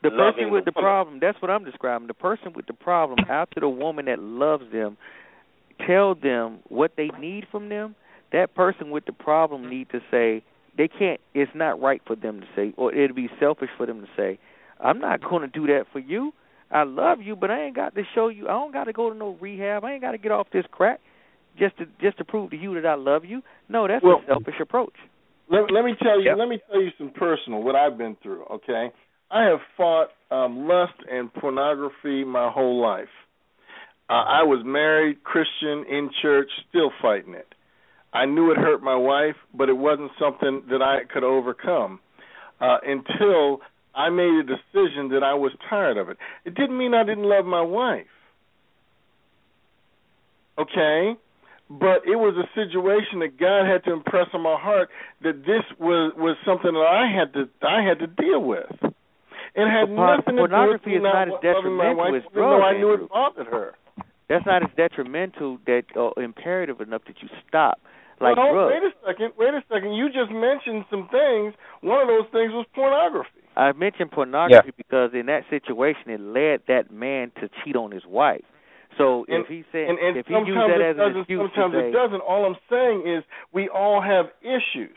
the person with the the problem, that's what I'm describing. The person with the problem after the woman that loves them tell them what they need from them, that person with the problem need to say they can't it's not right for them to say or it'd be selfish for them to say, I'm not gonna do that for you. I love you, but I ain't got to show you I don't gotta go to no rehab. I ain't gotta get off this crack just to just to prove to you that I love you. No, that's Well- a selfish approach. Let, let me tell you. Yep. Let me tell you some personal what I've been through. Okay, I have fought um, lust and pornography my whole life. Uh, I was married, Christian, in church, still fighting it. I knew it hurt my wife, but it wasn't something that I could overcome uh, until I made a decision that I was tired of it. It didn't mean I didn't love my wife. Okay? But it was a situation that God had to impress on my heart that this was was something that I had to I had to deal with. It had But nothing to do with me is not not as loving my detrimental wife, even though I knew Andrew. it bothered her. That's not as detrimental that uh, imperative enough that you stop like well, drugs. wait a second, wait a second. You just mentioned some things. One of those things was pornography. I mentioned pornography because in that situation it led that man to cheat on his wife. So And- if he said and, and if he sometimes used that it as an doesn't, excuse sometimes to say, it doesn't. All I'm saying is we all have issues.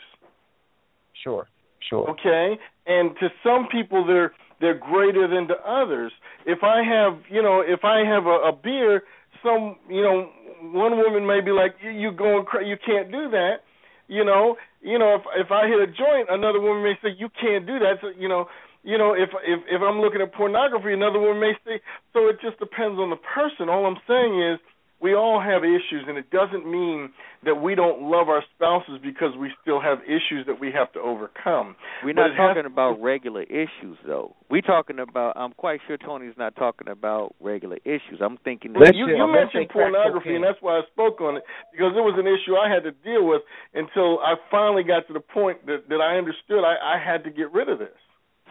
Sure. Sure. Okay, and to some people they're they're greater than to others. If I have, you know, if I have a, a beer, some, you know, one woman may be like, you, going, cra- you can't do that. You know, you know, if if I hit a joint, another woman may say you can't do that. So, you know, you know, if if if I'm looking at pornography, another woman may say. So it just depends on the person. All I'm saying is we all have issues, and it doesn't mean that we don't love our spouses because we still have issues that we have to overcome. We're But not talking has- about regular issues, though. We're talking about. I'm quite sure Tony's not talking about regular issues. I'm thinking that you, you mentioned pornography, and that's why I spoke on it because it was an issue I had to deal with until I finally got to the point that that I understood I, I had to get rid of this.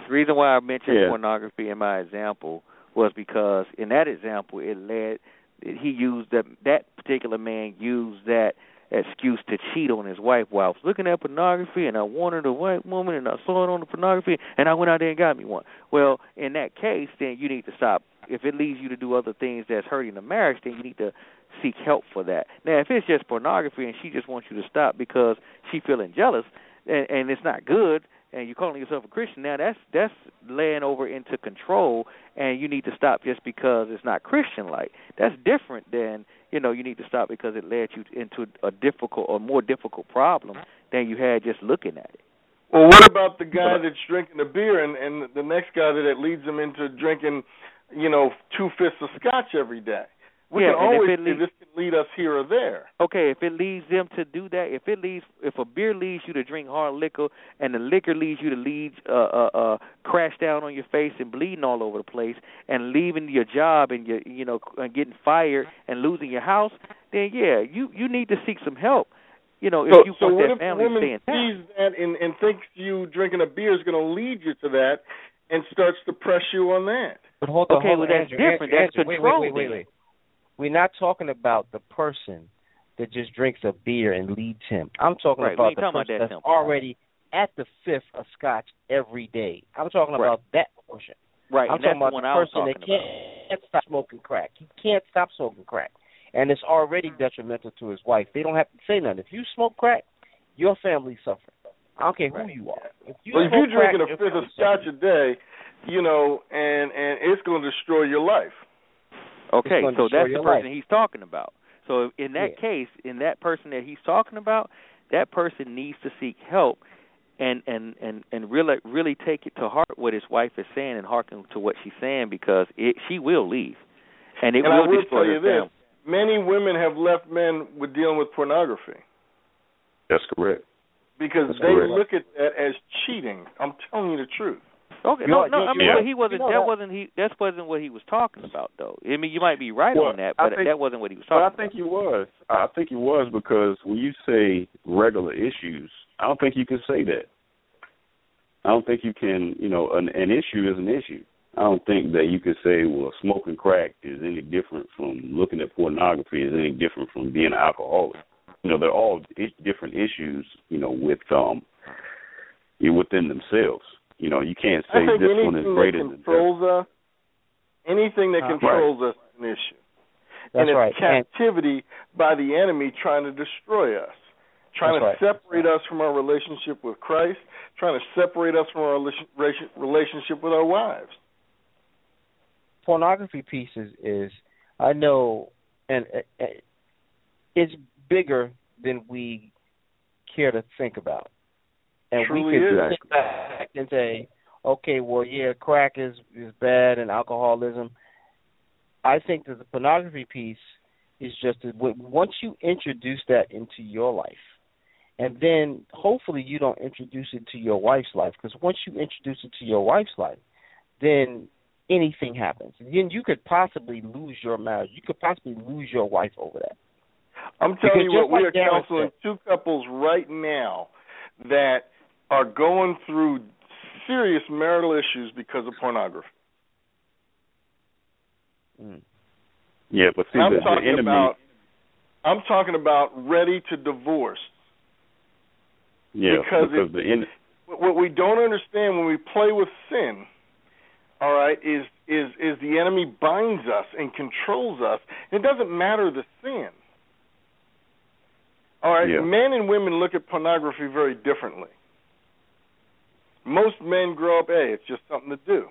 The reason why I mentioned Yeah. pornography in my example was because in that example it led he used that that particular man used that excuse to cheat on his wife while I was looking at pornography and I wanted a white woman and I saw it on the pornography and I went out there and got me one. Well, in that case then you need to stop. If it leads you to do other things that's hurting the marriage, then you need to seek help for that. Now if it's just pornography and she just wants you to stop because she feeling jealous and, and it's not good and you're calling yourself a Christian now that's that's laying over into control and you need to stop just because it's not Christian like. That's different than, you know, you need to stop because it led you into a difficult or more difficult problem than you had just looking at it. Well, what about the guy that's drinking a beer and and the next guy that it leads him into drinking, you know, two fifths of scotch every day? We Yeah, can and if always it leads- this can lead us here or there. Okay, if it leads them to do that, if it leads, if a beer leads you to drink hard liquor, and the liquor leads you to lead, uh, uh, uh, crash down on your face and bleeding all over the place, and leaving your job and you, you know, and getting fired and losing your house, then yeah, you you need to seek some help. You know, if so, you so want what that if a family woman stay intact. sees that and, and thinks you drinking a beer is going to lead you to that, and starts to press you on that? But hold on, Okay, hold well, on, that's Andrew, different. Andrew, That's Andrew, control Wait, wait, wait, wait, wait. We're not talking about the person that just drinks a beer and leads him. I'm talking Right, about the talking about person that that's simple. already at the fifth of scotch every day. I'm talking Right. about that portion. Right, I'm and talking about the one the person that can't, can't stop smoking crack. He can't stop smoking crack, and it's already detrimental to his wife. They don't have to say nothing. If you smoke crack, your family suffers. I don't care who you are. If you well, if smoke you're drinking a fifth of scotch a day, you know, and and it's going to destroy your life. Okay, so that's the person life. he's talking about. So in that Yeah. case, in that person that he's talking about, that person needs to seek help and and and and really really take it to heart what his wife is saying and hearken to what she's saying because it she will leave and it and will I will destroy tell you her this: family. many women have left men with dealing with pornography That's correct. because That's they correct. look at that as cheating. I'm telling you the truth. Okay, no, no, I mean, but he wasn't. you know that that- wasn't he. That wasn't what he was talking about, though. I mean, you might be right Well, on that, but think- that wasn't what he was But talking I think he was. I think he was because when you say regular issues, I don't think you can say that. I don't think you can. You know, an, an issue is an issue. I don't think that you could say, well, smoking crack is any different from looking at pornography. Is any different from being an alcoholic. You know, they're all I- different issues. You know, with um, you within themselves. You know, you can't say this one is anything greater that than that. controls us, anything that Uh, controls us is an issue. That's and right. it's And- captivity by the enemy trying to destroy us, trying to right. separate us from our relationship with Christ, trying to separate us from our relation- relation- relationship with our wives. pornography piece is, is I know, and uh, it's bigger than we care to think about. And Truly we can is. sit back and say, okay, well, yeah, crack is is bad and alcoholism. I think that the pornography piece is just that once you introduce that into your life, and then hopefully you don't introduce it to your wife's life, because once you introduce it to your wife's life, then anything happens. Then you could possibly lose your marriage. You could possibly lose your wife over that. I'm telling Because you what, we like are counseling two couples right now that are going through serious marital issues because of pornography. Mm. Yeah, but see, I'm the, the enemy. about I'm talking about ready to divorce. yeah, because because it- the en- What we don't understand when we play with sin, all right, is is is the enemy binds us and controls us. It doesn't matter the sin. All right, Yeah. men and women look at pornography very differently. Most men grow up, hey, it's just something to do.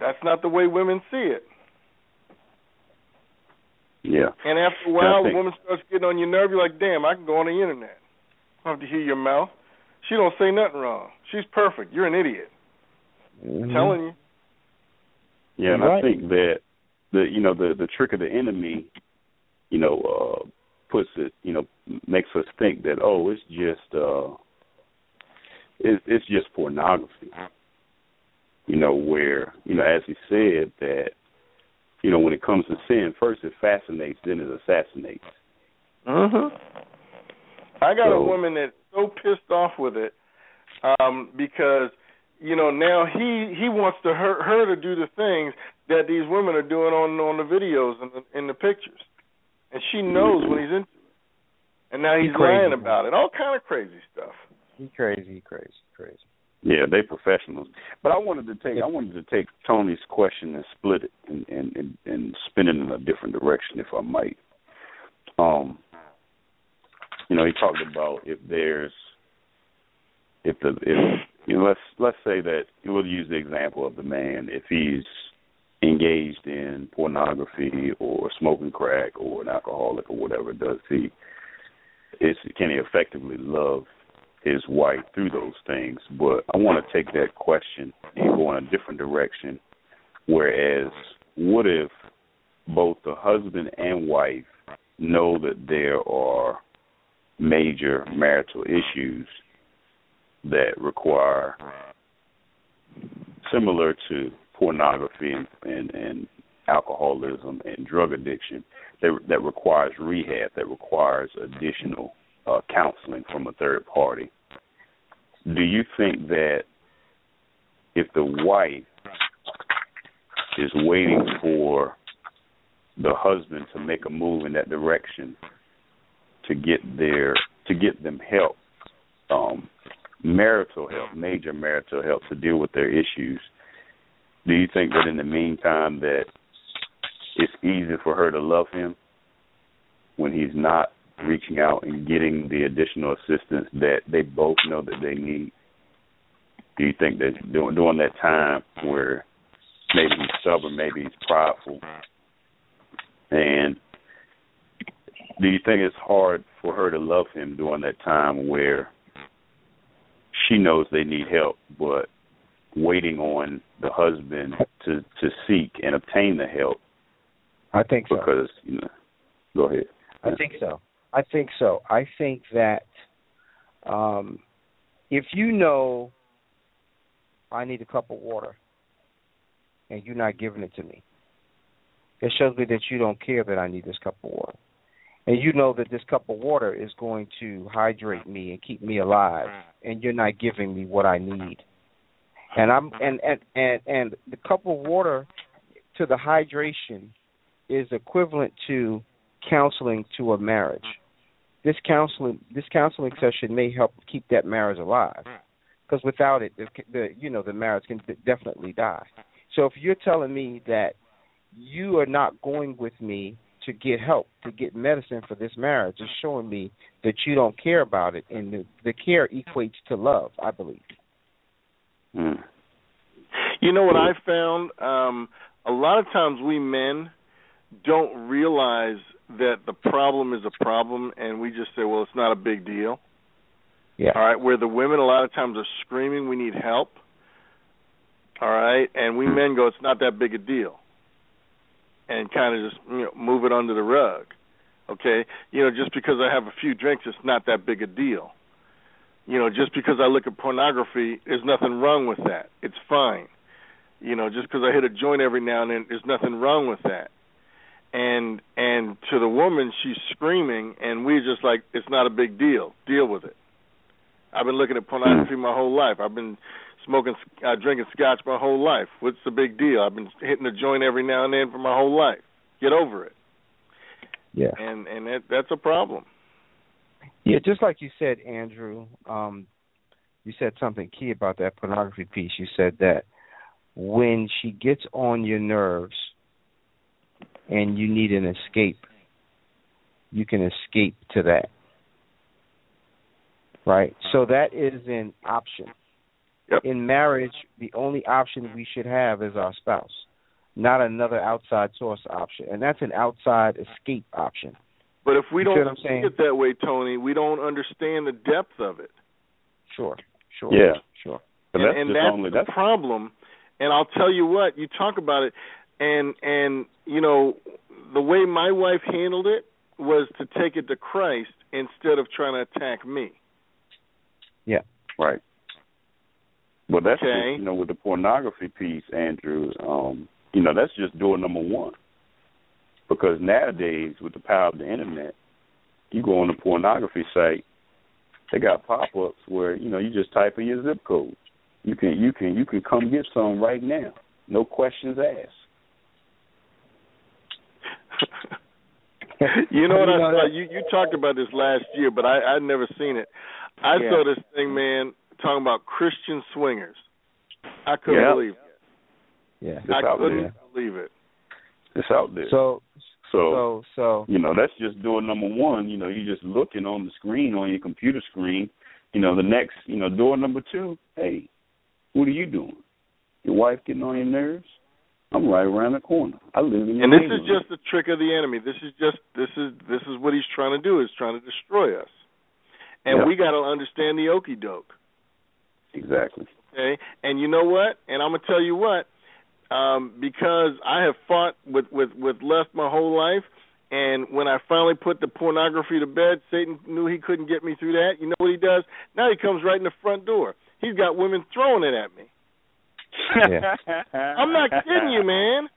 That's not the way women see it. Yeah. And after a while, think- the woman starts getting on your nerve. You're like, damn, I can go on the internet. I don't have to hear your mouth. She don't say nothing wrong. She's perfect. You're an idiot. Mhm. telling you. Yeah, and Right. I think that the you know the the trick of the enemy, you know, uh puts it you know makes us think that oh it's just uh it, it's just pornography. You know where you know as he said that you know when it comes to sin, first it fascinates, then it assassinates. Mhm. I got a woman that's so pissed off with it um because you know now he he wants to her her to do the things that these women are doing on on the videos and the, in the pictures, and she knows when he's into it, and now He he's lying about it, all kind of crazy stuff. He crazy, crazy, crazy. Yeah, they professionals. But I wanted to take I wanted to take Tony's question and split it and and and, and spin it in a different direction, if I might. Um, you know, he talked about if there's if the if you know let's let's say that we'll use the example of the man if he's engaged in pornography or smoking crack or an alcoholic or whatever does he is can he effectively love his white through those things but i want to take that question and go in a different direction. Whereas what if both the husband and wife know that there are major marital issues that require similar to pornography and, and, and alcoholism and drug addiction that that requires rehab that requires additional uh, counseling from a third party. Do you think that if the wife is waiting for the husband to make a move in that direction to get their to get them help, um, marital help, major marital help to deal with their issues, do you think that in the meantime that it's easy for her to love him when he's not reaching out and getting the additional assistance that they both know that they need? Do you think that during, during that time where maybe he's stubborn, maybe he's prideful, and do you think it's hard for her to love him during that time where she knows they need help, but waiting on the husband to to seek and obtain the help I think so. because you know go ahead I think so. I think so. I think that um if you know I need a cup of water and you're not giving it to me, it shows me that you don't care that I need this cup of water. And you know that this cup of water is going to hydrate me and keep me alive and you're not giving me what I need. And I'm and and and, and the cup of water to the hydration is equivalent to counseling to a marriage. This counseling this counseling session may help keep that marriage alive. Because without it, the, the you know the marriage can definitely die. So if you're telling me that you are not going with me to get help to get medicine for this marriage, it's showing me that you don't care about it, and the, the care equates to love. I believe. Mm. You know what I found? Um, a lot of times we men don't realize that the problem is a problem, and we just say, "Well, it's not a big deal." Yeah. All right. Where the women a lot of times are screaming, "We need help." All right, and we men go, "It's not that big a deal," and kind of just you know move it under the rug. Okay, you know, just because I have a few drinks, it's not that big a deal. You know, just because I look at pornography, there's nothing wrong with that. It's fine. You know, just because I hit a joint every now and then, there's nothing wrong with that. And and to the woman, she's screaming, and we're just like, it's not a big deal. Deal with it. I've been looking at pornography my whole life. I've been smoking, uh, drinking scotch my whole life. What's the big deal? I've been hitting a joint every now and then for my whole life. Get over it. Yeah. And and that that's a problem. Yeah, just like you said, Andrew, um, you said something key about that pornography piece. You said that when she gets on your nerves and you need an escape, you can escape to that. Right? So that is an option. Yep. In marriage, the only option we should have is our spouse, not another outside source option, and that's an outside escape option. But if we You don't see what I'm saying? see it that way, Tony, we don't understand the depth of it. Sure, sure, Yeah. sure. But and that's and that's only the that's problem. And I'll tell you what, you talk about it, and and you know the way my wife handled it was to take it to Christ instead of trying to attack me. Yeah. right. Well, that's Okay. just, you know with the pornography piece, Andrew. Um, you know that's just door number one. Because nowadays, with the power of the internet, you go on the pornography site, they got pop-ups where you know you just type in your zip code. You can you can you can come get some right now, no questions asked. you know what You I know saw? You you talked about this last year, but I I'd never seen it. I Yeah. saw this thing, man, talking about Christian swingers. I couldn't Yep. believe it. Yeah. It's I couldn't there. believe it. It's out there. So, so so, so, you know that's just door number one you know you're just looking on the screen on your computer screen you know the next you know door number two hey what are you doing your wife getting on your nerves i'm right around the corner i live in And this is just the trick of the enemy. This is just this is this is what he's trying to do. Is trying to destroy us. And Yeah. we got to understand the okey doke. exactly Okay, and you know what? And I'm gonna tell you what, um, because I have fought with with with lust my whole life, and when I finally put the pornography to bed, Satan knew he couldn't get me through that. You know what he does? Now he comes right in the front door. He's got women throwing it at me. Yeah. I'm not kidding you, man.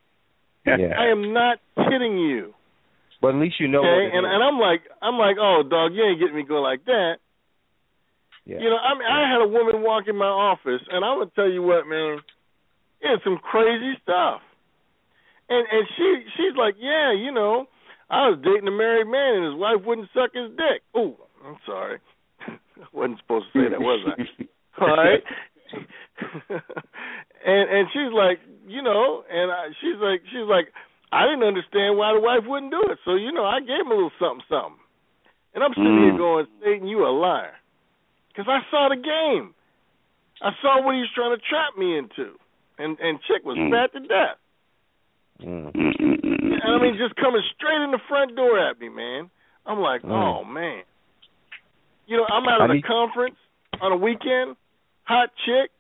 Yeah. I am not kidding you. but at least you know Okay, and is. and I'm like I'm like, oh dog, you ain't getting me going like that. yeah. You know, I mean, I had a woman walk in my office, and I'm gonna tell you what, man, it's some crazy stuff. And and she she's like, yeah, you know, I was dating a married man, and his wife wouldn't suck his dick. Oh, I'm sorry, I wasn't supposed to say that, was I? All right. And and she's like, you know, and I, she's like, she's like, I didn't understand why the wife wouldn't do it. So you know, I gave him a little something, something. And I'm sitting here Mm. going, Satan, you a liar, because I saw the game. I saw what he was trying to trap me into, and and chick was Mm. fat to death. Mm. And I mean, just coming straight in the front door at me, man. I'm like, Mm. oh man. You know, I'm out at a conference on a weekend, hot chick.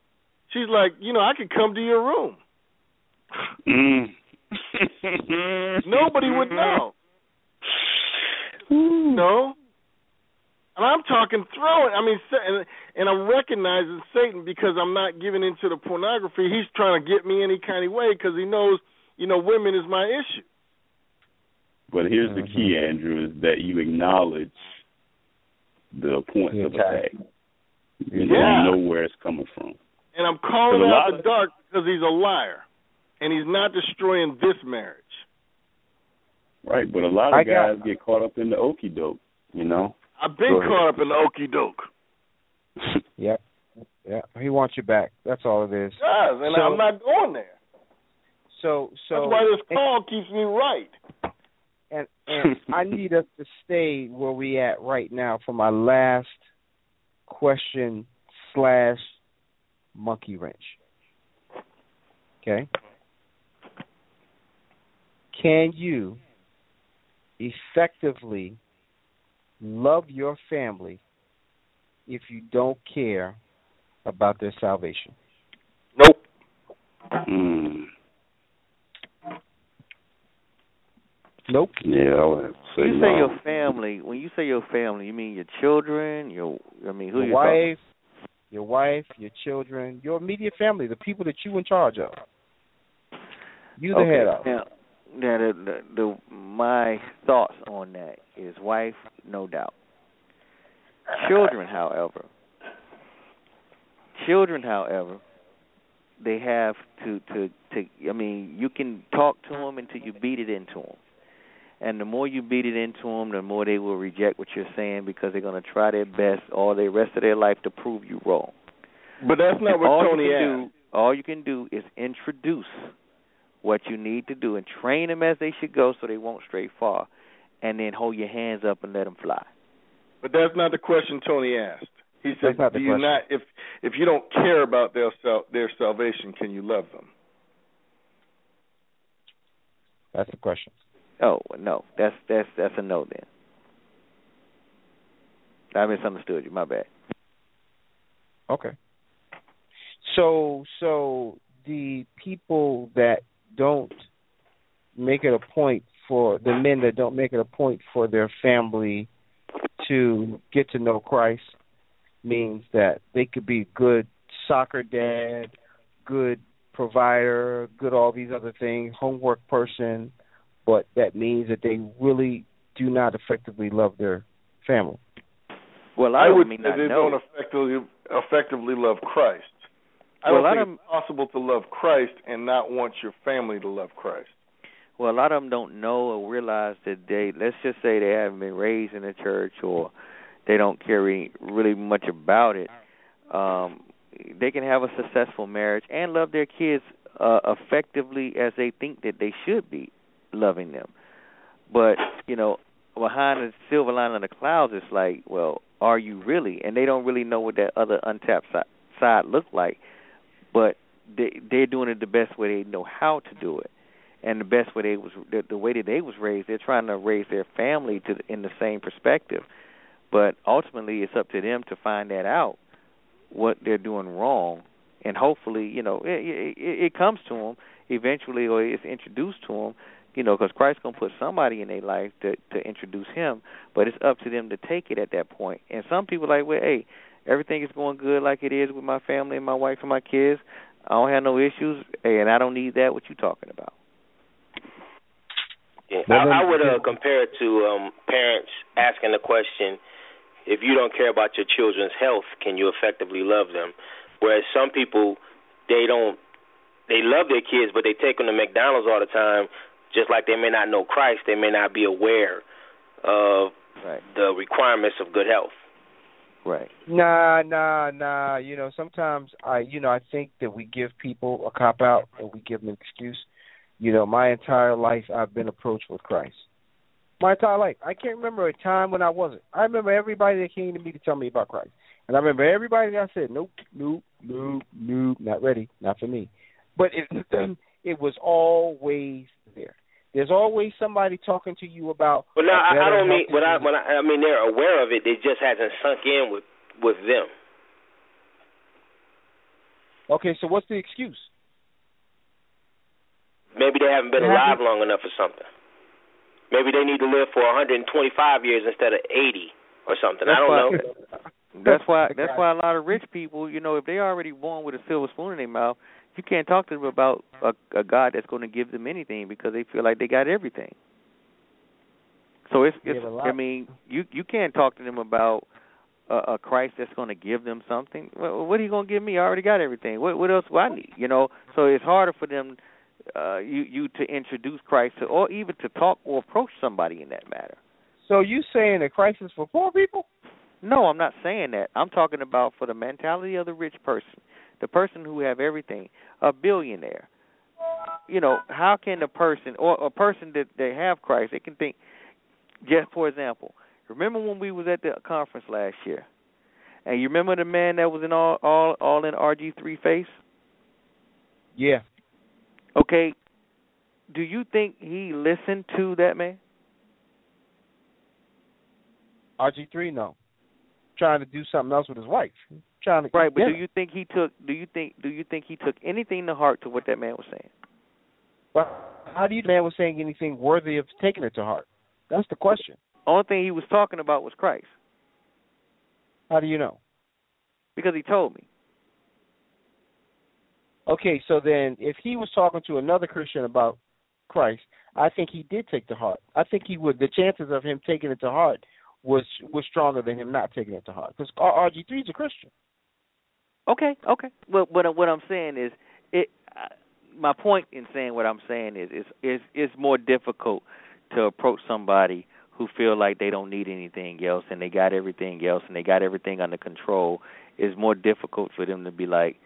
She's like, you know, I could come to your room. Mm. Nobody would know. No. And I'm talking throwing. I mean, and, and I'm recognizing Satan because I'm not giving into the pornography. He's trying to get me any kind of way because he knows, you know, women is my issue. But here's the key, Andrew, is that you acknowledge the points The of attack. attack. You Yeah. know where it's coming from. And I'm calling But out lot the of- dark because he's a liar, and he's not destroying this marriage. Right, but a lot of I got- guys get caught up in the okey doke, you know. I've been caught up in the okey doke. Yep. Yeah. He wants you back. That's all it is. Does, and So- I'm not going there. So, so That's why this call keeps me right. and and I need us to stay where we at right now for my last question slash monkey wrench. Okay. Can you effectively love your family if you don't care about their salvation? Nope. Mm. Nope. Yeah, I would have to say When you no. say your family, when you say your family, you mean your children, your I mean who your wife, your wife, your children, your immediate family, the people that you in charge of. You the okay. head of. Now, now the, the, the my thoughts on that is wife, no doubt. Children, however, children, however, they have to to to. I mean, you can talk to them until you beat it into them, and the more you beat it into them, the more they will reject what you're saying because they're going to try their best all the rest of their life to prove you wrong. But that's not what all Tony you can asked. do, all you can do is introduce what you need to do and train them as they should go so they won't stray far, and then hold your hands up and let them fly. But that's not the question Tony asked. He said, That's not "Do you question. not if if you don't care about their sal- their salvation, can you love them?" That's the question. Oh no, that's that's that's a no then. I misunderstood you. My bad. Okay. So so the people that don't make it a point for the men that don't make it a point for their family to get to know Christ means that they could be good soccer dad, good provider, good all these other things, homework person, but that means that they really do not effectively love their family. Well, I I would mean say they know. don't effectively effectively love Christ. I Well, a don't lot think of it's possible to love Christ and not want your family to love Christ. Well, a lot of them don't know or realize that they. Let's just say they haven't been raised in the church, or they don't care really much about it. Um, they can have a successful marriage and love their kids uh, effectively as they think that they should be loving them. But you know, behind the silver lining of the clouds, it's like, well, are you really? And they don't really know what that other untapped side, side looks like. But they they're doing it the best way they know how to do it and the best way they was the, the way that they was raised they're trying to raise their family to in the same perspective but ultimately it's up to them to find that out what they're doing wrong and hopefully you know it it, it comes to them eventually or it's introduced to them you know because Christ's going to put somebody in their life to to introduce him but it's up to them to take it at that point. point and some people are like well hey everything is going good like it is with my family and my wife and my kids I don't have no issues hey, and I don't need that what you talking about Yeah, I, I would uh, compare it to um, parents asking the question: If you don't care about your children's health, can you effectively love them? Whereas some people, they don't, they love their kids, but they take them to McDonald's all the time. Just like they may not know Christ, they may not be aware of right. the requirements of good health. Right. Nah, nah, nah. You know, sometimes I, you know, I think that we give people a cop out and we give them an excuse. You know, my entire life I've been approached with Christ. My entire life. I can't remember a time when I wasn't. I remember everybody that came to me to tell me about Christ. And I remember everybody that said, Nope, nope, nope, nope, not ready, not for me. But it it was always there. There's always somebody talking to you about But no, a I, I better, don't mean. healthy When I, when I, I mean, they're aware of it. It just hasn't sunk in with with them. Okay, so what's the excuse? Maybe they haven't been They alive haven't- long enough or something. Maybe they need to live for 125 years instead of 80 or something. I don't why- know. That's why that's why a lot of rich people, you know, if they already born with a silver spoon in their mouth, you can't talk to them about a, a God that's going to give them anything because they feel like they got everything. So it's, it's but a lot- I mean, you you can't talk to them about a, a Christ that's going to give them something. What, what are you going to give me? I already got everything. What what else do I need? You know, so it's harder for them uh you you to introduce Christ to, or even to talk or approach somebody in that matter. So you saying that Christ is for poor people? No, I'm not saying that. I'm talking about for the mentality of the rich person, the person who have everything, a billionaire. You know, how can a person or a person that they have Christ, they can think. Just for example, remember when we was at the conference last year, and you remember the man that was in all all all in RG3 face? Yeah. Okay, do you think he listened to that man? RG three no. Trying to do something else with his wife. Trying to Right, but do you think he took? Do you think? Do you think he took anything to heart to what that man was saying? But how do you man was saying anything worthy of taking it to heart? That's the question. Only thing he was talking about was Christ How do you know? because he told me. Okay, so then if he was talking to another Christian about Christ, I think he did take to heart. I think he would. The chances of him taking it to heart was was stronger than him not taking it to heart because RG three is a Christian. Okay, okay. Well, what what I'm saying is, it. Uh, my point in saying what I'm saying is, is is it's more difficult to approach somebody who feel like they don't need anything else and they got everything else and they got everything under control. It's more difficult for them to be like,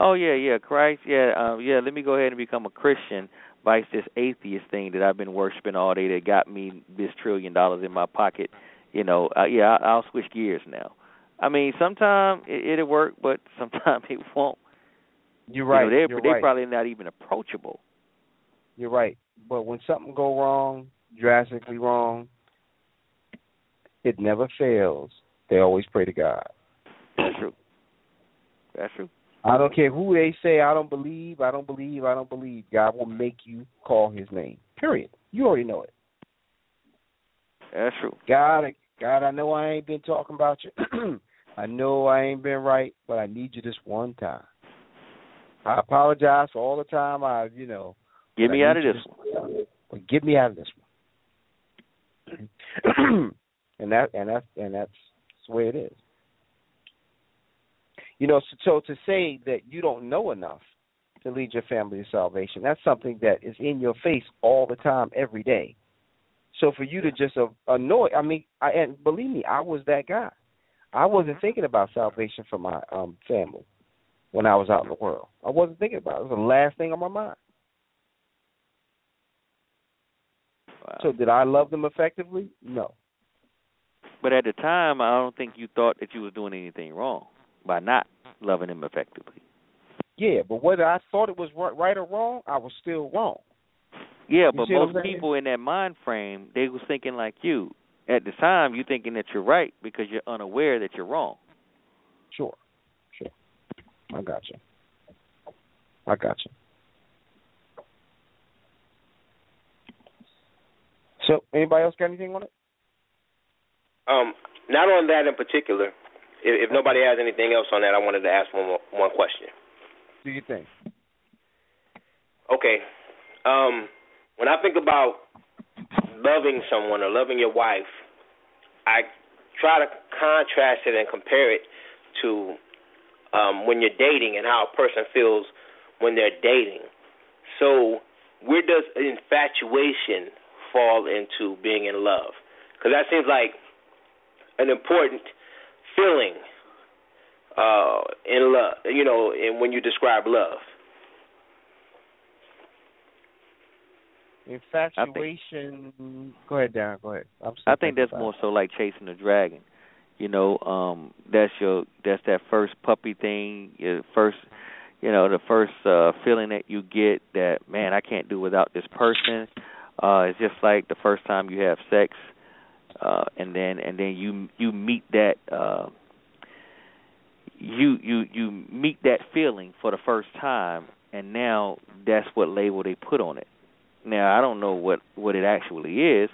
oh yeah, yeah, Christ, yeah, um, yeah. Let me go ahead and become a Christian. Vice this atheist thing that I've been worshiping all day that got me this trillion dollars in my pocket. You know, uh, yeah, I, I'll switch gears now. I mean, sometimes it, it'll work, but sometimes it won't. You're right. You know, they're You're they're right. probably not even approachable. You're right. But when something go wrong, drastically wrong, it never fails. They always pray to God. That's true. That's true. I don't care who they say. I don't believe. I don't believe. I don't believe. God will make you call His name. Period. You already know it. That's true. God, God, I know I ain't been talking about you. I know I ain't been right, but I need you this one time. I apologize for all the time I, you know. Get me out of this you one. Get me out of this one. and that and that's and that's the way it is. You know, so, so to say that you don't know enough to lead your family to salvation, that's something that is in your face all the time, every day. So for you to just uh, annoy, I mean, I and believe me, I was that guy. I wasn't thinking about salvation for my um family when I was out in the world. I wasn't thinking about it. It was the last thing on my mind. Wow. So did I love them effectively? No. But at the time, I don't think you thought that you was doing anything wrong by not loving them effectively. Yeah, but whether I thought it was right, right or wrong, I was still wrong. Yeah, You but most people in that mind frame, they was thinking like you. At the time, you thinking that you're right because you're unaware that you're wrong. Sure, sure. I got you. I got you. So, anybody else got anything on it? Um, not on that in particular. If, if nobody has anything else on that, I wanted to ask one more, one question. Do you think? Okay. Um, when I think about loving someone or loving your wife, I try to contrast it and compare it to um, when you're dating and how a person feels when they're dating. So, where does infatuation fall into being in love? Because that seems like an important feeling uh, in love. You know, and when you describe love. Infatuation. Go ahead, Darren. Go ahead. I think that's more so like chasing a dragon. You know, um that's your that's that first puppy thing, your first you know, the first uh feeling that you get that man, I can't do without this person. Uh it's just like the first time you have sex uh and then and then you you meet that uh you you you meet that feeling for the first time and now that's what label they put on it. Now I don't know what what it actually is,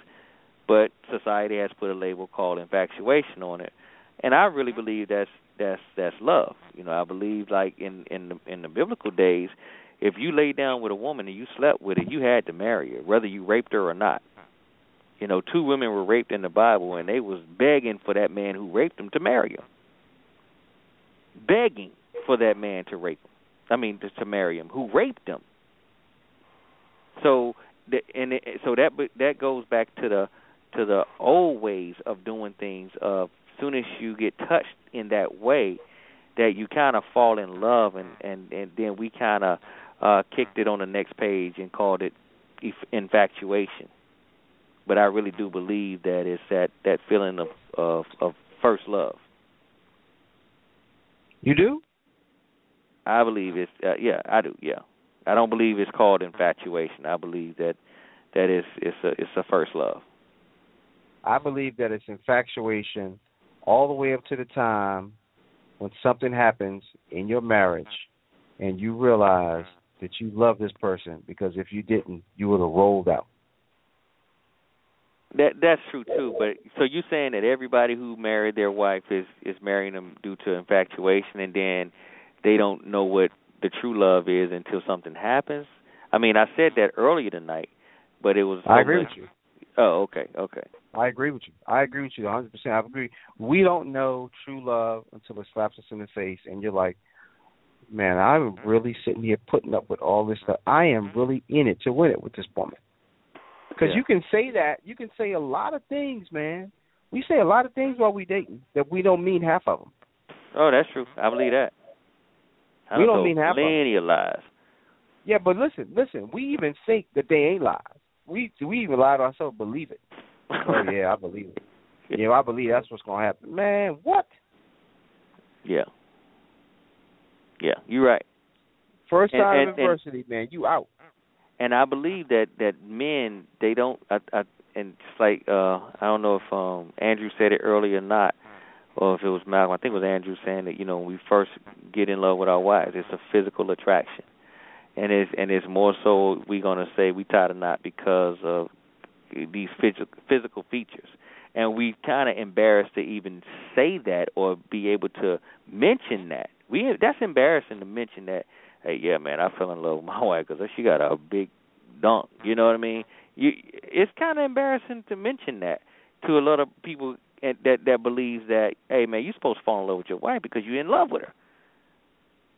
but society has put a label called infatuation on it, and I really believe that's that's that's love. You know, I believe like in in the in the biblical days, if you lay down with a woman and you slept with her, you had to marry her, whether you raped her or not. You know, two women were raped in the Bible, and they was begging for that man who raped them to marry them, begging for that man to rape them. I mean, to, to marry him, who raped them. So, the, and it, so that that goes back to the to the old ways of doing things. Of soon as you get touched in that way, that you kind of fall in love, and and and then we kind of uh kicked it on the next page and called it infatuation. But I really do believe that it's that that feeling of of of first love. You do? I believe it's uh, yeah, I do. Yeah, I don't believe it's called infatuation. I believe that that is it's a it's a first love. I believe that it's infatuation all the way up to the time when something happens in your marriage and you realize that you love this person because if you didn't, you would have rolled out. That that's true too. But so you saying that everybody who married their wife is is marrying them due to infatuation, and then they don't know what the true love is until something happens. I mean, I said that earlier tonight, but it was. I agree with you. Oh, okay, okay. I agree with you. I agree with you 100%. I agree. We don't know true love until it slaps us in the face, and you're like, man, I'm really sitting here putting up with all this stuff. I am really in it to win it with this woman. Because Yeah. you can say that. You can say a lot of things, man. We say a lot of things while we dating that we don't mean half of them. Oh, that's true. I believe that. I We done don't mean half plenty of lies. Yeah, but listen, listen. We even think that they ain't lies. We we even lie to ourselves. Believe it. Oh yeah, I believe it. Yeah, I believe that's what's gonna happen. Man, what? Yeah. Yeah, you're right. First And- time and- adversity, man, you out. and I believe that that men they don't I, I and it's like uh I don't know if um Andrew said it earlier or not or if it was Malcolm I think it was Andrew saying that you know when we first get in love with our wives it's a physical attraction and it's and it's more so we're gonna say we tied a knot because of these physical physical features and we kind of embarrassed to even say that or be able to mention that we that's embarrassing to mention that hey, yeah, man, I fell in love with my wife because she got a big dunk. You know what I mean? You, it's kind of embarrassing to mention that to a lot of people and- that that believes that, hey, man, you're supposed to fall in love with your wife because you're in love with her.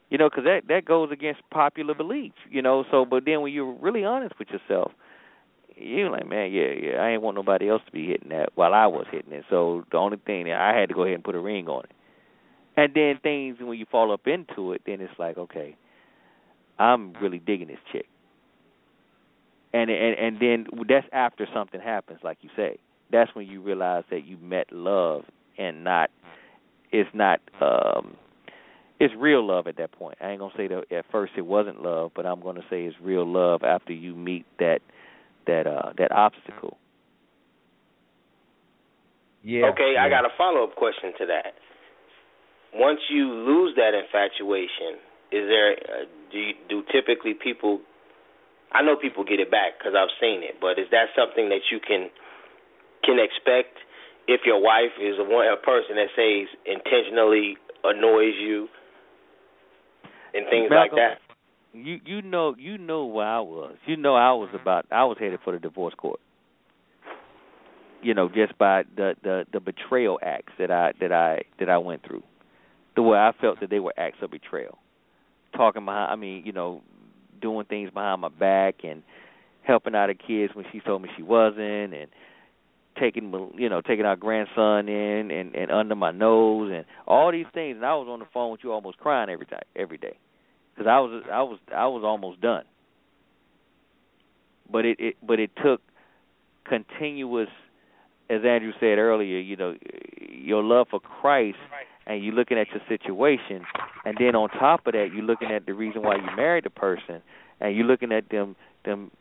You know, because that that goes against popular belief. You know, so but then when you're really honest with yourself, you're like, man, yeah, yeah, I ain't want nobody else to be hitting that while I was hitting it. So the only thing that I had to go ahead and put a ring on it. And then things when you fall up into it, then it's like, okay, I'm really digging this chick. And and and then that's after something happens, like you say. That's when you realize that you met love and not it's not um it's real love at that point. I ain't gonna say that at first it wasn't love, but I'm gonna say it's real love after you meet that that uh that obstacle. Yeah. Okay, I got a follow up question to that. Once you lose that infatuation, is there uh, do you, do typically people? I know people get it back because I've seen it, but is that something that you can can expect if your wife is a one a person that says intentionally annoys you and things like that? You you know you know where I was. You know I was about I was headed for the divorce court. You know, just by the the the betrayal acts that I that I that I went through. The way I felt that they were acts of betrayal. Talking behind I mean, you know, doing things behind my back and helping out the kids when she told me she wasn't and taking you know taking our grandson in and and under my nose and all these things. And I was on the phone with you almost crying every time every day. Because I was I was I was almost done. But it, it but it took continuous, as Andrew said earlier, you know, your love for Christ, and you looking at your situation, and then on top of that, you're looking at the reason why you married the person, and you're looking at them them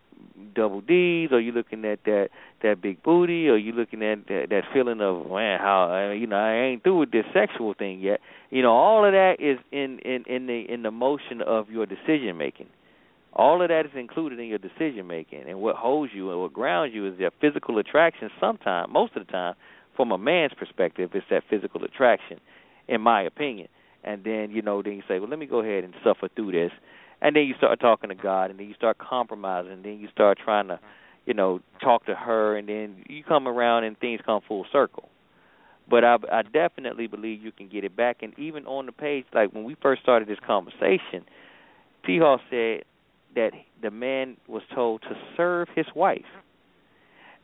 double D's, or you looking at that that big booty, or you looking at that, that feeling of man, how you know I ain't through with this sexual thing yet. You know, all of that is in in in the in the motion of your decision making. All of that is included in your decision making, and what holds you and what grounds you is that physical attraction. Sometimes, most of the time, from a man's perspective, it's that physical attraction, in my opinion. And then you know, then you say, well, let me go ahead and suffer through this and then you start talking to God, and then you start compromising, and then you start trying to, you know, talk to her, and then you come around and things come full circle. But I, I definitely believe you can get it back, and even on the page, like when we first started this conversation, T. Hall said that the man was told to serve his wife.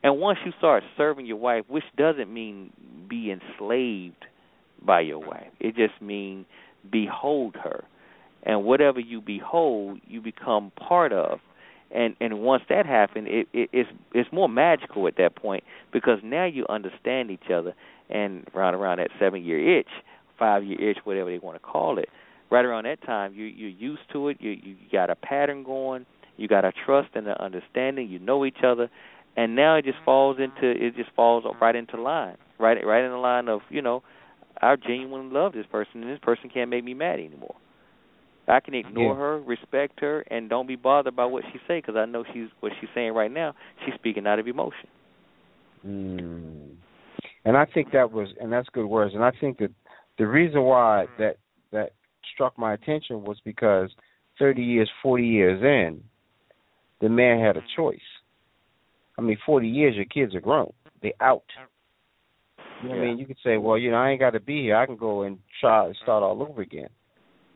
And once you start serving your wife, which doesn't mean be enslaved by your wife, it just means behold her and whatever you behold, you become part of. And and once that happens, it, it it's it's more magical at that point because now you understand each other. And right around that seven year itch, five year itch, whatever they want to call it, right around that time, you you're used to it. You you got a pattern going. You got a trust and an understanding. You know each other, and now it just falls into it just falls right into line, right right in the line of you know, I genuinely love this person, and this person can't make me mad anymore. I can ignore Yeah. her, respect her, and don't be bothered by what she say because I know she's what she's saying right now. She's speaking out of emotion. Mm. And I think that was, and that's good words. And I think that the reason why that that struck my attention was because 30 years, 40 years in, the man had a choice. I mean, 40 years, your kids are grown. They out. You know what I mean? You could say, well, you know, I ain't got to be here. I can go and try to start all over again.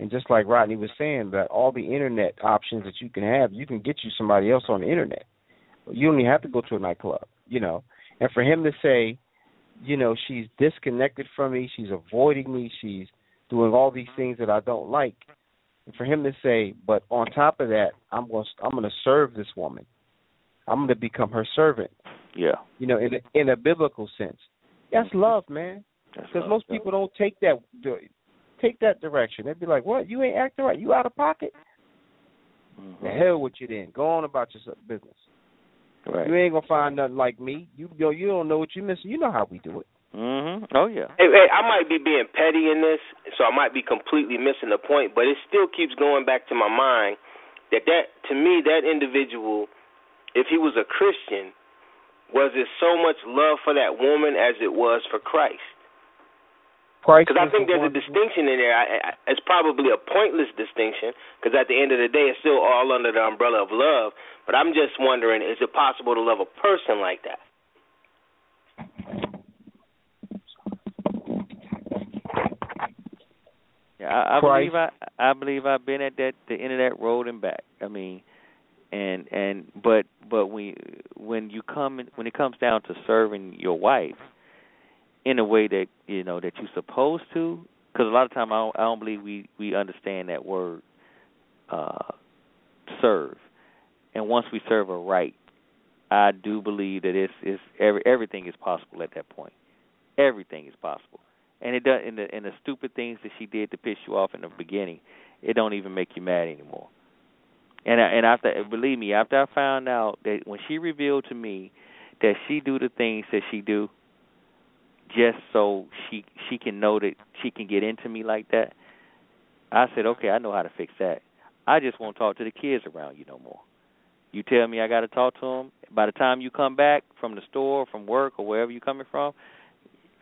And just like Rodney was saying, that all the internet options that you can have, you can get you somebody else on the internet. You don't even have to go to a nightclub, you know. And for him to say, you know, she's disconnected from me, she's avoiding me, she's doing all these things that I don't like. And for him to say, but on top of that, I'm going to, I'm going to serve this woman. I'm going to become her servant. Yeah. You know, in a, in a biblical sense. That's love, man. Because most people don't take that take that direction. They'd be like, "What? You ain't acting right. You out of pocket." Mm-hmm. The hell with you then. Go on about your business. Right. You ain't gonna find nothing like me. You yo, you don't know what you're missing. You know how we do it. Mhm. Oh yeah. Hey, hey, I might be being petty in this, so I might be completely missing the point, but it still keeps going back to my mind that that to me that individual, if he was a Christian, was it so much love for that woman as it was for Christ? Christ Because I think the there's a distinction in there. I, I, it's probably a pointless distinction because at the end of the day, it's still all under the umbrella of love. But I'm just wondering, is it possible to love a person like that? Yeah, I, I Christ. believe I I believe I've been at that the end of that road and back. I mean, and and but but when when you come when it comes down to serving your wife in a way that you know that you're supposed to, because a lot of time I don't, I don't believe we we understand that word uh serve, and once we serve her right, I do believe that it's it's every everything is possible at that point. Everything is possible and it does and the and the stupid things that she did to piss you off in the beginning, it don't even make you mad anymore. And I, and after believe me, after I found out that when she revealed to me that she do the things that she do just so she she can know that she can get into me like that, I said, okay, I know how to fix that. I just won't talk to the kids around you no more. You tell me I got to talk to them. By the time you come back from the store, from work, or wherever you're coming from,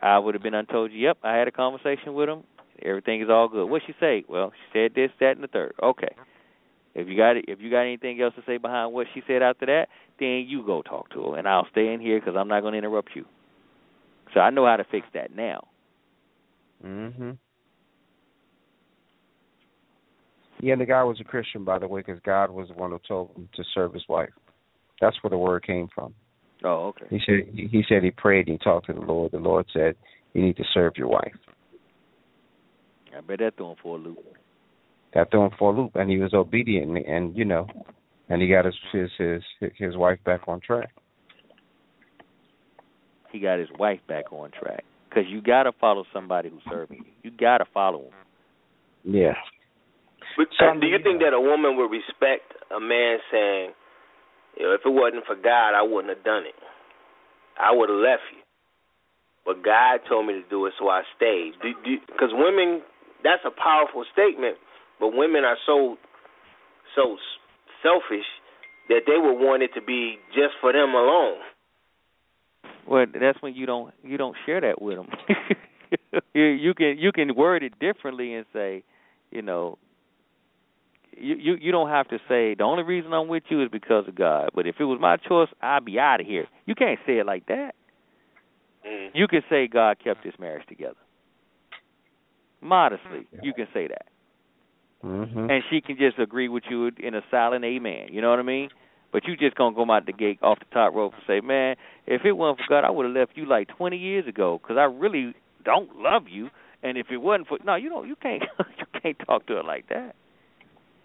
I would have been untold you. Yep, I had a conversation with him. Everything is all good. What she say? Well, she said this, that, and the third. Okay. If you got if you got anything else to say behind what she said after that, then you go talk to her, and I'll stay in here because I'm not going to interrupt you. So I know how to fix that now. Mhm. Yeah, and the guy was a Christian, by the way, because God was the one who told him to serve his wife. That's where the word came from. Oh, okay. He said he said he prayed and he talked to the Lord. The Lord said you need to serve your wife. I bet that threw him for a loop. That threw him for a loop, and he was obedient, and, and you know, and he got his his his his wife back on track. He got his wife back on track because you got to follow somebody who's serving you. You got to follow him. Yeah. But do you think that a woman would respect a man saying, you know, if it wasn't for God, I wouldn't have done it. I would have left you. But God told me to do it, so I stayed. Because women, that's a powerful statement, but women are so so selfish that they would want it to be just for them alone. Well, that's when you don't you don't share that with them. you, you can you can word it differently and say, you know, you, you you don't have to say the only reason I'm with you is because of God. But if it was my choice, I'd be out of here. You can't say it like that. Mm. You can say God kept this marriage together. Modestly, you can say that, Mhm. and she can just agree with you in a silent amen. You know what I mean? But you just gonna go out the gate off the top rope and say, "Man, if it wasn't for God, I would have left you like 20 years ago because I really don't love you." And if it wasn't for no, you don't, you can't, you can't talk to her like that.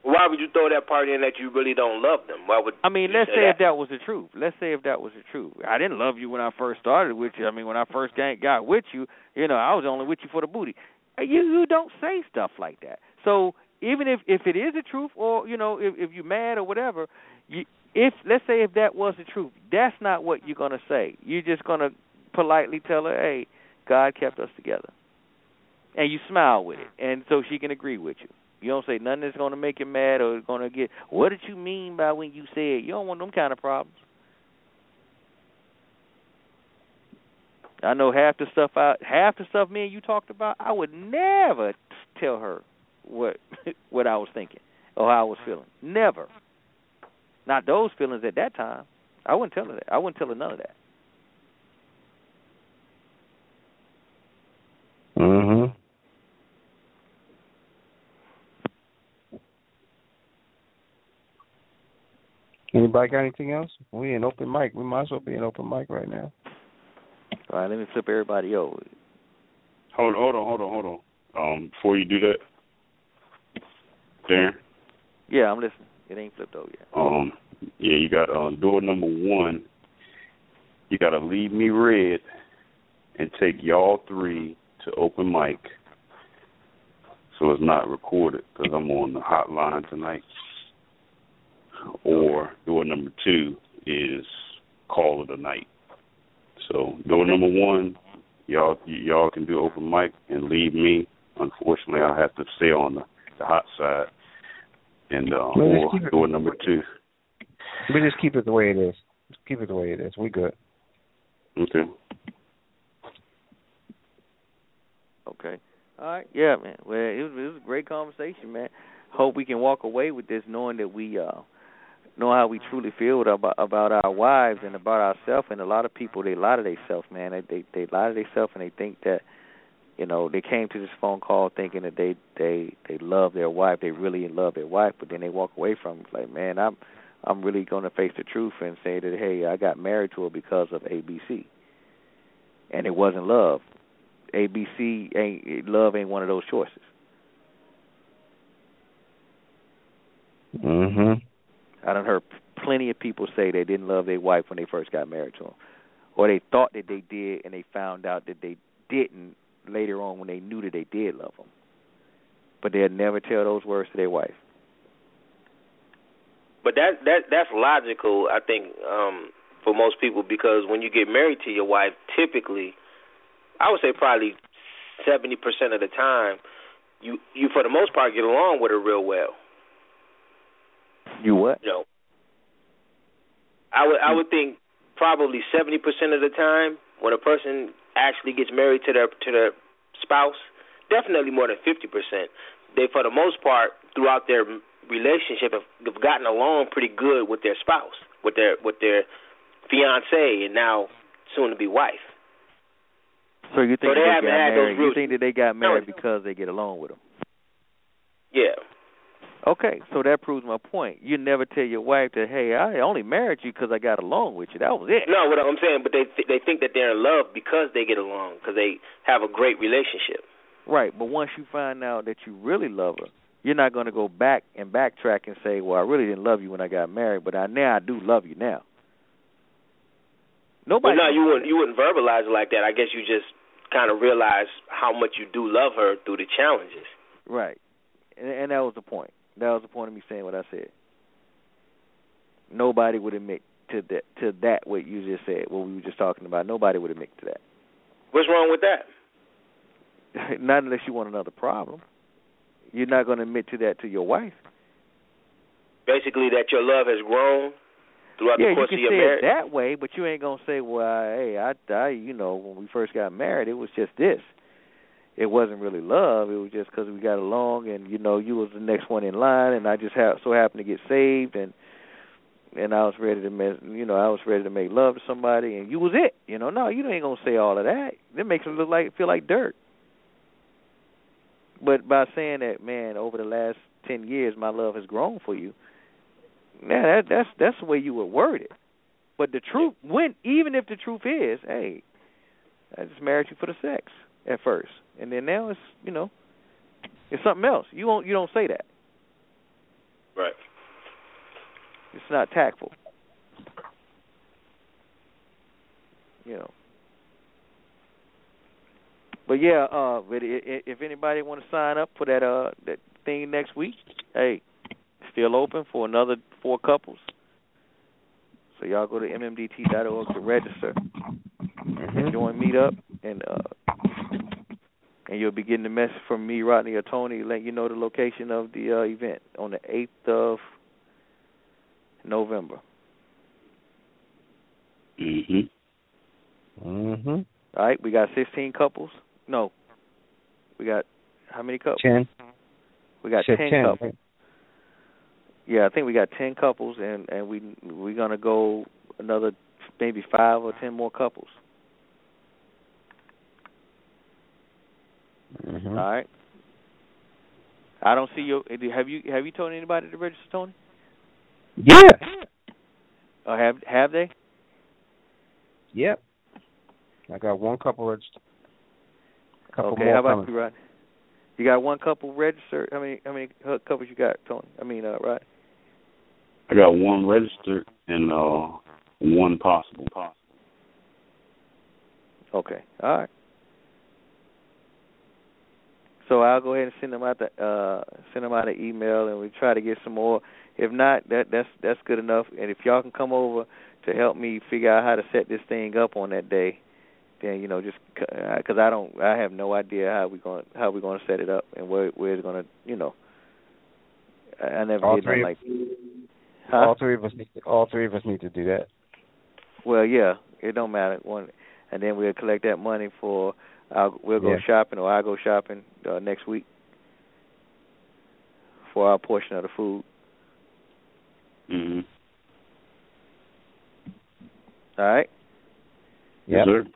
Why would you throw that part in that you really don't love them? Why would I mean, let's say say if that? that was the truth. Let's say if that was the truth. I didn't love you when I first started with you. I mean, when I first got got with you, you know, I was only with you for the booty. You you don't say stuff like that. So even if if it is the truth, or you know, if if you're mad or whatever, you if let's say if that was the truth, that's not what you're gonna say. You're just gonna politely tell her, "Hey, God kept us together," and you smile with it, and so she can agree with you. You don't say nothing that's gonna make you mad or gonna get. What did you mean by when you said? You don't want them kind of problems. I know half the stuff I half the stuff me and you talked about. I would never tell her what what I was thinking or how I was feeling. Never. Not those feelings at that time. I wouldn't tell her that. I wouldn't tell her none of that. Mhm. Anybody got anything else? We in open mic. We might as well be in open mic right now. All right, let me flip everybody over. Hold on, hold on, hold on, hold on. Um, before you do that, Darren. Yeah, I'm listening. It ain't flipped over yet. Um, yeah, you got uh, door number one. You got to leave me red and take y'all three to open mic so it's not recorded because I'm on the hotline tonight. Or door number two is call of the night. So door number one, y'all y'all can do open mic and leave me. Unfortunately, I have to stay on the, the hot side. And uh, Well, just or keep it- door number two. We just keep it the way it is. Just keep it the way it is. We good. Okay. Okay. All right. Yeah, man. Well, it was, it was a great conversation, man. Hope we can walk away with this knowing that we uh know how we truly feel about about our wives and about ourselves. And a lot of people they lie to themselves, man. They they they lie to themselves and they think that you know they came to this phone call thinking that they they they love their wife, they really love their wife, but then they walk away from it like, man, I'm I'm really going to face the truth and say that hey, I got married to her because of ABC, and it wasn't love. ABC ain't love ain't one of those choices. Mhm. I done heard plenty of people say they didn't love their wife when they first got married to them, or they thought that they did and they found out that they didn't later on when they knew that they did love them. But they'd never tell those words to their wife. But that that that's logical, I think, um, for most people because when you get married to your wife, typically, I would say probably seventy percent of the time, you you for the most part get along with her real well. You what? You know, I would I would think probably seventy percent of the time when a person actually gets married to their to their spouse, definitely more than fifty percent. They for the most part throughout their relationship have, have gotten along pretty good with their spouse, with their with their fiance and now soon to be wife. So you think So they they, got married? You think that they got married because they get along with them? Yeah. Okay, so that proves my point. You never tell your wife that, hey, I only married you because I got along with you. That was it. No, what I'm saying, but they th- they think that they're in love because they get along because they have a great relationship. Right, but once you find out that you really love her, you're not going to go back and backtrack and say, "Well, I really didn't love you when I got married, but I now I do love you now." Nobody. But no, you wouldn't you wouldn't verbalize it like that. I guess you just kind of realize how much you do love her through the challenges. Right, and, and that was the point. That was the point of me saying what I said. Nobody would admit to that to that what you just said, what we were just talking about. Nobody would admit to that. What's wrong with that? not unless you want another problem. You're not going to admit to that to your wife. Basically, that your love has grown throughout yeah, the course you of can your say marriage. it that way, but you ain't gonna say, "Well, hey, I, I, you know, when we first got married, it was just this. It wasn't really love. It was just because we got along, and you know, you was the next one in line, and I just ha- so happened to get saved, and and I was ready to, mess, you know, I was ready to make love to somebody, and you was it. You know, no, you ain't gonna say all of that. That makes it look like feel like dirt. But by saying that, man, over the last ten years, my love has grown for you. Yeah, that, that's that's the way you would word it. But the truth, when even if the truth is, hey, I just married you for the sex at first, and then now it's you know, it's something else. You won't you don't say that. Right. It's not tactful. You know. But yeah, uh, but i- i- if anybody want to sign up for that uh that thing next week, hey, still open for another four couples. So y'all go to mmdt.org to register and join Meetup, and uh, and you'll be getting a message from me, Rodney or Tony, letting you know the location of the uh, event on the eighth of November. Mhm. Mhm. All right, we got 16 couples. No, we got how many couples? Ten. We got Said 10 ten, couples. right? Yeah, I think we got 10 couples, and and we we're gonna go another maybe five or 10 more couples. Mhm. All right. I don't see you. Have you have you told anybody to register, Tony? Yeah. Or have have they? Yep. I got one couple registered. Couple okay. How about coming. you, Rod? You got one couple registered. How many how many couples you got, Tony? I mean, uh, Rod. I got one registered and uh one possible. possible. Okay. All right. So I'll go ahead and send them out the uh send them out an email, and we try to get some more. If not, that that's that's good enough. And if y'all can come over to help me figure out how to set this thing up on that day, then you know just because I don't I have no idea how we going how we going to set it up and where where it's going to you know. I, I never all did three, like. Huh? All three of us need to, all three of us need to do that. Well, yeah, it don't matter. One, and then we'll collect that money for. Uh, we'll go Yeah. shopping, or I'll go shopping uh, next week for our portion of the food. hmm All right. Yes, sir.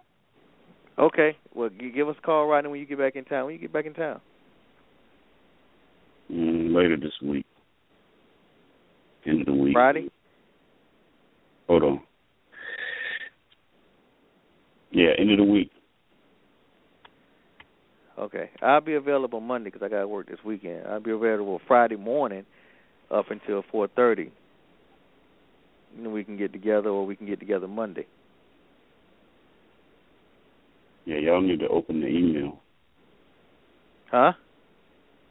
Okay. Well, gi- give us a call right now when you get back in town. When you get back in town. Mm, later this week. End of the week. Friday. Hold on. Yeah, end of the week. Okay. I'll be available Monday because I got to work this weekend. I'll be available Friday morning up until four thirty. And then we can get together, or we can get together Monday. Yeah, y'all need to open the email. Huh?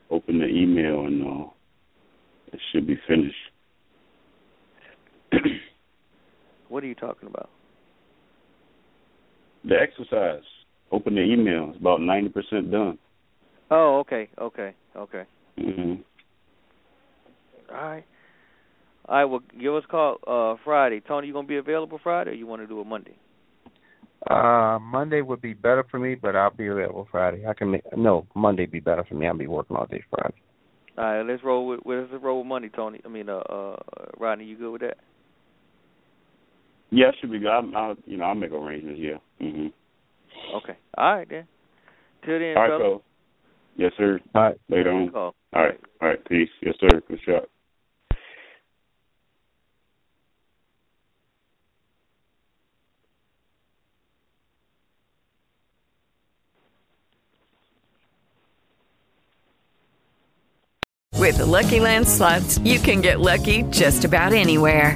Open the email and uh, it should be finished. What are you talking about? The exercise. Open the email. It's about ninety percent done. Oh, okay, okay, okay. hmm All right. All right. Well, give us a call uh Friday. Tony, you gonna be available Friday, or you want to do it Monday? Uh, Monday would be better for me, but I'll be available Friday. I can make no Monday be better for me. I'll be working all day Friday. All right. Let's roll with let's roll with Monday, Tony. I mean, uh, uh, Rodney, you good with that? Yeah, should be good. I'll, I'll you know I'll make arrangements. Yeah. hmm Okay. All right then. Till then, All right, brother. fellas. Yes, sir. All right. Later on. Call. All right. All right. Peace. Yes, sir. Good shot. With the Lucky Land slots, you can get lucky just about anywhere.